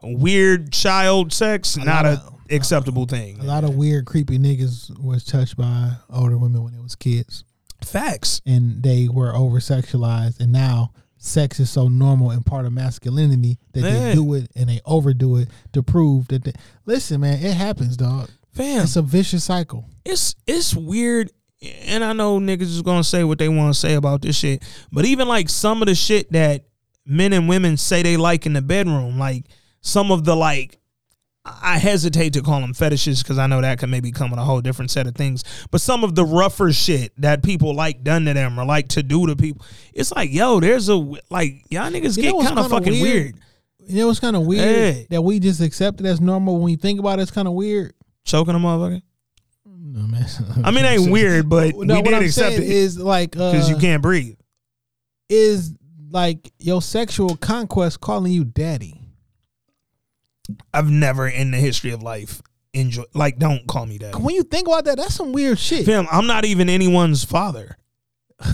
weird child sex not a acceptable thing. A lot of weird, creepy niggas was touched by older women when they was kids, Facts. and they were over sexualized. And now sex is so normal and part of masculinity that Man. they do it and they overdo it to prove that. They, listen, man, it happens, dog. Fam, It's a vicious cycle. it's it's weird and I know niggas is gonna say what they want to say about this shit, but even like some of the shit that men and women say they like in the bedroom, like some of the like I hesitate to call them fetishes because I know that can maybe come with a whole different set of things. But some of the rougher shit that people like done to them or like to do to people, it's like, yo, there's a like y'all niggas You get kind of fucking weird. weird? You know, it's kind of weird Hey. that we just accept it as normal. When you think about it, it's kind of weird. Choking a motherfucker. No, man. I mean, it ain't weird, but No, we did accept it is like because you uh, can't breathe. is like your sexual conquest calling you daddy. I've never in the history of life enjoyed like don't call me that. When you think about that, that's some weird shit. Fam, I'm not even anyone's father.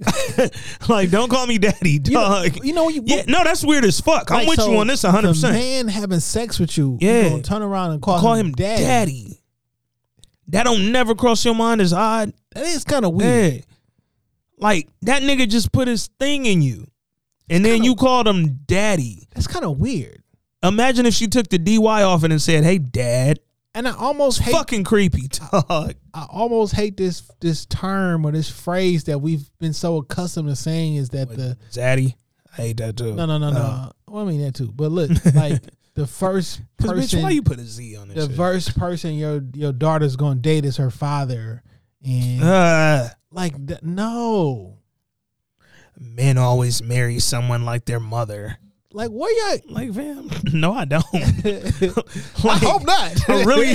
like, don't call me daddy, You know, dog. you know you, yeah, no, that's weird as fuck. I'm like, with so you on this 100. percent man having sex with you, Yeah. you gonna turn around and call, Call him, him daddy. daddy. That don't never cross your mind as odd. That is kind of weird. Yeah. Like that nigga just put his thing in you, and then you called him daddy. That's kind of weird. Imagine if she took the dy off it and said, "Hey, dad." And I almost hate Fucking creepy, dog. I almost hate this this term or this phrase that we've been so accustomed to saying is that the Zaddy. I hate that too. no no no no. Uh, well, I mean that too, but look, like the first person, bitch, why you put a Z on this? the shit? first person your your daughter's gonna date is her father, and Uh, like th- no, men always marry someone like their mother. Like where you? Like, fam, no, I don't. I Like, hope not. I really,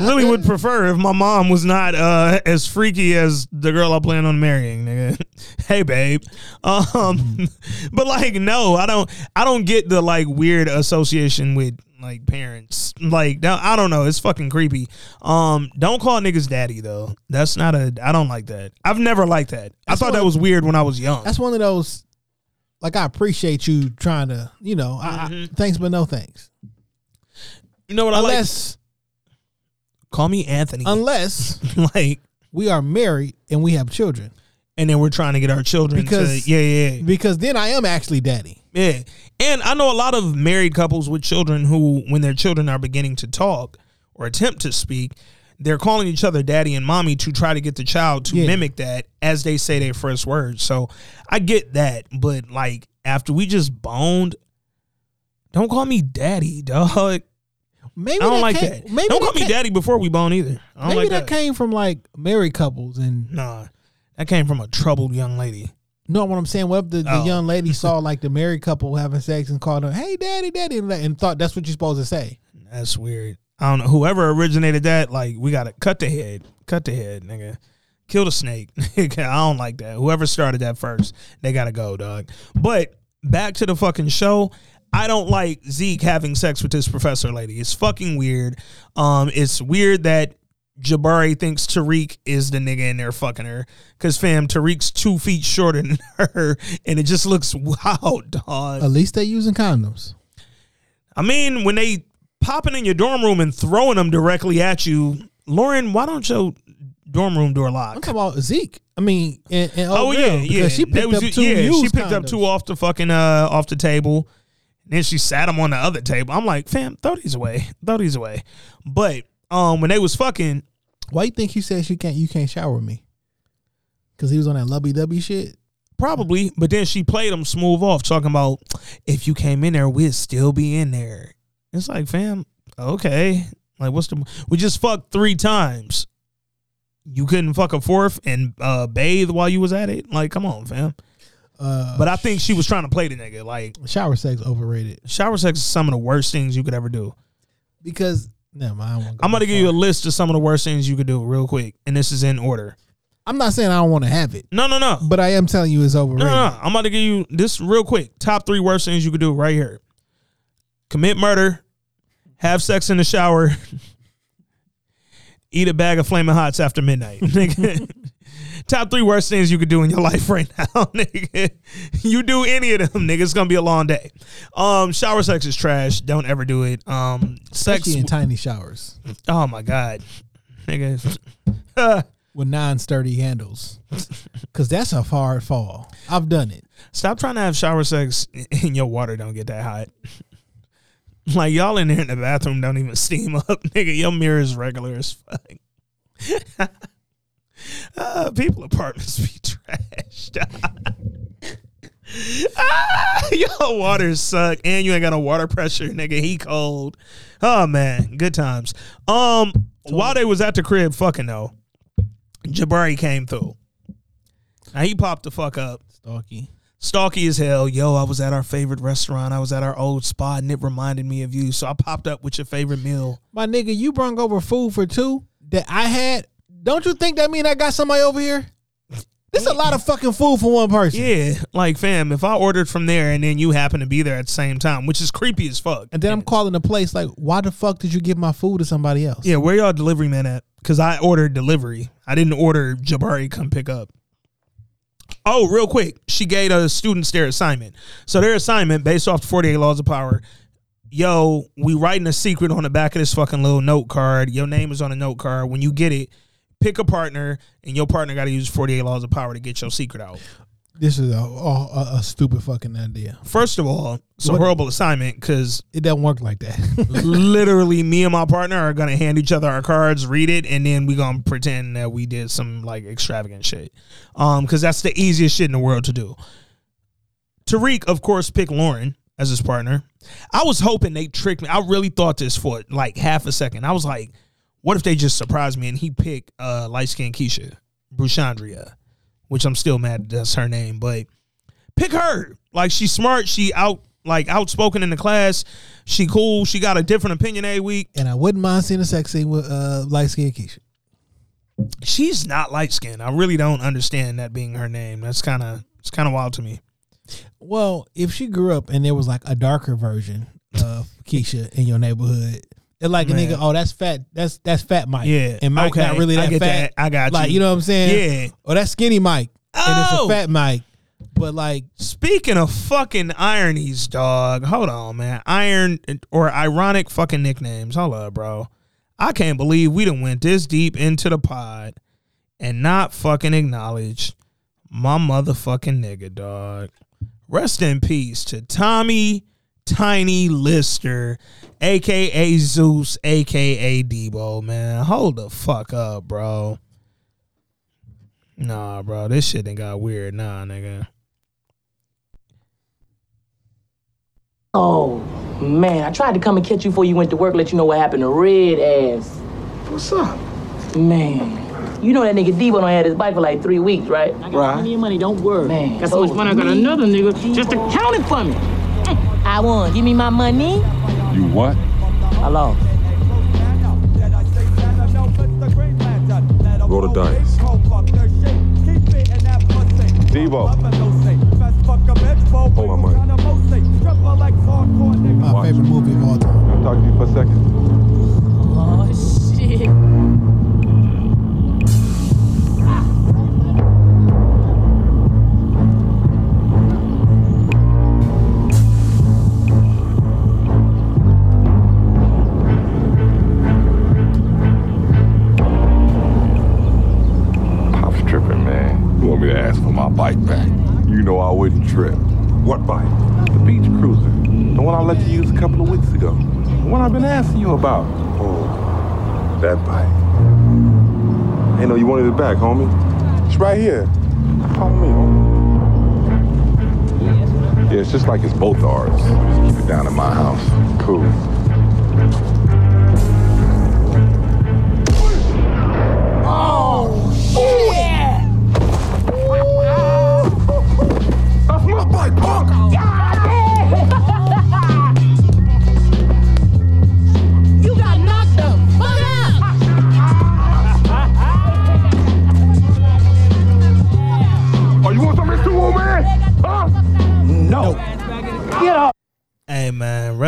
really would prefer if my mom was not uh, as freaky as the girl I plan on marrying, nigga. hey, babe. Um, but like, no, I don't. I don't get the like weird association with like parents. Like, I don't know. It's fucking creepy. Um, don't call niggas daddy though. That's not a. I don't like that. I've never liked that. I That's thought that was weird when I was young. That's one of those. Like I appreciate you trying to, you know, I, I, mm-hmm. thanks but no thanks. you know what I like? Unless, Call me Anthony. unless like, we are married and we have children, and then we're trying to get our children Because- to yeah, yeah, yeah. because then I am actually daddy. Yeah. And I know a lot of married couples with children who, when their children are beginning to talk or attempt to speak, they're calling each other daddy and mommy to try to get the child to Yeah. mimic that as they say their first words. So I get that. But like after we just boned, don't call me daddy, dog. Maybe I don't like came- that. Maybe don't call me daddy before we bone either. I don't Maybe like that, that. came from like married couples and nah. That came from a troubled young lady. no, what I'm saying, what if the, the Oh. young lady saw like the married couple having sex and called them, "Hey, daddy, daddy," and, and thought that's what you're supposed to say. That's weird. I don't know. Whoever originated that, like, we gotta cut the head. Cut the head, nigga. Kill the snake. I don't like that. Whoever started that first, they gotta go, dog. But back to the fucking show. I don't like Zeke having sex with this professor lady. It's fucking weird. Um, it's weird that Jabari thinks Tariq is the nigga in there fucking her. Cause fam, Tariq's two feet shorter than her, and it just looks wild, dog. At least they using condoms. I mean, when they popping in your dorm room and throwing them directly at you, Lauren, why don't your dorm room door lock? I'm talking about Zeke. I mean, and, and Oh yeah, yeah. she picked was- up two yeah, she picked up two off the fucking uh off the table. Then she sat them on the other table. I'm like, fam, throw these away, throw these away. But um, when they was fucking, Why you think he said she can't? You can't shower with me? Because he was on that lubby dubby shit. probably. But then she played them smooth off, talking about if you came in there, we'd still be in there. It's like, fam, okay. Like, what's the? We just fucked three times. You couldn't fuck a fourth and uh, bathe while you was at it. Like, come on, fam. Uh, But I think she was trying to play the nigga. Like, shower sex overrated shower sex is some of the worst things you could ever do. because never mind. I go I'm gonna give you a list of some of the worst things you could do real quick, and this is in order. I'm not saying I don't want to have it, No, no, no, but I am telling you it's no, overrated. no, no. I'm about to give you this real quick. Top three worst things you could do right here: commit murder, have sex in the shower, eat a bag of flaming hots after midnight. Top three worst things you could do in your life right now, nigga. You do any of them, nigga, it's gonna be a long day. Um, shower sex is trash. Don't ever do it. Um, sex. Especially in tiny showers Oh my god, nigga. with non-sturdy handles, because that's a hard fall. I've done it. Stop trying to have shower sex and your water don't get that hot. Like y'all in there in the bathroom don't even steam up, nigga. Your mirror is regular as fuck. uh, people apartments be trashed. ah, your water suck, and you ain't got no water pressure, nigga. He cold. Oh man, good times. Um, while they was at the crib, fucking though, Jabari came through. Now he popped the fuck up. Stalky. Stalky as hell. Yo, I was at our favorite restaurant. I was at our old spot and it reminded me of you. So I popped up with your favorite meal. My nigga, you brung over food for two that I had. Don't you think that mean I got somebody over here? This is a lot of fucking food for one person. Yeah, like fam, if I ordered from there and then you happen to be there at the same time, which is creepy as fuck. And then I'm calling the place like, why the fuck did you give my food to somebody else? Yeah, where y'all delivery man at? Because I ordered delivery. I didn't order Jabari come pick up. Oh, real quick, she gave the students their assignment. So their assignment, based off the 48 laws of power, yo, we writing a secret on the back of this fucking little note card. Your name is on a note card. When you get it, pick a partner, and your partner got to use 48 laws of power to get your secret out. This is a, a, a stupid fucking idea. First of all, it's a What- horrible assignment because It doesn't work like that. literally me and my partner are gonna hand each other our cards, read it, and then we gonna pretend that we did some like extravagant shit. Um, because that's the easiest shit in the world to do. Tariq, of course, picked Lauren as his partner. I was hoping they tricked me. I really thought this for like half a second. I was like, what if they just surprised me and he picked uh light skinned Keisha, Bruchandria, which I'm still mad that's her name, but pick her. Like she's smart, she out like outspoken in the class. She cool. She got a different opinion every week. and I wouldn't mind seeing a sex scene with uh, light skinned Keisha. She's not light skinned. I really don't understand that being her name. That's kind of it's kind of wild to me. Well, if she grew up and there was like a darker version of Keisha in your neighborhood, like a nigga, oh, that's fat. That's that's fat Mike. Yeah, and Mike okay, not really I that get fat. that. I got you. like you. know what I'm saying? Yeah. Or that's skinny Mike, Oh. and it's Oh! a fat Mike. But like, Speaking of fucking ironies, dog. Hold on, man. Iron or ironic fucking nicknames. Hold up, bro. I can't believe we done went this deep into the pod and not fucking acknowledge my motherfucking nigga, dog. Rest in peace to Tommy Tiny Lister, aka Zeus, aka Debo, man. Hold the fuck up, bro. Nah, bro, this shit done got weird. Nah, nigga. Oh, man, I tried to come and catch you before you went to work, let you know what happened to Red Ass. What's up? Man, you know that nigga Debo don't had his bike for like three weeks, right? I got Right. plenty of money, don't worry. Man, got so much money, I got another nigga just to count it for me. I won. Give me my money. You what? I lost. Roll the dice. Debo. Hold my money. My favorite movie of all time. Can I talk to you for a second? me to ask for my bike back. You know I wouldn't trip. What bike? The beach cruiser. The one I let you use a couple of weeks ago. The one I've been asking you about. Oh, that bike. Hey, no, you wanted it back, homie. It's right here. Follow me, homie. Yeah, it's just like it's both ours. Keep it down at my house. Cool.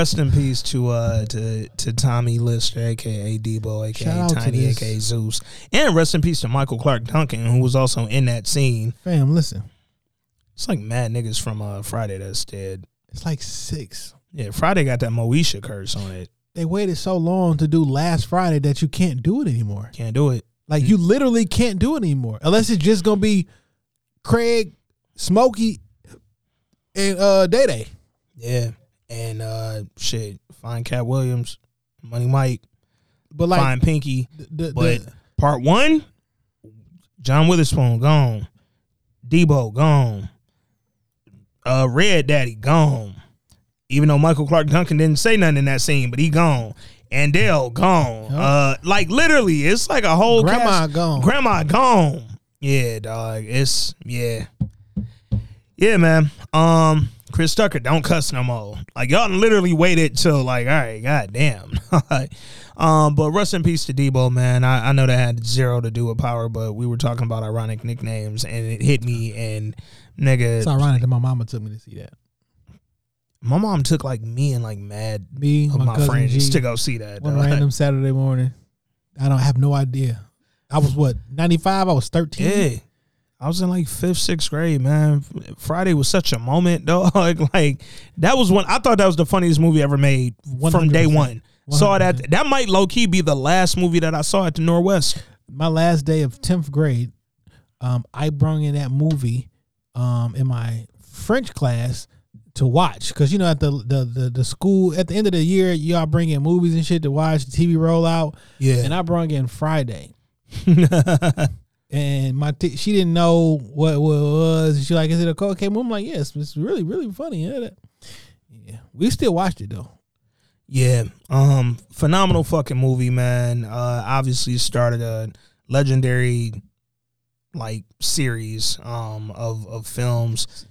Rest in peace to uh to to Tommy Lister, aka Debo, aka Shout Tiny, aka Zeus, and rest in peace to Michael Clarke Duncan, who was also in that scene. Fam, listen. It's like mad niggas from uh Friday that's dead. It's like six. Yeah, Friday got that Moesha curse on it. They waited so long to do last Friday that you can't do it anymore. Can't do it. Like you literally can't do it anymore unless it's just gonna be Craig, Smokey, and uh Day Day. Yeah, and uh shit, find Katt Williams, Money Mike, But like find Pinky. the- but the- part one, John Witherspoon gone, Debo gone, uh Red Daddy gone. Even though Michael Clarke Duncan didn't say nothing in that scene, but he gone. And Dale gone. Uh like literally, it's like a whole Grandma cast- gone. Grandma gone. Yeah, dog. It's yeah. Yeah, man. Um, Chris Tucker, don't cuss no more. Like y'all literally waited till like, all right, goddamn. um, but rest in peace to Debo, man. I, I know that had zero to do with power, but we were talking about ironic nicknames, and it hit me. And nigga, It's ironic that my mama took me to see that. my mom took like me and like mad Me, of my, my, friends G, to go see that. One dog. random Saturday morning. I don't have no idea. I was what ninety five. I was thirteen. Yeah. I was in like fifth, sixth grade, man. Friday was such a moment, dog. like that was when I thought that was the funniest movie ever made from day 100%. one. Saw that. That might low key be the last movie that I saw at the Northwest. My last day of tenth grade, um, I brung in that movie, um, in my French class to watch because you know at the, the the the school at the end of the year y'all bring in movies and shit to watch the TV roll out. Yeah. and I brung in Friday. and my t- she didn't know what, what it was. She like, is it a cocaine movie? I'm like, yes, it's really really funny. Yeah, that- yeah. We still watched it though. Yeah, um, phenomenal fucking movie, man. Uh, obviously started a legendary like series um of of films.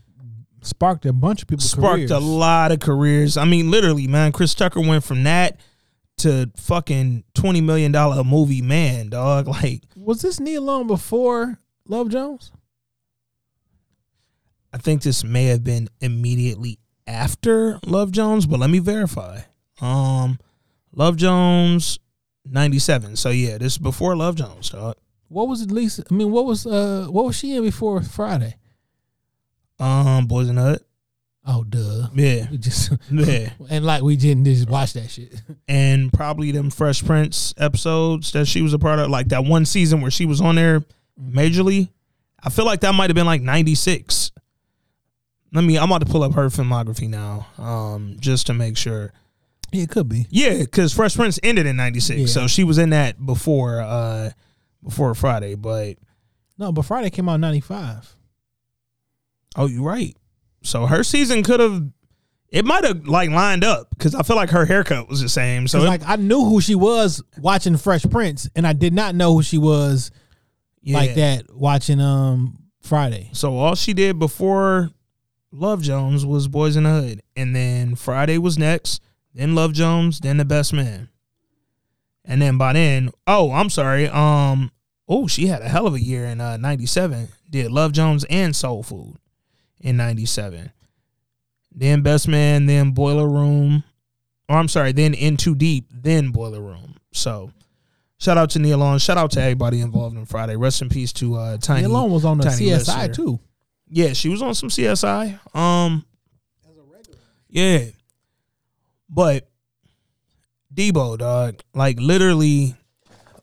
Sparked a bunch of people. Sparked careers. a lot of careers. I mean, literally, man. Chris Tucker went from that to fucking twenty million dollar movie man, dog. Like, Was this Nia Long before Love Jones? I think this may have been immediately after Love Jones, but let me verify. Um, Love Jones, ninety seven. So yeah, this is before Love Jones, dog. What was at least? I mean, what was uh what was she in before Friday? Um, Boyz n the Hood. Oh, duh. Yeah. We just Yeah. and like we didn't just watch that shit. and probably them Fresh Prince episodes that she was a part of, like that one season where she was on there majorly. I feel like that might have been like '96. Let me. I'm about to pull up her filmography now, um, just to make sure. Yeah, it could be. Yeah, because Fresh Prince ended in '96, Yeah. so she was in that before, uh, before Friday. But No, but Friday came out ninety five. oh, you're right. So her season could have. It might have like lined up because I feel like her haircut was the same. So it- like I knew who she was watching Fresh Prince, and I did not know who she was like that watching um Friday. So all she did before Love Jones was Boyz n the Hood, and then Friday was next, then Love Jones, then The Best Man, and then by then, oh, I'm sorry, um, oh, she had a hell of a year in uh, '97. Did Love Jones and Soul Food in '97, then Best Man, then Boiler Room, or I'm sorry, then In Too Deep, then Boiler Room. So. Shout out to Nia Long. Shout out to everybody involved in Friday. Rest in peace to uh, Tiny. Nia Long was on the Tiny CSI too. Yeah, she was on some CSI. Um, as a regular. yeah, but Debo, dog, like literally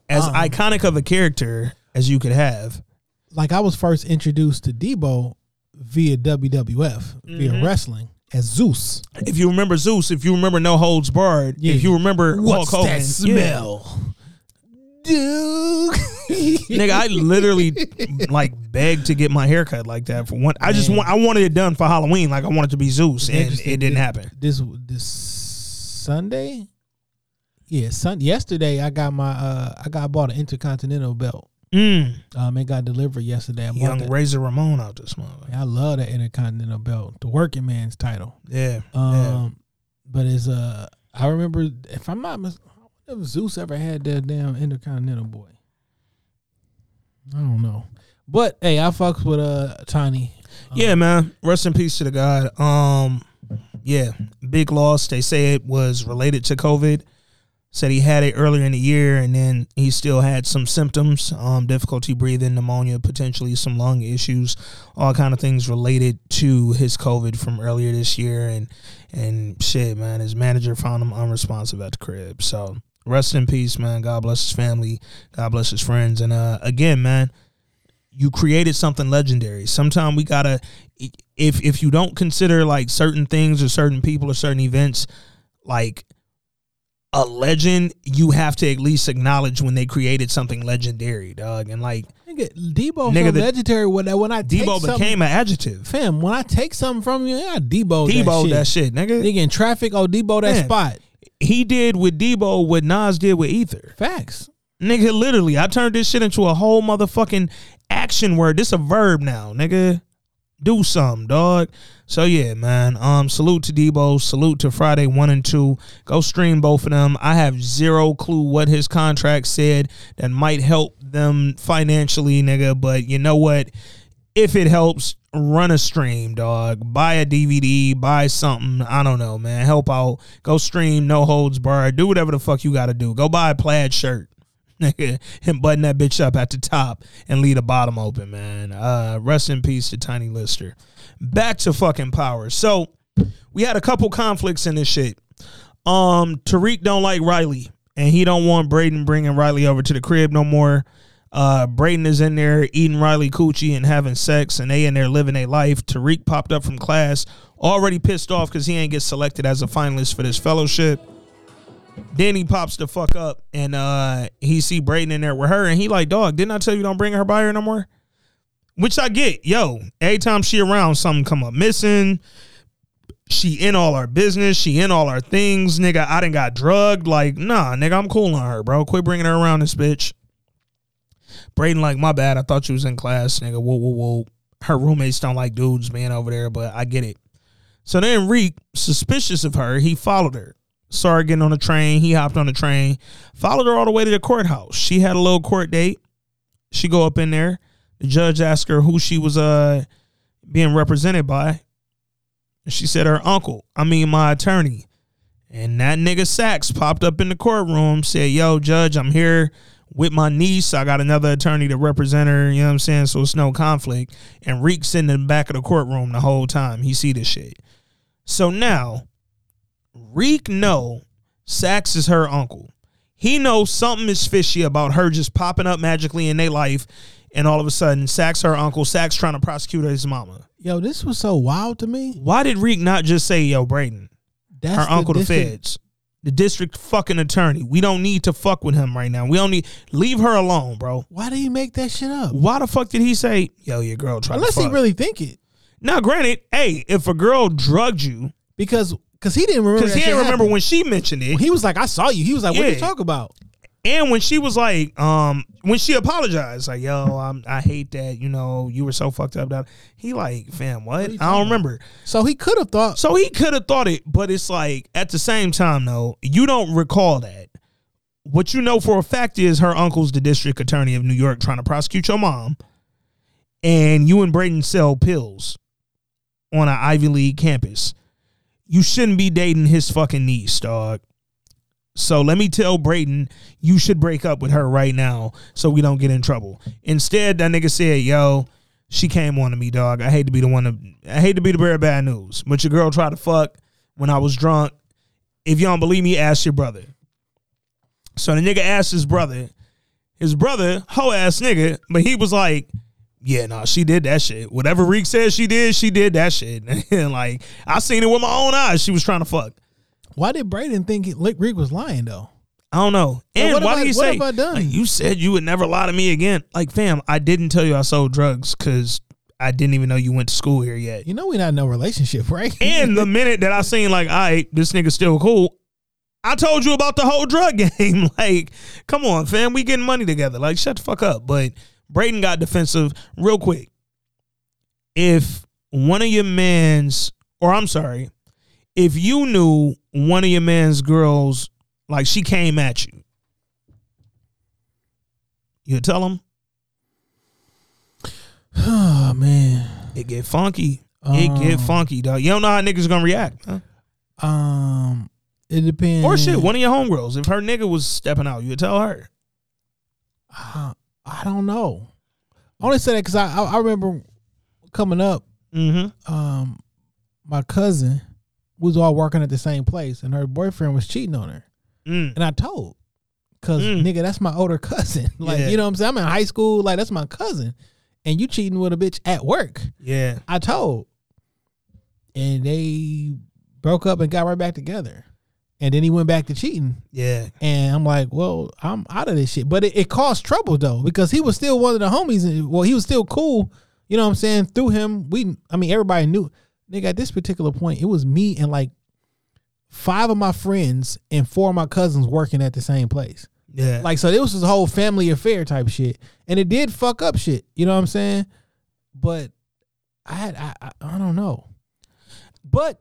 as Um, iconic of a character as you could have. Like I was first introduced to Debo via WWF via Mhm. wrestling as Zeus. If you remember Zeus, if you remember No Holds Barred, Yeah. if you remember What's Hulk Hogan, that smell? Dude. nigga, I literally like begged to get my haircut like that for one. I just want, I wanted it done for Halloween, like I wanted to be Zeus, and it didn't happen. This this Sunday, yeah, Sun. Yesterday, I got my uh, I got bought an Intercontinental belt. Mm. Um, it got delivered yesterday. I Young. Razor Ramon out this month. I love that Intercontinental belt, the working man's title. Yeah, Um, yeah. but it's uh, I remember if I'm not mis- if Zeus ever had that damn Intercontinental boy. I don't know, but hey, I fucks with uh Tiny. Yeah, man. Rest in peace to the God. Um, yeah, big loss. They say it was related to COVID. Said he had it earlier in the year, and then he still had some symptoms, um, difficulty breathing, pneumonia, potentially some lung issues, all kind of things related to his COVID from earlier this year, and and shit, man. His manager found him unresponsive at the crib. So rest in peace, man. God bless his family. God bless his friends. And uh, again, man, you created something legendary. Sometimes we gotta if if you don't consider like certain things or certain people or certain events like a legend, you have to at least acknowledge when they created something legendary, dog. And like Nigga, Debo Nigga, the- legendary when I when I Debo became an adjective. fam. When I take something from you, yeah, Debo Debo that that shit. shit, nigga. Nigga in traffic, oh Debo that Man. spot. He did with Debo what Nas did with Ether. Facts. Nigga, literally, I turned this shit into a whole motherfucking action word. This a verb now, nigga. Do something, dog. So yeah, man. Um, salute to Debo. Salute to Friday one and two. Go stream both of them. I have zero clue what his contract said that might help them financially, nigga. But you know what? If it helps, run a stream, dog. Buy a DVD, buy something. I don't know, man. Help out. Go stream, no holds barred. Do whatever the fuck you gotta do. Go buy a plaid shirt. Nigga, and button that bitch up at the top and leave the bottom open, man. Uh, rest in peace to Tiny Lister. Back to fucking power. So we had a couple conflicts in this shit. Um, Tariq don't like Riley, and he don't want Brayden bringing Riley over to the crib no more. Uh, Brayden is in there eating Riley coochie and having sex, and they in there living a life. Tariq popped up from class, already pissed off because he ain't get selected as a finalist for this fellowship. Then he pops the fuck up and uh he see Brayden in there with her and he like, dog, didn't I tell you don't bring her by here no more? Which I get. Yo, every time she around, something come up missing. She in all our business. She in all our things. Nigga, I didn't got drugged. Like, nah, nigga, I'm cool on her, bro. Quit bringing her around this bitch. Brayden like, my bad. I thought you was in class, nigga. Whoa, whoa, whoa. Her roommates don't like dudes being over there, but I get it. So then Reek, suspicious of her, he followed her. Her getting on the train. He hopped on the train, followed her all the way to the courthouse. She had a little court date. She go up in there. The judge asked her who she was uh being represented by. She said her uncle. I mean my attorney. And that nigga Saxe popped up in the courtroom, said, Yo, Judge, I'm here with my niece. I got another attorney to represent her, you know what I'm saying? So it's no conflict. And Reek's in the back of the courtroom the whole time. He see this shit. So now, Reek know Saxe is her uncle. He knows something is fishy about her just popping up magically in their life, and all of a sudden, Saxe her uncle. Saxe trying to prosecute his mama. Yo, this was so wild to me. Why did Reek not just say, "Yo, Brayden, That's her the uncle, the feds, the district fucking attorney. We don't need to fuck with him right now. We don't need leave her alone, bro." Why did he make that shit up? Why the fuck did he say, "Yo, your girl tried Unless to he really think it. now, granted, hey, if a girl drugged you, because because he didn't remember. because he didn't remember happened. when she mentioned it. He was like, "I saw you." He was like, "What are you talk about?" And when she was like, um, when she apologized, like, yo, I'm, I hate that, you know, you were so fucked up. That he like, fam, what? I don't remember. So he could have thought. So he could have thought it, but it's like at the same time, though, you don't recall that. What you know for a fact is her uncle's the district attorney of New York trying to prosecute your mom, and you and Brayden sell pills on an Ivy League campus. You shouldn't be dating his fucking niece, dog. So let me tell Brayden you should break up with her right now so we don't get in trouble. Instead, that nigga said, "Yo, she came on to me, dog. I hate to be the one to I hate to be the bearer of bad news, but your girl tried to fuck when I was drunk. If you don't believe me, ask your brother." So the nigga asked his brother, his brother, hoe ass nigga, but he was like, Yeah, no, she did that shit. Whatever Reek said she did, she did that shit. and like I seen it with my own eyes. She was trying to fuck. Why did Brayden think he- Rick was lying though? I don't know. And what why did he what say? have I done? like, you said you would never lie to me again. Like, fam, I didn't tell you I sold drugs because I didn't even know you went to school here yet. You know we not in no relationship, right? And the minute that I seen like, all right, this nigga still cool, I told you about the whole drug game. like, come on, fam, we getting money together. Like, shut the fuck up. But Brayden got defensive real quick. If one of your man's, or I'm sorry, if you knew one of your man's girls, like she came at you, you tell him oh man. it get funky. It get Um, funky, dog. You don't know how niggas gonna react. Huh? Um, it depends. Or shit, one of your homegirls. If her nigga was stepping out, you tell her. Uh, I don't know. I only say that because I, I I remember coming up. Mm-hmm. Um, my cousin was all working at the same place, and her boyfriend was cheating on her, Mm. and I told, cause Mm. nigga, that's my older cousin. like Yeah. you know what I'm saying? I'm in high school. Like that's my cousin, and you cheating with a bitch at work. Yeah. I told, and they broke up and got right back together, and then he went back to cheating. Yeah. And I'm like, well, I'm out of this shit. But it, it caused trouble though, because he was still one of the homies. and- Well, he was still cool. You know what I'm saying? Through him, we I mean everybody knew. Nigga, at this particular point, it was me and like five of my friends and four of my cousins working at the same place. Yeah. Like so it was this whole family affair type shit. And it did fuck up shit. You know what I'm saying? But I had I I, I don't know. But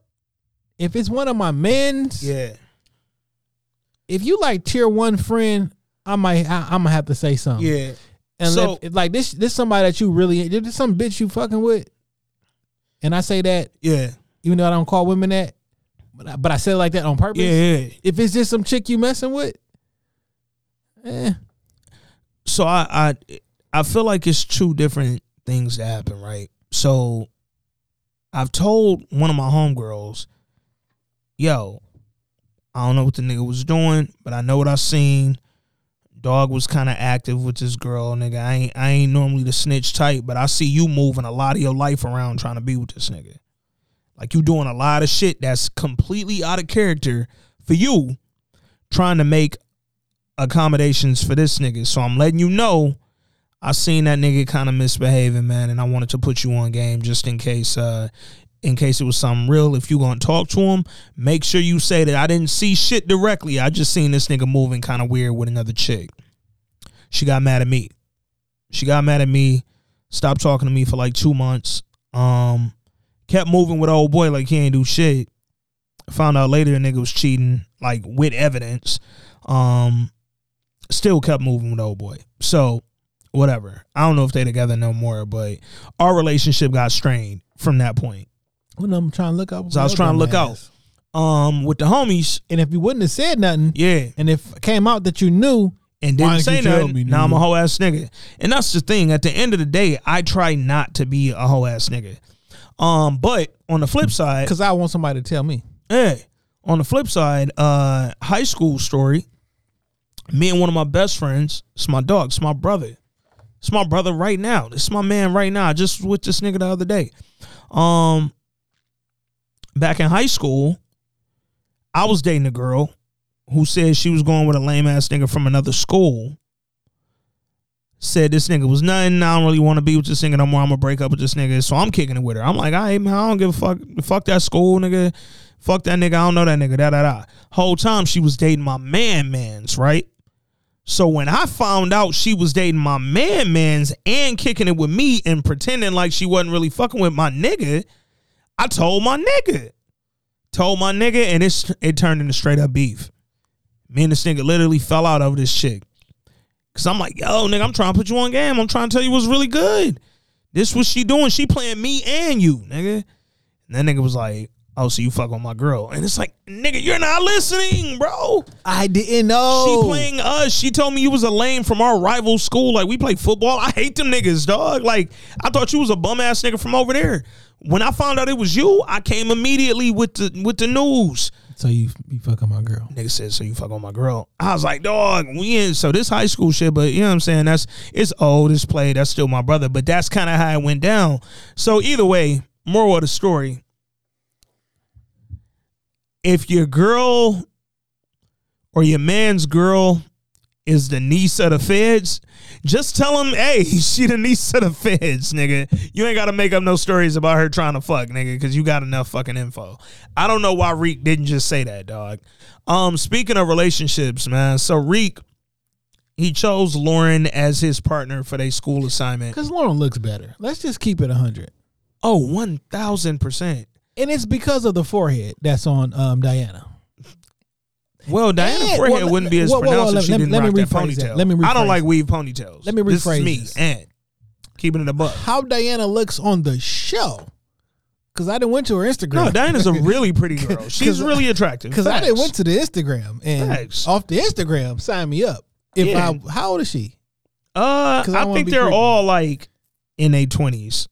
if it's one of my men's, yeah. If you like tier one friend, I might I, I'm gonna have to say something. Yeah. And So- if, if, like this this somebody that you really this some bitch you fucking with, and I say that Yeah. even though I don't call women that, but I, but I say it like that on purpose. Yeah. yeah. If it's just some chick you messing with, eh, So I I I feel like it's two different things that happen, right? So I've told one of my homegirls, yo, I don't know what the nigga was doing, but I know what I seen. Dog was kind of active with this girl, nigga. I ain't I ain't normally the snitch type, but I see you moving a lot of your life around trying to be with this nigga. Like you doing a lot of shit that's completely out of character for you, trying to make accommodations for this nigga. So I'm letting you know I seen that nigga kind of misbehaving, man, and I wanted to put you on game just in case uh in case it was something real. If you gonna talk to him, make sure you say that I didn't see shit directly. I just seen this nigga moving kind of weird with another chick. She got mad at me. She got mad at me, stopped talking to me for like two months. Um kept moving with old boy like he ain't do shit. Found out later the nigga was cheating, like with evidence. Um still kept moving with old boy. So whatever. I don't know if they together no more, but our relationship got strained from that point. When I'm trying to look out. So I was trying to look out. Um, with the homies, And if you wouldn't have said nothing, yeah, and if it came out that you knew, and didn't say nothing. me, now I'm a whole ass nigga, and that's the thing. At the end of the day, I try not to be a whole ass nigga. Um, but on the flip side, because I want somebody to tell me. Hey, on the flip side, uh, high school story. Me and one of my best friends. It's my dog. It's my brother. It's my brother right now. It's my man right now. I just was with this nigga the other day. Um, back in high school, I was dating a girl who said she was going with a lame ass nigga from another school. Said this nigga was nothing. I don't really want to be with this nigga no more. I'm gonna break up with this nigga. So I'm kicking it with her. I'm like, all right, man, I don't give a fuck. Fuck that school, nigga. Fuck that nigga. I don't know that nigga. Da da da. Whole time she was dating my man mans, right? So when I found out she was dating my man mans and kicking it with me and pretending like she wasn't really fucking with my nigga, I told my nigga. Told my nigga, and it's it turned into straight up beef. Me and this nigga literally fell out over this chick. Cause I'm like, yo, nigga, I'm trying to put you on game. I'm trying to tell you what's really good. This what she doing. She playing me and you, nigga. And that nigga was like, oh, so you fuck with my girl. And it's like, nigga, you're not listening, bro. I didn't know. She playing us. She told me you was a lame from our rival school. Like we play football. I hate them niggas, dog. Like I thought you was a bum ass nigga from over there. When I found out it was you, I came immediately with the with the news. So you you fucking my girl. Nigga said, "So you fuck on my girl?" I was like, "Dog, we in so this high school shit, but you know what I'm saying? That's it's old, it's played. That's still my brother, but that's kind of how it went down. So either way, moral of the story: if your girl or your man's girl is the niece of the feds, just tell him, hey, she the niece of the feds, nigga. You ain't gotta make up no stories about her trying to fuck, nigga, because you got enough fucking info. I don't know why Reek didn't just say that, dog. Um, speaking of relationships, man, so Reek, he chose Lauren as his partner for their school assignment. Because Lauren looks better. Let's just keep it hundred. Oh, Oh, one thousand percent. And it's because of the forehead that's on um, Diana. Well, Diana's And- forehead well, wouldn't be as well, pronounced well, if she let didn't let me rock that rephrase that. ponytail. Let me rephrase I don't like weave ponytails. Let me rephrase This is me, this. and keeping it a buck. How Diana looks on the show. Because I didn't went to her Instagram. No, Diana's a really pretty girl. She's 'Cause I- really attractive. Because I didn't went to the Instagram and Facts. off the Instagram, sign me up. If Yeah. I, how old is she? Uh, 'Cause I I, think they're creepy. all like in their twenties.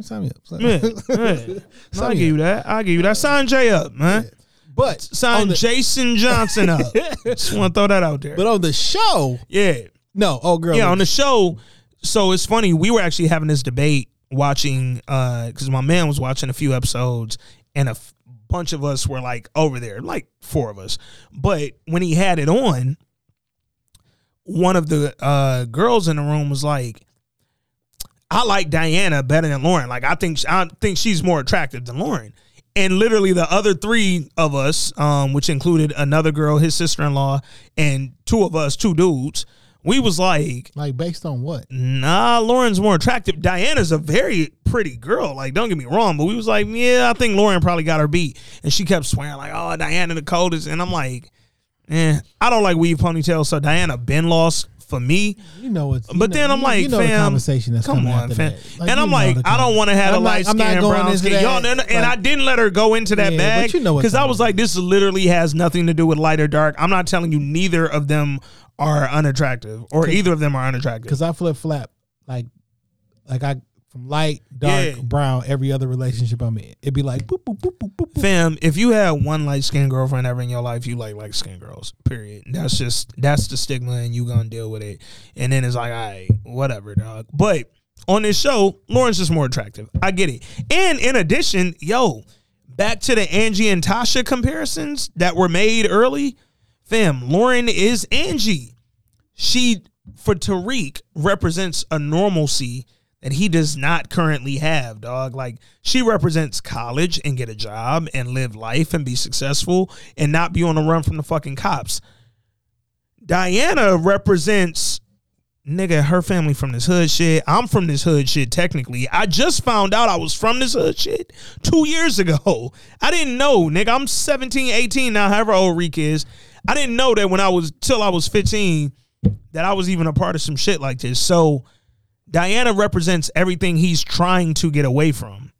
Sign me up. Sign, Yeah, yeah. up. I'll give you that. I'll give you that. Sign Jay up, man. But Sign the- Jason Johnson up. Just want to throw that out there. But on the show, yeah, no. Oh, girl. yeah. On the show, so it's funny. We were actually having this debate watching uh because my man was watching a few episodes and a f- bunch of us were like over there, like four of us. But when he had it on, one of the uh girls in the room was like. I like Diana better than Lauren. Like I think I think she's more attractive than Lauren. And literally the other three of us, um, which included another girl, his sister in law, and two of us, two dudes, we was like, like based on what? nah, Lauren's more attractive. Diana's a very pretty girl. Like, don't get me wrong, but we was like, yeah, I think Lauren probably got her beat. And she kept swearing, like, oh, Diana the coldest. And I'm like, eh, I don't like weave ponytails, so Diana been lost for me. You know what? But then I'm like, you know fam, conversation that's come coming on, fam. Like, and I'm like, I don't want to have a I'm not- light skin, brown skin. that, Y'all, and, and I didn't let her go into that Yeah, bag but you know because I was like, this literally has nothing to do with light or dark. I'm not telling you neither of them are unattractive or either of them are unattractive. Because I flip flap like, like I from light, dark, Yeah. brown. Every other relationship I'm in, it'd be like boop boop boop boop boop. boop. Fam, if you had one light skinned girlfriend ever in your life, you like light skinned girls. Period. That's just that's the stigma, and you gonna deal with it. And then it's like, all right, whatever, dog. But on this show, Lauren's just more attractive. I get it. And in addition, yo, back to the Angie and Tasha comparisons that were made early. Fam, Lauren is Angie. She for Tariq represents a normalcy that he does not currently have, dog. Like she represents college and get a job and live life and be successful and not be on the run from the fucking cops. Diana represents nigga her family from this hood shit. I'm from this hood shit technically. I just found out I was from this hood shit 2 years ago. I didn't know, nigga. I'm 17, 18 now, however old Reek is. I didn't know that when I was till I was 15 that I was even a part of some shit like this. So Diana represents everything he's trying to get away from.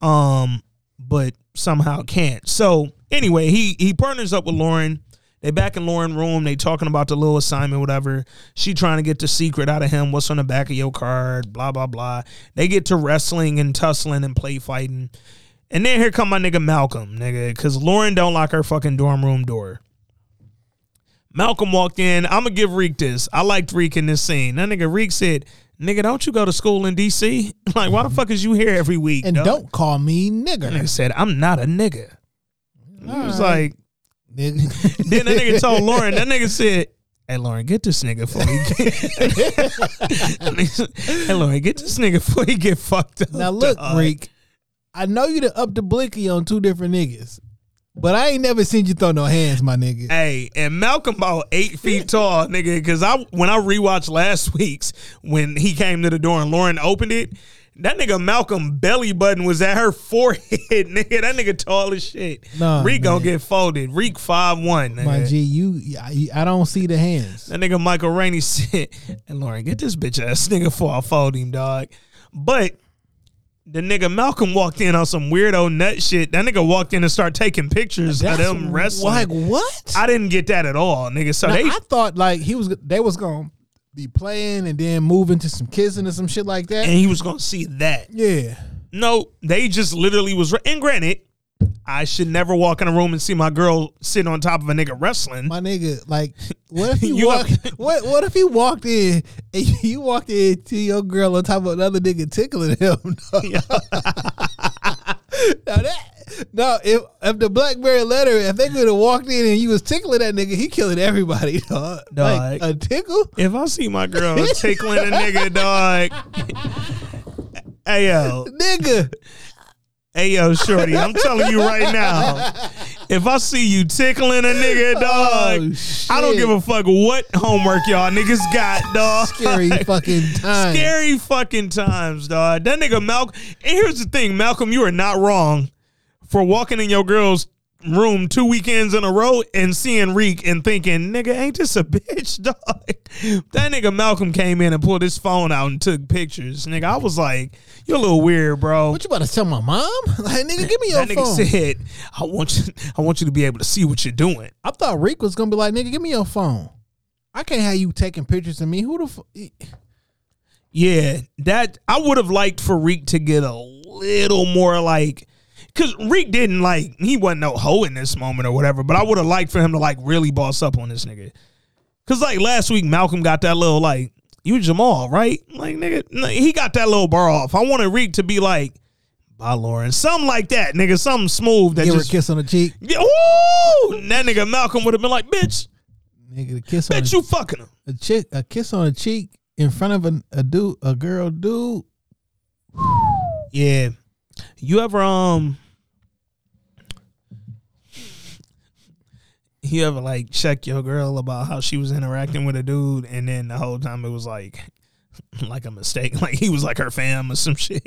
Um, but somehow can't. So anyway, he he partners up with Lauren. They back in Lauren room. They talking about the little assignment, whatever. She trying to get the secret out of him. What's on the back of your card? Blah blah blah. They get to wrestling and tussling and play fighting. And then here come my nigga Malcolm, nigga, because Lauren don't lock her fucking dorm room door. Malcolm walked in. I'm gonna give Reek this. I liked Reek in this scene. That nigga Reek said, "Nigga, don't you go to school in DC? Like, why the fuck is you here every week?" And dog?" don't call me nigger. Nigga said, "I'm not a nigga." I was Alright. like, then that nigga told Lauren. That nigga said, "Hey Lauren, get this nigga before he get." hey Lauren, get this nigga before he get fucked up. Now look, dog." Reek. I know you to up the blicky on two different niggas, but I ain't never seen you throw no hands, my nigga. Hey, and Malcolm about eight feet tall, nigga. Because I when I rewatched last week's when he came to the door and Lauren opened it, that nigga Malcolm belly button was at her forehead, nigga. That nigga tall as shit. Nah, Reek gonna get folded. Reek five one, nigga. My G, you, I, I don't see the hands. That nigga Michael Rainey said, and Lauren, get this bitch ass nigga before I fold him, dog. But the nigga Malcolm walked in on some weirdo nut shit. That nigga walked in and started taking pictures of them wrestling. Like what? I didn't get that at all, nigga. So Now, they I thought like he was, they was gonna be playing and then move into some kissing or some shit like that. and he was gonna see that. yeah, no, they just literally was. And granted, I should never walk in a room and see my girl sitting on top of a nigga wrestling. My nigga, like, what if you, You walk? what What if you walked in and you walked in to your girl on top of another nigga tickling him? now that no, if if the BlackBerry letter, if they could have walked in and you was tickling that nigga, he killing everybody, dog. Like Dog. a tickle. If I see my girl tickling a nigga, dog. hey yo, nigga. Hey yo, shorty, I'm telling you right now. If I see you tickling a nigga, dog, I don't give a fuck what homework y'all niggas got, dog. Scary fucking times. Scary fucking times, dog. That nigga Malcolm. And here's the thing, Malcolm, you are not wrong for walking in your girl's room two weekends in a row and seeing Reek and thinking, nigga, ain't this a bitch, dog? That nigga Malcolm came in and pulled his phone out and took pictures. Nigga, I was like, you're a little weird, bro. What you about to tell my mom? Like, nigga, give me your that phone. nigga said, I want you I want you to be able to see what you're doing. I thought Reek was gonna be like, nigga, give me your phone. I can't have you taking pictures of me. Who the fuck? Yeah, that I would have liked for Reek to get a little more like Cause Reek didn't like he wasn't no hoe in this moment or whatever, but I would have liked for him to like really boss up on this nigga. Cause like last week Malcolm got that little like you Jamal right? Like nigga, he got that little bar off. I wanted Reek to be like, By Lauren, something like that, nigga, something smooth that Give her a just kiss on the cheek. yeah, woo! That nigga Malcolm would have been like, bitch, Nigga, the kiss on bitch, you fucking him. a chick, a kiss on the cheek in front of a, a dude, a girl, dude. Yeah. You ever um you ever like check your girl about how she was interacting with a dude and then the whole time it was like like a mistake. Like he was like her fam or some shit.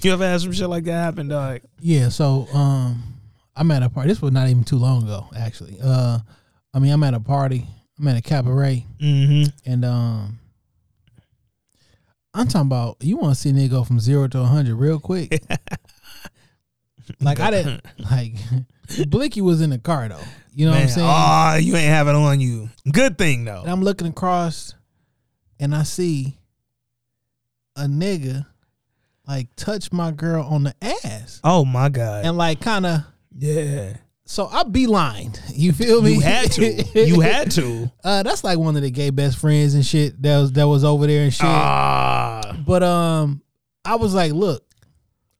You ever had some shit like that happen, dog? Yeah, so um I'm at a party. This was not even too long ago, actually. Uh I mean I'm at a party. I'm at a cabaret. Mm-hmm. And um I'm talking about you want to see a nigga go from zero to hundred real quick. like I didn't like Blicky was in the car though. You know what I'm saying? Oh, you ain't have it on you. Good thing though. And I'm looking across and I see a nigga like touch my girl on the ass. Oh my god. And like kind of yeah. So I beelined. You feel me? You had to. You had to. Uh, that's like one of the gay best friends and shit that was that was over there and shit. Ah. But um, I was like, look,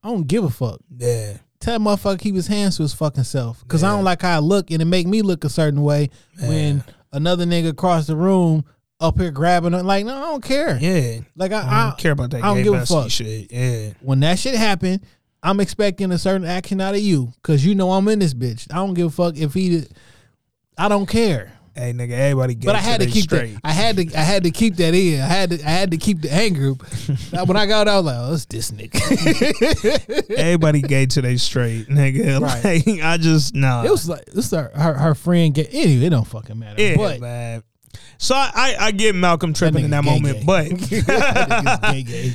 I don't give a fuck. Yeah. Tell that motherfucker keep his hands to his fucking self. Cause I don't like how I look and it make me look a certain way when another nigga across the room up here grabbing it. Like, no, I don't care. Yeah. Like I, I don't care about that I don't give a fuck. shit. Yeah. When that shit happened, I'm expecting a certain action out of you. Cause you know I'm in this bitch. I don't give a fuck if he I don't care. Hey nigga, everybody gay But I had to today keep straight. that. I had to. I had to keep that in. I had to. I had to keep the anger. when I got out, I was like, "Oh, it's this nigga." Everybody gay today straight, nigga. Right. Like I just nah. it was like this. Her, her, her friend get anyway. It don't fucking matter. yeah, but man. So I, I I get Malcolm tripping in that gay, moment, gay. but gay, gay.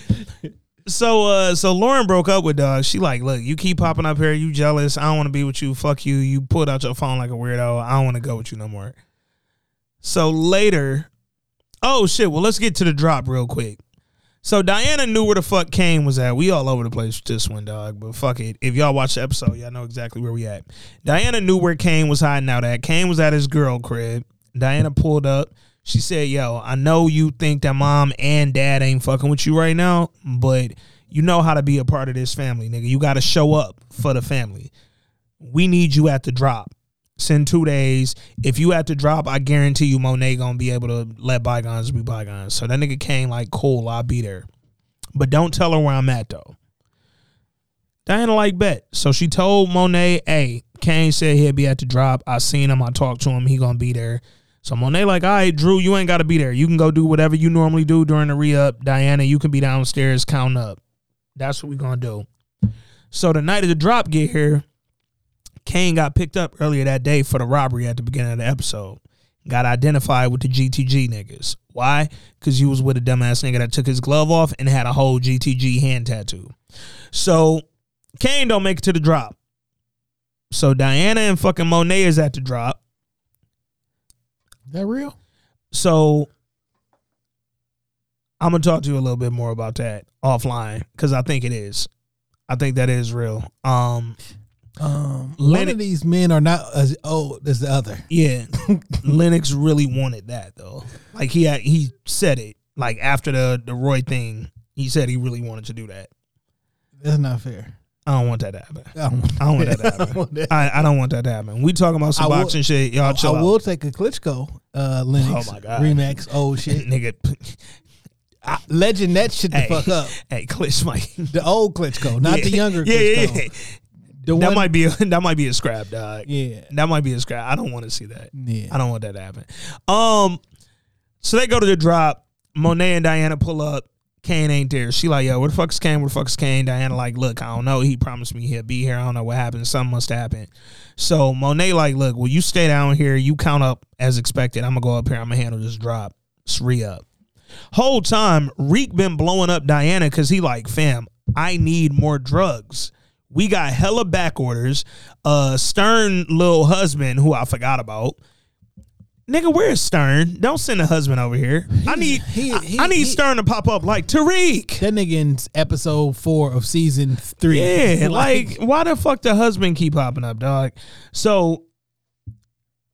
so uh so Lauren broke up with Dog. She like, look, you keep popping up here, you jealous. I don't want to be with you. Fuck you. You pulled out your phone like a weirdo. I don't want to go with you no more. So later, oh shit. Well, let's get to the drop real quick. So Diana knew where the fuck Cane was at. We all over the place with this one, dog. But fuck it. If y'all watch the episode, y'all know exactly where we at. Diana knew where Cane was hiding out at. Cane was at his girl crib. Diana pulled up. She said, Yo, I know you think that mom and dad ain't fucking with you right now, but you know how to be a part of this family, nigga. You gotta show up for the family. We need you at the drop. Send two days. If you have to drop, I guarantee you Monet gonna be able to let bygones be bygones. So that nigga came like, cool, I'll be there. But don't tell her where I'm at though. Diana like bet. So she told Monet, hey, Cane said he'll be at the drop. I seen him, I talked to him, he gonna be there. So Monet like, all right, Drew, you ain't gotta be there. You can go do whatever you normally do during the re-up. Diana, you can be downstairs counting up. That's what we gonna do. So the night of the drop get here, Cane got picked up earlier that day for the robbery at the beginning of the episode. Got identified with the GTG niggas. Why? Because he was with a dumbass nigga that took his glove off and had a whole GTG hand tattoo. So Cane don't make it to the drop. So Diana and fucking Monet is at the drop. that real? So I'm gonna talk to you a little bit more about that offline because I think it is. I think that is real. Um, Um, one of these men are not as old as the other. yeah, Lennox really wanted that though. Like he had, he said it like after the the Roy thing. He said he really wanted to do that. That's not fair. I don't want that to happen. I don't, I don't want that to I don't happen. that. I, I don't want that to happen. We talking about some boxing shit. Y'all chill I out. will take a Klitschko, uh, Lennox, Oh my God. Remax, old shit. Nigga, I, legend that shit the fuck up. hey, Klitsch might. The old Klitschko, not the younger yeah, yeah, Klitschko. yeah. The that one- might be a, that might be a scrap, dog. Yeah. that might be a scrap. I don't want to see that. Yeah. I don't want that to happen. Um, so they go to the drop. Monet and Diana pull up. Cane ain't there. She like, yo, where the fuck is Cane? Where the fuck is Cane? Diana like, look, I don't know. He promised me he'll be here. I don't know what happened. Something must happen. So Monet like, look, well, you stay down here. You count up as expected. I'm gonna go up here. I'm gonna handle this drop. It's re up. Whole time, Reek been blowing up Diana because he like, fam, I need more drugs. We got hella back orders. Uh, Stern little husband, who I forgot about. Nigga, where's Stern? Don't send a husband over here. I need he- I- he- I, need he- Stern to pop up like Tariq. That nigga in episode four of season three. Yeah, like why the fuck the husband keep popping up, dog? So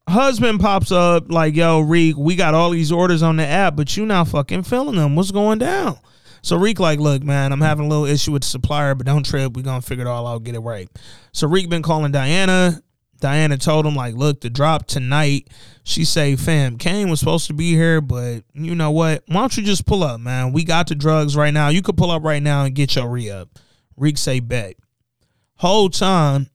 husband pops up like, yo, Reek, we got all these orders on the app, but you not fucking filling them. What's going down? So Reek like, look, man, I'm having a little issue with the supplier, but don't trip. we gonna figure it all out, get it right. So Reek been calling Diana. Diana told him, like, look, the drop tonight. She say, fam, Cane was supposed to be here, but you know what? Why don't you just pull up, man? We got the drugs right now. You could pull up right now and get your re up. Reek say bet. Whole time,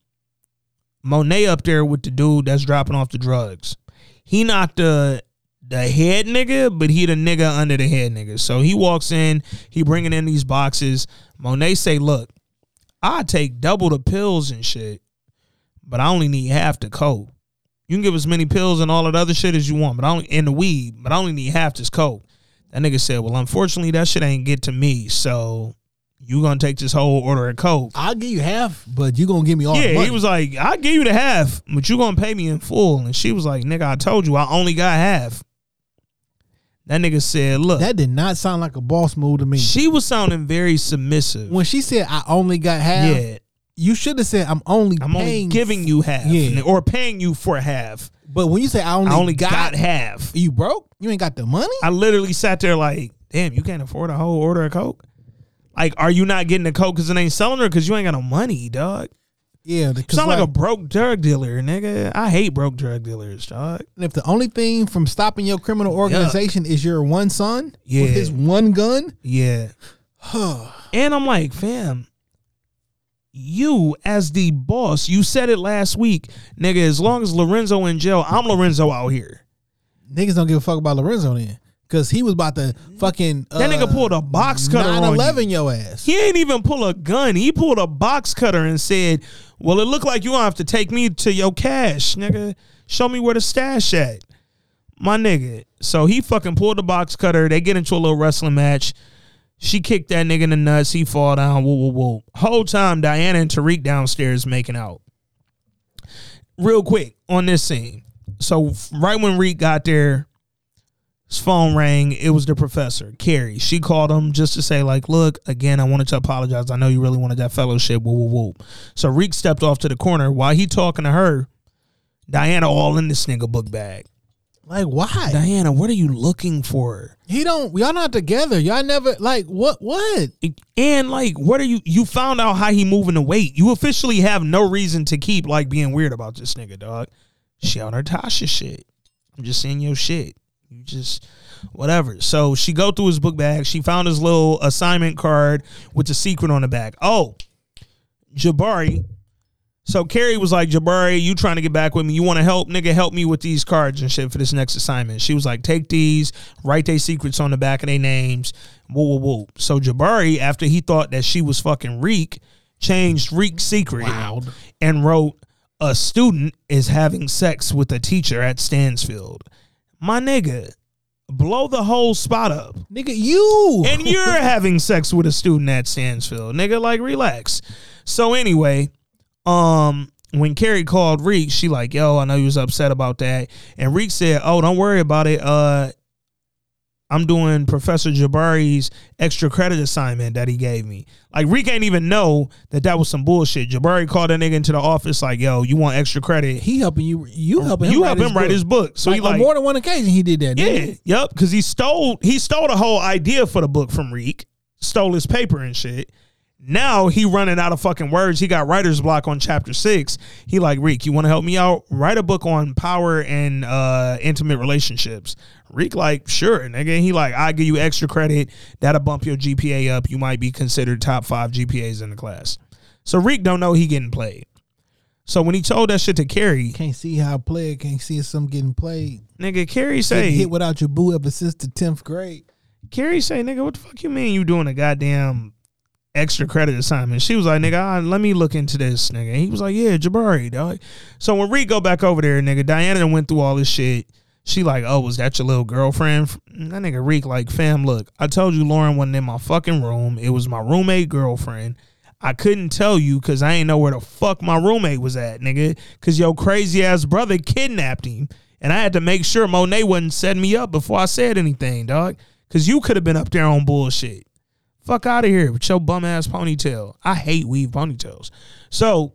Monet up there with the dude that's dropping off the drugs. He not the the head nigga, but he the nigga under the head nigga. So he walks in, he bringing in these boxes. Monet say, look, I take double the pills and shit, but I only need half the coke. You can give as many pills and all that other shit as you want, but I only in the weed, but I only need half this coke. That nigga said, well, unfortunately, that shit ain't get to me. So you gonna take this whole order of coke. I'll give you half, but you gonna give me all. the Yeah, he was like, I'll give you the half, but you gonna pay me in full. And she was like, nigga, I told you I only got half. That nigga said, look. That did not sound like a boss move to me. She was sounding very submissive. when she said I only got half, Yeah. you should have said I'm only I'm only giving you half. Yeah. Or paying you for half. but when you say I only, I only got, half. you broke. You ain't got the money. I literally sat there like, damn, you can't afford a whole order of Coke? Like, are you not getting the Coke because it ain't selling her because you ain't got no money, dog? Yeah, sound like, a broke drug dealer, nigga. I hate broke drug dealers, dog. And if the only thing from stopping your criminal organization is your one son Yeah. with his one gun, Yeah. and I'm like, fam, you as the boss, you said it last week, nigga. As long as Lorenzo in jail, I'm Lorenzo out here. niggas don't give a fuck about Lorenzo then. Cause he was about to fucking uh, That nigga pulled a box cutter on you. 9/11 your ass. He ain't even pull a gun. He pulled a box cutter and said, "Well, it looked like you gonna have to take me to your cash, nigga. Show me where the stash at, my nigga." So he fucking pulled the box cutter. They get into a little wrestling match. She kicked that nigga in the nuts. He fall down. Whoa, whoa, whoa. Whole time, Diana and Tariq downstairs making out. Real quick on this scene. So right when Reek got there, his phone rang. It was the professor, Carrie. She called him just to say, like, look, again, I wanted to apologize. I know you really wanted that fellowship. Woo, woo, woo. So Reek stepped off to the corner while he talking to her. Diana all in this nigga book bag. Like why? Diana, what are you looking for? He don't. Y'all not together. Y'all never like what? What? And like, what are you? You found out how he moving the weight. You officially have no reason to keep like being weird about this nigga, dog. She on her Tasha shit. I'm just saying your shit. You just whatever. So she go through his book bag. She found his little assignment card with the secret on the back. Oh, Jabari. So Carrie was like, Jabari, you trying to get back with me? You want to help, nigga? Help me with these cards and shit for this next assignment. She was like, take these, write their secrets on the back of their names. Whoa, whoa, whoa. So Jabari, after he thought that she was fucking Reek, changed Reek's secret and wrote, a student is having sex with a teacher at Stansfield. My nigga, blow the whole spot up. Nigga, you and you're having sex with a student at Stansfield. Nigga, like relax. So anyway, um when Carrie called Reek, she like, yo, I know you was upset about that. And Reek said, Oh, don't worry about it. Uh I'm doing Professor Jabari's extra credit assignment that he gave me. Like Reek ain't even know that that was some bullshit. Jabari called that nigga into the office like, "Yo, you want extra credit?" He helping you. You oh, helping him. You write help his him write his book. So like, he like, on more than one occasion he did that. didn't yeah, he? yep, because he stole he stole the whole idea for the book from Reek, stole his paper and shit. Now he running out of fucking words. He got writer's block on chapter six. He like Reek, you want to help me out? Write a book on power and uh, intimate relationships. Reek like sure, nigga. He like I give you extra credit. That'll bump your GPA up. You might be considered top five GPAs in the class. So Reek don't know he getting played. So when he told that shit to Carrie, Can't see how a player can't see some getting played. nigga, Carrie say hit without your boo ever since the tenth grade. Carrie say, nigga, what the fuck you mean you doing a goddamn extra credit assignment? She was like, nigga, let me look into this, nigga. He was like, yeah, Jabari, dog. So when Reek go back over there, nigga, Diana went through all this shit. She like, oh, was that your little girlfriend? That nigga Reek like, fam, look, I told you Lauren wasn't in my fucking room. It was my roommate girlfriend. I couldn't tell you because I ain't know where the fuck my roommate was at, nigga. Cause your crazy ass brother kidnapped him. And I had to make sure Monet wasn't setting me up before I said anything, dog. Cause you could have been up there on bullshit. Fuck out of here with your bum ass ponytail. I hate weave ponytails. So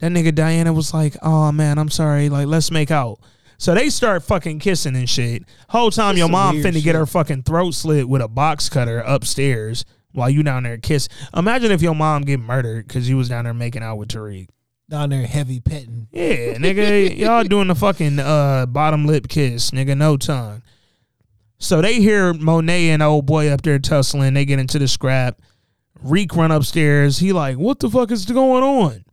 that nigga Diana was like, "Oh man, I'm sorry. Like, let's make out." So they start fucking kissing and shit. Whole time It's your mom finna shit. get her fucking throat slit with a box cutter upstairs while you down there kiss. Imagine if your mom get murdered because you was down there making out with Tariq. Down there heavy petting. Yeah, nigga, y'all doing the fucking uh, bottom lip kiss, nigga, no tongue. So they hear Monet and old boy up there tussling. They get into the scrap. Reek run upstairs. He like, what the fuck is going on?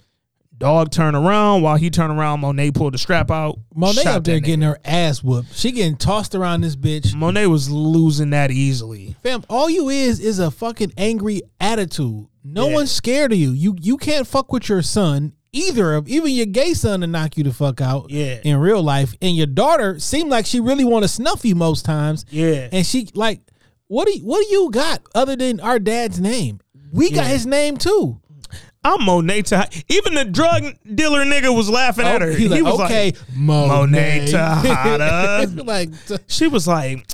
Dog turn around. While he turn around, Monet pulled the strap out. Monet up there getting nigga. her ass whooped. She getting tossed around this bitch. Monet was losing that easily. Fam, all you is is a fucking angry attitude. No Yeah. one's scared of you. You you can't fuck with your son. Either of even your gay son to knock you the fuck out. Yeah. In real life, and your daughter seemed like she really want to snuff you most times. Yeah. And she like, what do you, what do you got other than our dad's name? We got his name too. I'm Monet to even the drug dealer nigga was laughing at Oh, her. he was like, okay, Monet. Tejada. like, she was like,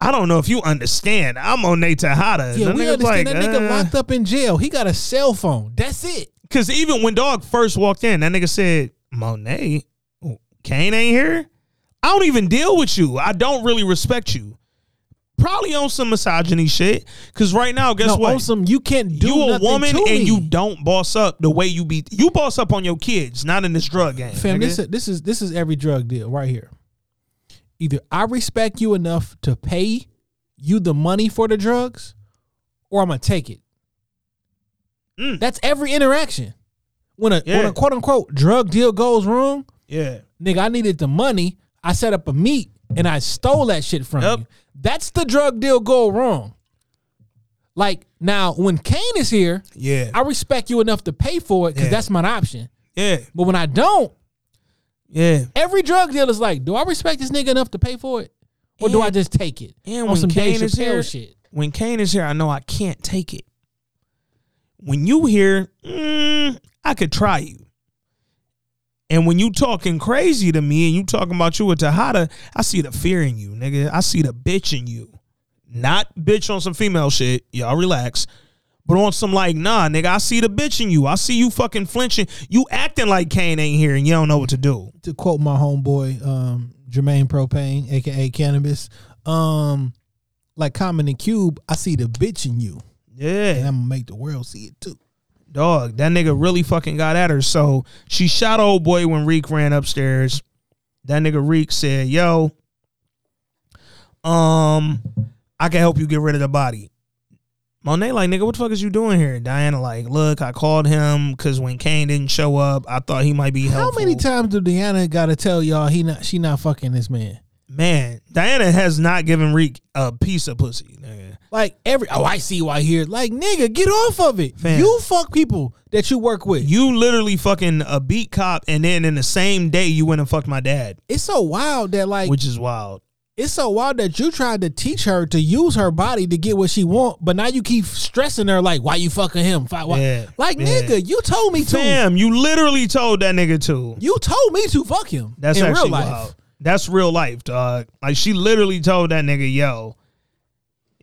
I don't know if you understand. I'm Monet Tejada. yeah, we understand like, that nigga uh, locked up in jail. He got a cell phone. That's it. Cause even when dog first walked in, that nigga said, Monet, Cane ain't here. I don't even deal with you. I don't really respect you. Probably on some misogyny shit. Cause right now, guess no, what? on some you can't do you a woman and me. you don't boss up the way you be. You boss up on your kids, not in this drug game. Fam, nigga. this is, this is this is every drug deal right here. Either I respect you enough to pay you the money for the drugs, or I'm gonna take it. Mm. That's every interaction. When a when a quote unquote drug deal goes wrong, yeah. nigga, I needed the money. I set up a meet and I stole that shit from Yep. you. That's the drug deal go wrong. Like now, when Cane is here, Yeah. I respect you enough to pay for it because Yeah. that's my option. Yeah. But when I don't, Yeah. Every drug dealer is like, do I respect this nigga enough to pay for it, or do I just take it? And on when some Cane is here, shit. when Cane is here, I know I can't take it. When you hear, mm, I could try you. And when you talking crazy to me and you talking about you with Tejada, I see the fear in you, nigga. I see the bitch in you. Not bitch on some female shit. Y'all relax. But on some like, nah, nigga, I see the bitch in you. I see you fucking flinching. You acting like Cane ain't here and you don't know what to do. To quote my homeboy, um, Jermaine Propane, aka Canibus, um, like Common and Cube, I see the bitch in you, Yeah. and I'm gonna make the world see it too. Dog, that nigga really fucking got at her. So she shot old boy when Reek ran upstairs. That nigga Reek said, "Yo, um, I can help you get rid of the body." Monet like, "Nigga, what the fuck is you doing here?" Diana like, "Look, I called him because when Cane didn't show up, I thought he might be helpful. How many times do Diana gotta tell y'all he not she not fucking this man? Man, Diana has not given Reek a piece of pussy. Nigga. Like every oh I see why here. Like nigga, get off of it. Fam. You fuck people that you work with. You literally fucking a beat cop, and then in the same day you went and fucked my dad, It's so wild that like which is wild. It's so wild that you tried to teach her to use her body to get what she want, but now you keep stressing her like, why you fucking him? Why- why- Yeah, Like yeah. nigga, you told me to. Damn, you literally told that nigga to. You told me to fuck him. That's in actually real life. wild. That's real life, dog. Like she literally told that nigga, "Yo,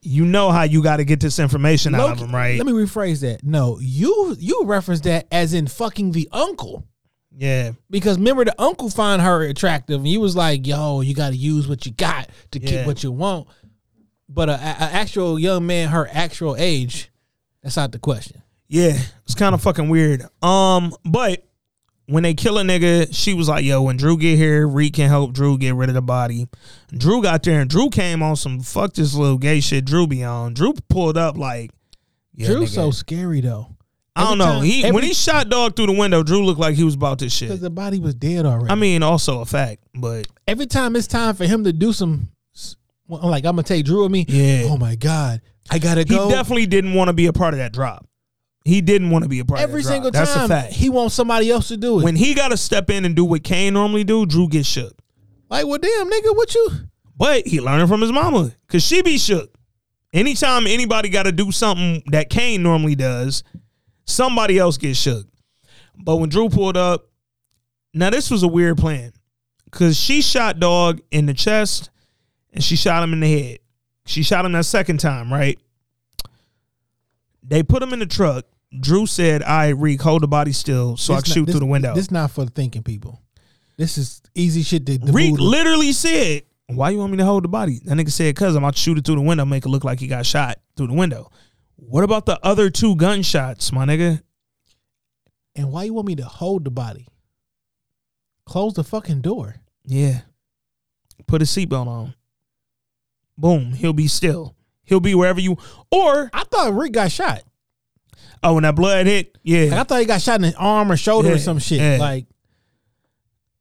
you know how you got to get this information out of him, right?" Let me rephrase that. No, you you reference that as in fucking the uncle. Yeah, Because remember the uncle find her attractive and he was like, yo, you gotta use what you got to Yeah. keep what you want. But a, a actual young man, her actual age, that's not the question. yeah. It's kind of fucking weird. Um, but when they kill a nigga, she was like, "Yo, when Dru get here, Reek can help Dru get rid of the body." Dru got there, and Dru came on some fuck this little gay shit. Dru be on. Dru pulled up like, yeah, Dru's nigga. so scary though. I don't know. time- He when he shot dog through the window, Dru looked like he was about this shit. Because the body was dead already. I mean, also a fact, but every time it's time for him to do some, like, I'm gonna take Dru with me. Yeah. Oh my God, I gotta he go. He definitely didn't want to be a part of that drop. He didn't want to be a part Every of that single drop. time, That's a fact. he wants somebody else to do it. When he got to step in and do what Cane normally do, Dru gets shook. like, well, damn, nigga, what you? But he learned from his mama because she be shook. Anytime anybody got to do something that Cane normally does, somebody else gets shook. But when Dru pulled up, now this was a weird plan because she shot Dog in the chest and she shot him in the head. She shot him that second time, right? They put him in the truck. Dru said, "All right, Reek, hold the body still so I This can not- shoot this- through the window." This is not for the thinking people. This is easy shit to, to Reek literally said, "Why you want me to hold the body?" That nigga said, "Cause I'm about to shoot it through the window, make it look like he got shot through the window." What about the other two gunshots, my nigga? And why you want me to hold the body? Close the fucking door. Yeah, put a seatbelt on. Boom, he'll be still. He'll be wherever you. Or I thought Rick got shot. oh, when that blood hit, yeah. Like, I thought he got shot in the arm or shoulder or some shit. yeah. Like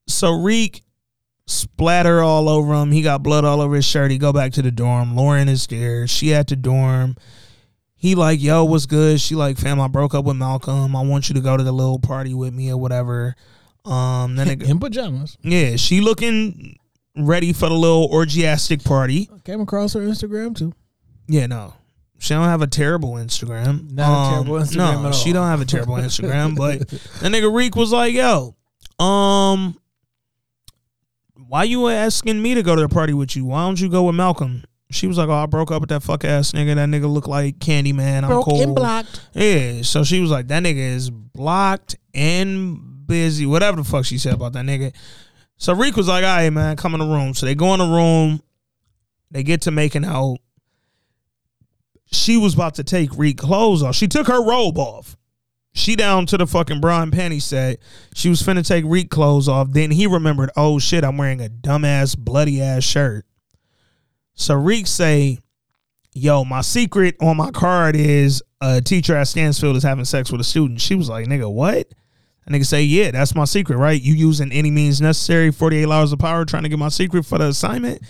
So Reek splatter all over him. He got blood all over his shirt. He go back to the dorm. Lauren is there. She at the dorm. He like, yo, what's good? She like, fam, I broke up with Malcolm. I want you to go to the little party with me or whatever. Um, then it, in pajamas. yeah, she looking ready for the little orgiastic party. Came across her Instagram too. Yeah, no. She don't have a terrible Instagram. Not a terrible Instagram No, she don't have a terrible Instagram. But that nigga Reek was like, "Yo, um, why you asking me to go to the party with you? Why don't you go with Malcolm?" She was like, "Oh, I broke up with that fuck ass nigga. That nigga look like Candyman. I'm Broke cool." and blocked. Yeah. So she was like, "That nigga is blocked and busy. Whatever the fuck she said about that nigga." So Reek was like, "All right, man, come in the room." So they go in the room. They get to making out. She was about to take Reek clothes off. She took her robe off. She down to the fucking bra and panty set. She was finna take Reek clothes off. Then he remembered, oh shit, I'm wearing a dumbass, bloody ass shirt. So Reek say, yo, my secret on my card is a teacher at Stansfield is having sex with a student. She was like, nigga, what? And nigga say, yeah, that's my secret, right? You using any means necessary, 48 hours of power trying to get my secret for the assignment.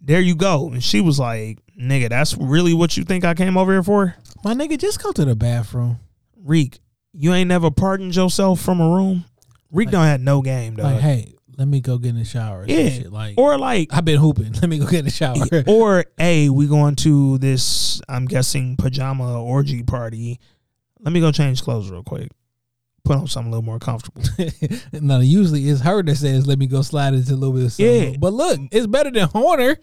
There you go. And she was like, nigga, that's really what you think I came over here for? My nigga, just go to the bathroom. Reek, you ain't never pardoned yourself from a room? Reek don't have no game, though. Like, hey, let me go get in the shower. or yeah. shit. Like or like I've been hooping. Let me go get in the shower. or a we going to this I'm guessing pajama orgy party. Let me go change clothes real quick. Put on something a little more comfortable. no, usually it's her that says, "Let me go slide into a little bit of. Yeah. but look, it's better than Horner.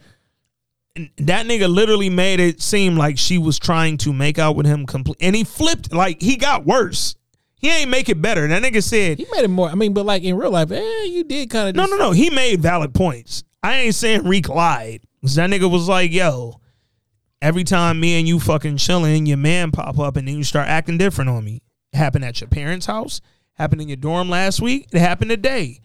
that nigga literally made it seem like she was trying to make out with him complete and he flipped like he got worse. He ain't make it better. That nigga said He made it more. I mean, but like in real life, eh, you did kind of. No, no, no. He made valid points. I ain't saying Reek lied. That nigga was like, yo, every time me and you fucking chilling, your man pop up and then you start acting different on me. It happened at your parents' house. Happened in your dorm last week. It happened today.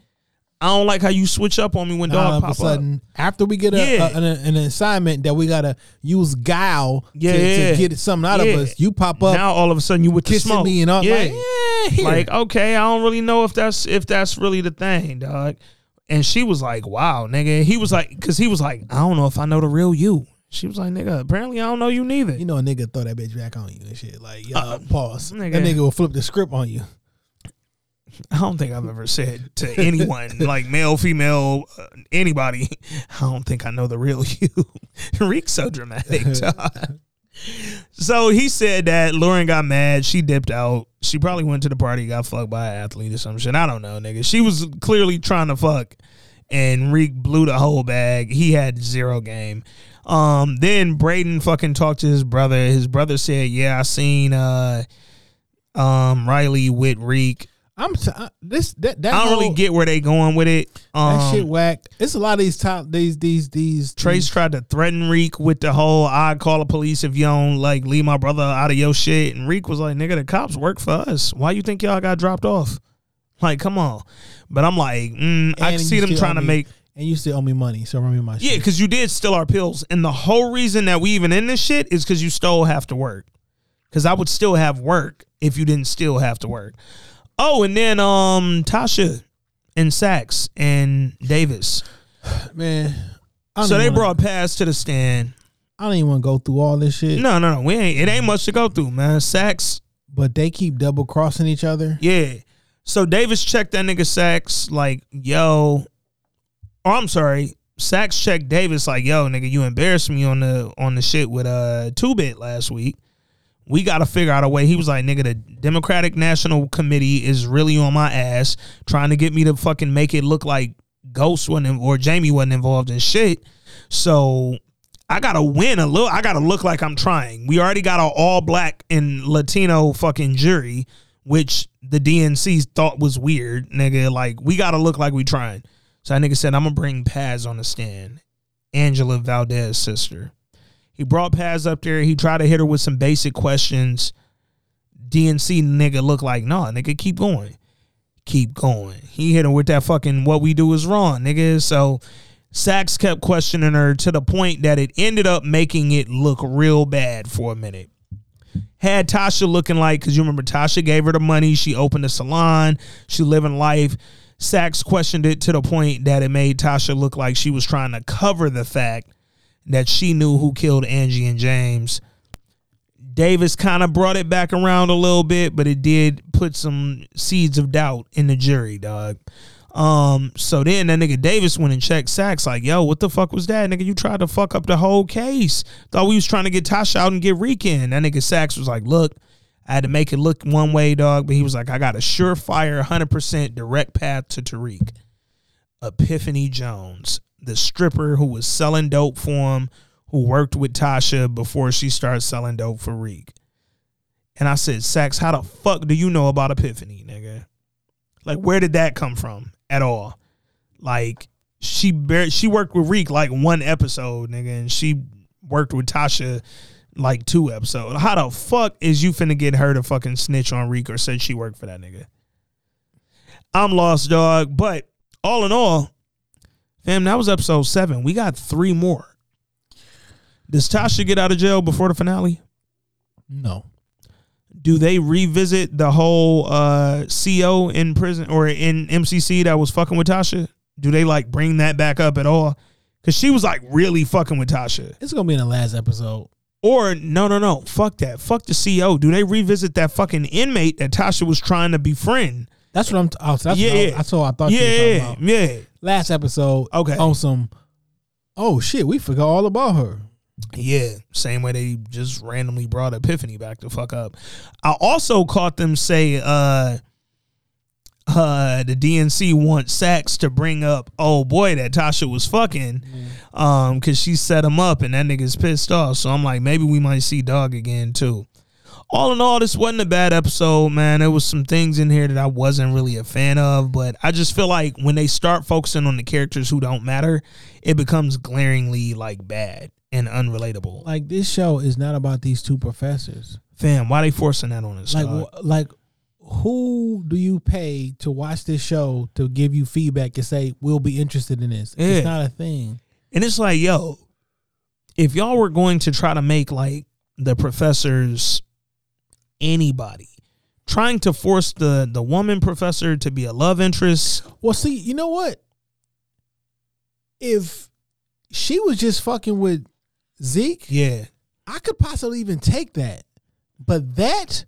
I don't like how you switch up on me when All dog of pop a sudden, after we get a, Yeah. a- an, an assignment that we gotta use guile Yeah, to, to get something out Yeah. of us, you pop up. up Now all of a sudden you with the kissing smoke. me and all. Yeah. Like, yeah, here. Like, okay, I don't really know if that's if that's really the thing, dog. And she was like, "Wow, nigga." He was like, because he was like, "I don't know if I know the real you." She was like, "Nigga, apparently I don't know you neither." you know, a nigga throw that bitch back on you and shit. Like, yo, Uh, pause. nigga. That nigga will flip the script on you. I don't think I've ever said to anyone, like male, female, uh, anybody, I don't think I know the real you. Reek's so dramatic. So he said that Lauren got mad. She dipped out. She probably went to the party, got fucked by an athlete or some shit. I don't know, nigga. She was clearly trying to fuck. and Reek blew the whole bag. He had zero game. Um, then Brayden fucking talked to his brother. His brother said, "Yeah, I seen uh, um, Riley with Reek." I'm t- I- this that that I don't really get where they going with it. Um, that shit whack. It's a lot of these top these these these Trace tried to threaten Reek with the whole "I call the police if you don't like leave my brother out of your shit," and Reek was like, "Nigga, the cops work for us. Why you think y'all got dropped off? Like, come on." But I'm like, mm, I can see them trying to me- make and you still owe me money, so run me my shit. yeah, because you did steal our pills, and the whole reason that we even in this shit is because you still have to work. Because I would still have work if you didn't still have to work. Oh, and then um Tasha and Saxe and Davis. Man, So they wanna- brought Paz to the stand. I don't even want to go through all this shit. No, no, no. We ain't. It ain't much to go through, man. Saxe. But they keep double crossing each other. Yeah. So Davis checked that nigga Saxe like, yo. Oh, I'm sorry. Saxe checked Davis like, yo, nigga, you embarrassed me on the on the shit with uh two bit last week. We gotta figure out a way. He was like, nigga, the Democratic National Committee is really on my ass, trying to get me to fucking make it look like Ghost wasn't or Jamie wasn't involved in shit. So I gotta win a little. I gotta look like I'm trying. We already got an all black and Latino fucking jury, which the DNC thought was weird, nigga. Like we gotta look like we trying. So that nigga said, I'm gonna bring Paz on the stand. Angela Valdez sister. He brought Paz up there. He tried to hit her with some basic questions. DNC nigga looked like, nah, nigga, keep going. Keep going. He hit her with that fucking what we do is wrong, nigga. So Saxe kept questioning her to the point that it ended up making it look real bad for a minute. Had Tasha looking like, because you remember Tasha gave her the money, she opened a salon, she living life. Saxe questioned it to the point that it made Tasha look like she was trying to cover the fact that she knew who killed Angie and James. Davis kind of brought it back around a little bit, but it did put some seeds of doubt in the jury, dog. Um, so then that nigga Davis went and checked Saxe, like, yo, what the fuck was that? Nigga, you tried to fuck up the whole case. Thought we was trying to get Tasha out and get Reek in. That nigga Saxe was like, look, I had to make it look one way, dog, but he was like, I got a surefire 100% direct path to Tariq. Epiphany Jones, the stripper who was selling dope for him, who worked with Tasha before she started selling dope for Reek. And I said, Saxe, how the fuck do you know about Epiphany, nigga? Like, where did that come from at all? Like, she bar- she worked with Reek like one episode, nigga, and she worked with Tasha like two episodes. How the fuck is you finna get her to fucking snitch on Reek or said she worked for that nigga? I'm lost, dog. But all in all, fam, that was episode seven. We got three more. Does Tasha get out of jail before the finale? No. Do they revisit the whole uh CO in prison or in MCC that was fucking with Tasha? Do they like bring that back up at all? Cause she was like really fucking with Tasha. It's gonna be in the last episode. Or no, no, no. Fuck that. Fuck the CO. Do they revisit that fucking inmate that Tasha was trying to befriend? That's what I'm. T- oh, that's Yeah, what I, yeah. that's what I thought. Yeah, you were yeah, about. yeah. Last episode. Okay. On some. Oh shit! We forgot all about her. Yeah, same way they just randomly brought Epiphany back to fuck up. I also caught them say uh uh the DNC wants Saxe to bring up oh boy that Tasha was fucking um cuz she set him up and that nigga's pissed off. So I'm like maybe we might see Dog again too. All in all, this wasn't a bad episode, man. There was some things in here that I wasn't really a fan of, but I just feel like when they start focusing on the characters who don't matter, it becomes glaringly like bad and unrelatable. Like this show is not about these two professors. Fam, why they forcing that on us? Like, wh- like, who do you pay to watch this show to give you feedback and say we'll be interested in this? Yeah. It's not a thing. And it's like, yo, if y'all were going to try to make like the professors anybody, trying to force the the woman professor to be a love interest, Well, see, you know what? If she was just fucking with Zeke, yeah, I could possibly even take that. But that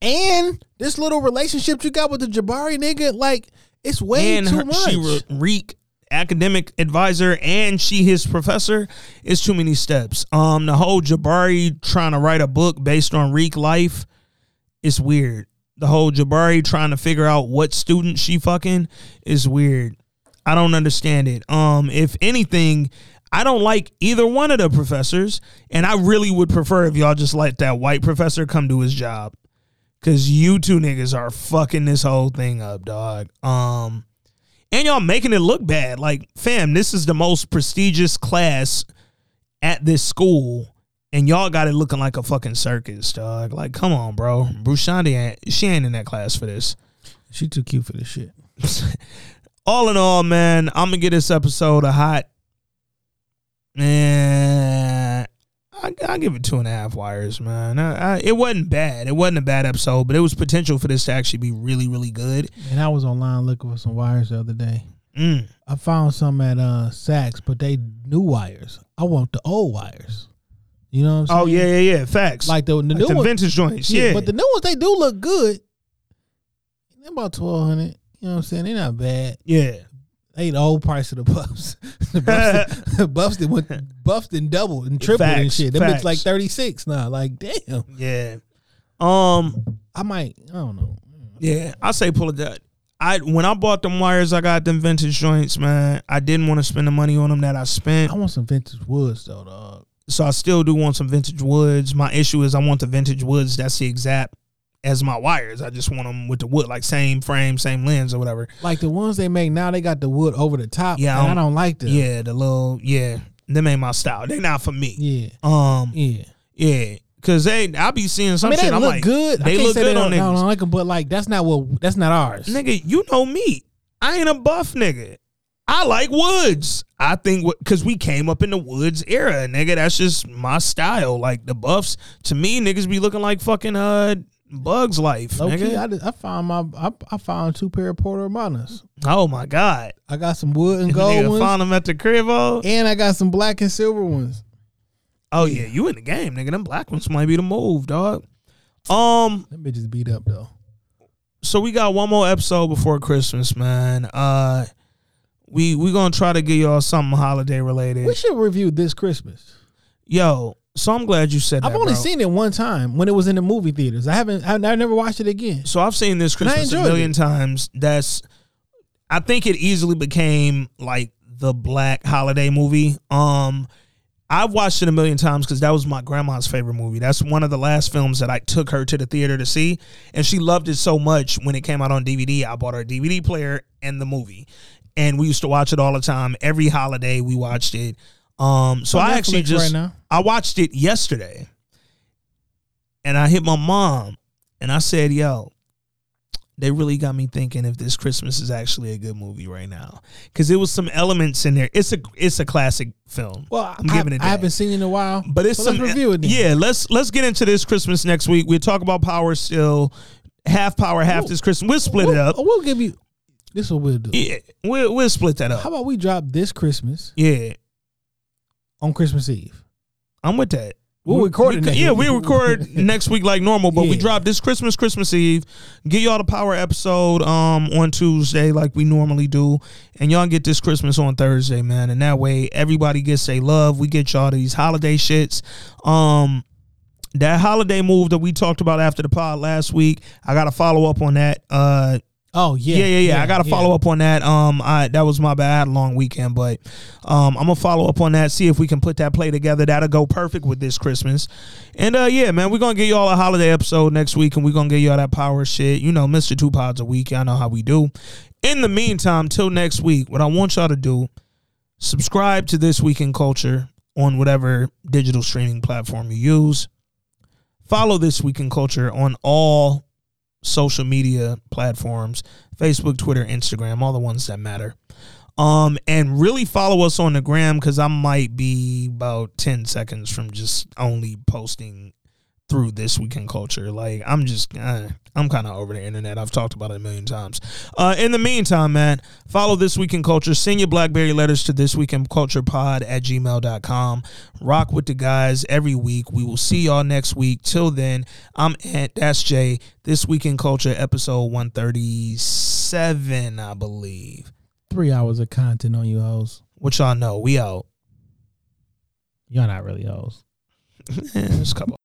and this little relationship you got with the Jabari nigga, like it's way and too her, much. she re- Reek academic advisor and she his professor is too many steps. Um, the whole Jabari trying to write a book based on Reek life is weird. The whole Jabari trying to figure out what student she fucking is weird. I don't understand it. Um, if anything, I don't like either one of the professors, and I really would prefer if y'all just let that white professor come do his job. Cause you two niggas are fucking this whole thing up, dog. Um, and y'all making it look bad. Like, fam, this is the most prestigious class at this school, and y'all got it looking like a fucking circus, dog. Like, come on, bro. Bruce Shandi ain't she ain't in that class for this. She too cute for this shit. all in all, man, I'm gonna get this episode a hot. Man, I, I give it two and a half wires, man. I, I, it wasn't bad. It wasn't a bad episode, but it was potential for this to actually be really, really good. And I was online looking for some wires the other day. Mm. I found some at uh Saks, but they new wires. I want the old wires. You know what I'm saying? Oh yeah, yeah, yeah. Facts. Like the, the Like new the ones- vintage joints. Yeah, But the new ones they do look good. They're about twelve hundred. You know what I'm saying? They're not bad. yeah. They the old price of the buffs. the buffs, that went buffs and doubled and tripled and shit. Them facts. bitch like thirty six now. Like damn. Yeah. Um. I might. I don't know. Yeah. I say pull it that. I when I bought them wires, I got them vintage joints, man. I didn't want to spend the money on them that I spent. I want some vintage woods though, dog. So I still do want some vintage woods. My issue is I want the vintage woods that's the exact as my wires. I just want them with the wood, like same frame, same lens or whatever. Like the ones they make now, they got the wood over the top. Yeah, and I don't like them. Yeah, the little yeah, them ain't my style. They not for me. Yeah. Um. Yeah. Yeah. Cause they, I be seeing some I mean, shit. they I'm look like, good. They look good they on don't, I niggas. don't like them, but like that's not what that's not ours. Nigga, you know me. I ain't a buff nigga. I like woods. I think because we came up in the woods era, nigga. That's just my style. Like the buffs, to me, niggas be looking like fucking uh Bugs Life, Low nigga. key, I, did- I found my I, I found two pair of Porter Romanos. oh my god, I got some wood and gold nigga ones, found them at the crib. Oh, and I got some black and silver ones. oh yeah, you in the game, nigga. Them black ones might be the move, dog. Um, Them bitches beat up though. so we got one more episode before Christmas, man. Uh, we we gonna try to get y'all something holiday related. We should review this Christmas. Yo, so I'm glad you said I've that. only bro. seen it one time when it was in the movie theaters. I haven't. I, I never watched it again. So I've seen this Christmas a million it. times. That's I think it easily became like the black holiday movie. Um I've watched it a million times because that was my grandma's favorite movie. That's one of the last films that I took her to the theater to see. And she loved it so much when it came out on DVD. I bought her a DVD player and the movie. And we used to watch it all the time. Every holiday we watched it. Um so I actually just right now. I watched it yesterday. And I hit my mom and I said, yo, they really got me thinking if this Christmas is actually a good movie right now because it was some elements in there. It's a it's a classic film. Well, I'm I, giving it. I haven't seen it in a while, but it's so some let's review it. Then. Yeah, let's let's get into this Christmas next week. We'll talk about Power still, half Power, half this Christmas. We'll split it up. We'll, we'll give you. This is what we'll do. Yeah, we'll we'll split that up. How about we drop this Christmas Yeah, on Christmas Eve? I'm with that. We'll record it We- yeah, we record next week like normal, but we drop this Christmas, Christmas Eve. Get y'all the power episode um on Tuesday like we normally do, and y'all get this Christmas on Thursday, man. And that way everybody gets a love. We get y'all these holiday shits. Um, that holiday move that we talked about after the pod last week, I got to follow up on that. Uh, Oh yeah, yeah, yeah, yeah. I got to yeah. follow up on that. Um, I that was my bad. I had a long weekend, but um, I'm gonna follow up on that. See if we can put that play together. That'll go perfect with this Christmas. And uh, yeah, man, we're gonna get y'all a holiday episode next week, and we're gonna get y'all that power shit. You know, Mister Two Pods a week. Y'all know how we do. In the meantime, till next week, what I want y'all to do, subscribe to this week in culture on whatever digital streaming platform you use. Follow this week in culture on all social media platforms Facebook, Twitter, Instagram, all the ones that matter. Um, and really follow us on the gram because I might be about 10 seconds from just only posting through this week in culture. Like, I'm just, uh, I'm kind of over the internet. I've talked about it a million times. Uh, in the meantime, man, follow This Week in Culture. Send your Blackberry letters to This Week in Culture Pod at gmail.com. Rock with the guys every week. We will see y'all next week. Till then, I'm Ant. That's Jay. This Week in Culture, episode 137, I believe. Three hours of content on you hoes. What y'all know? We out. Y'all not really hoes. It's a couple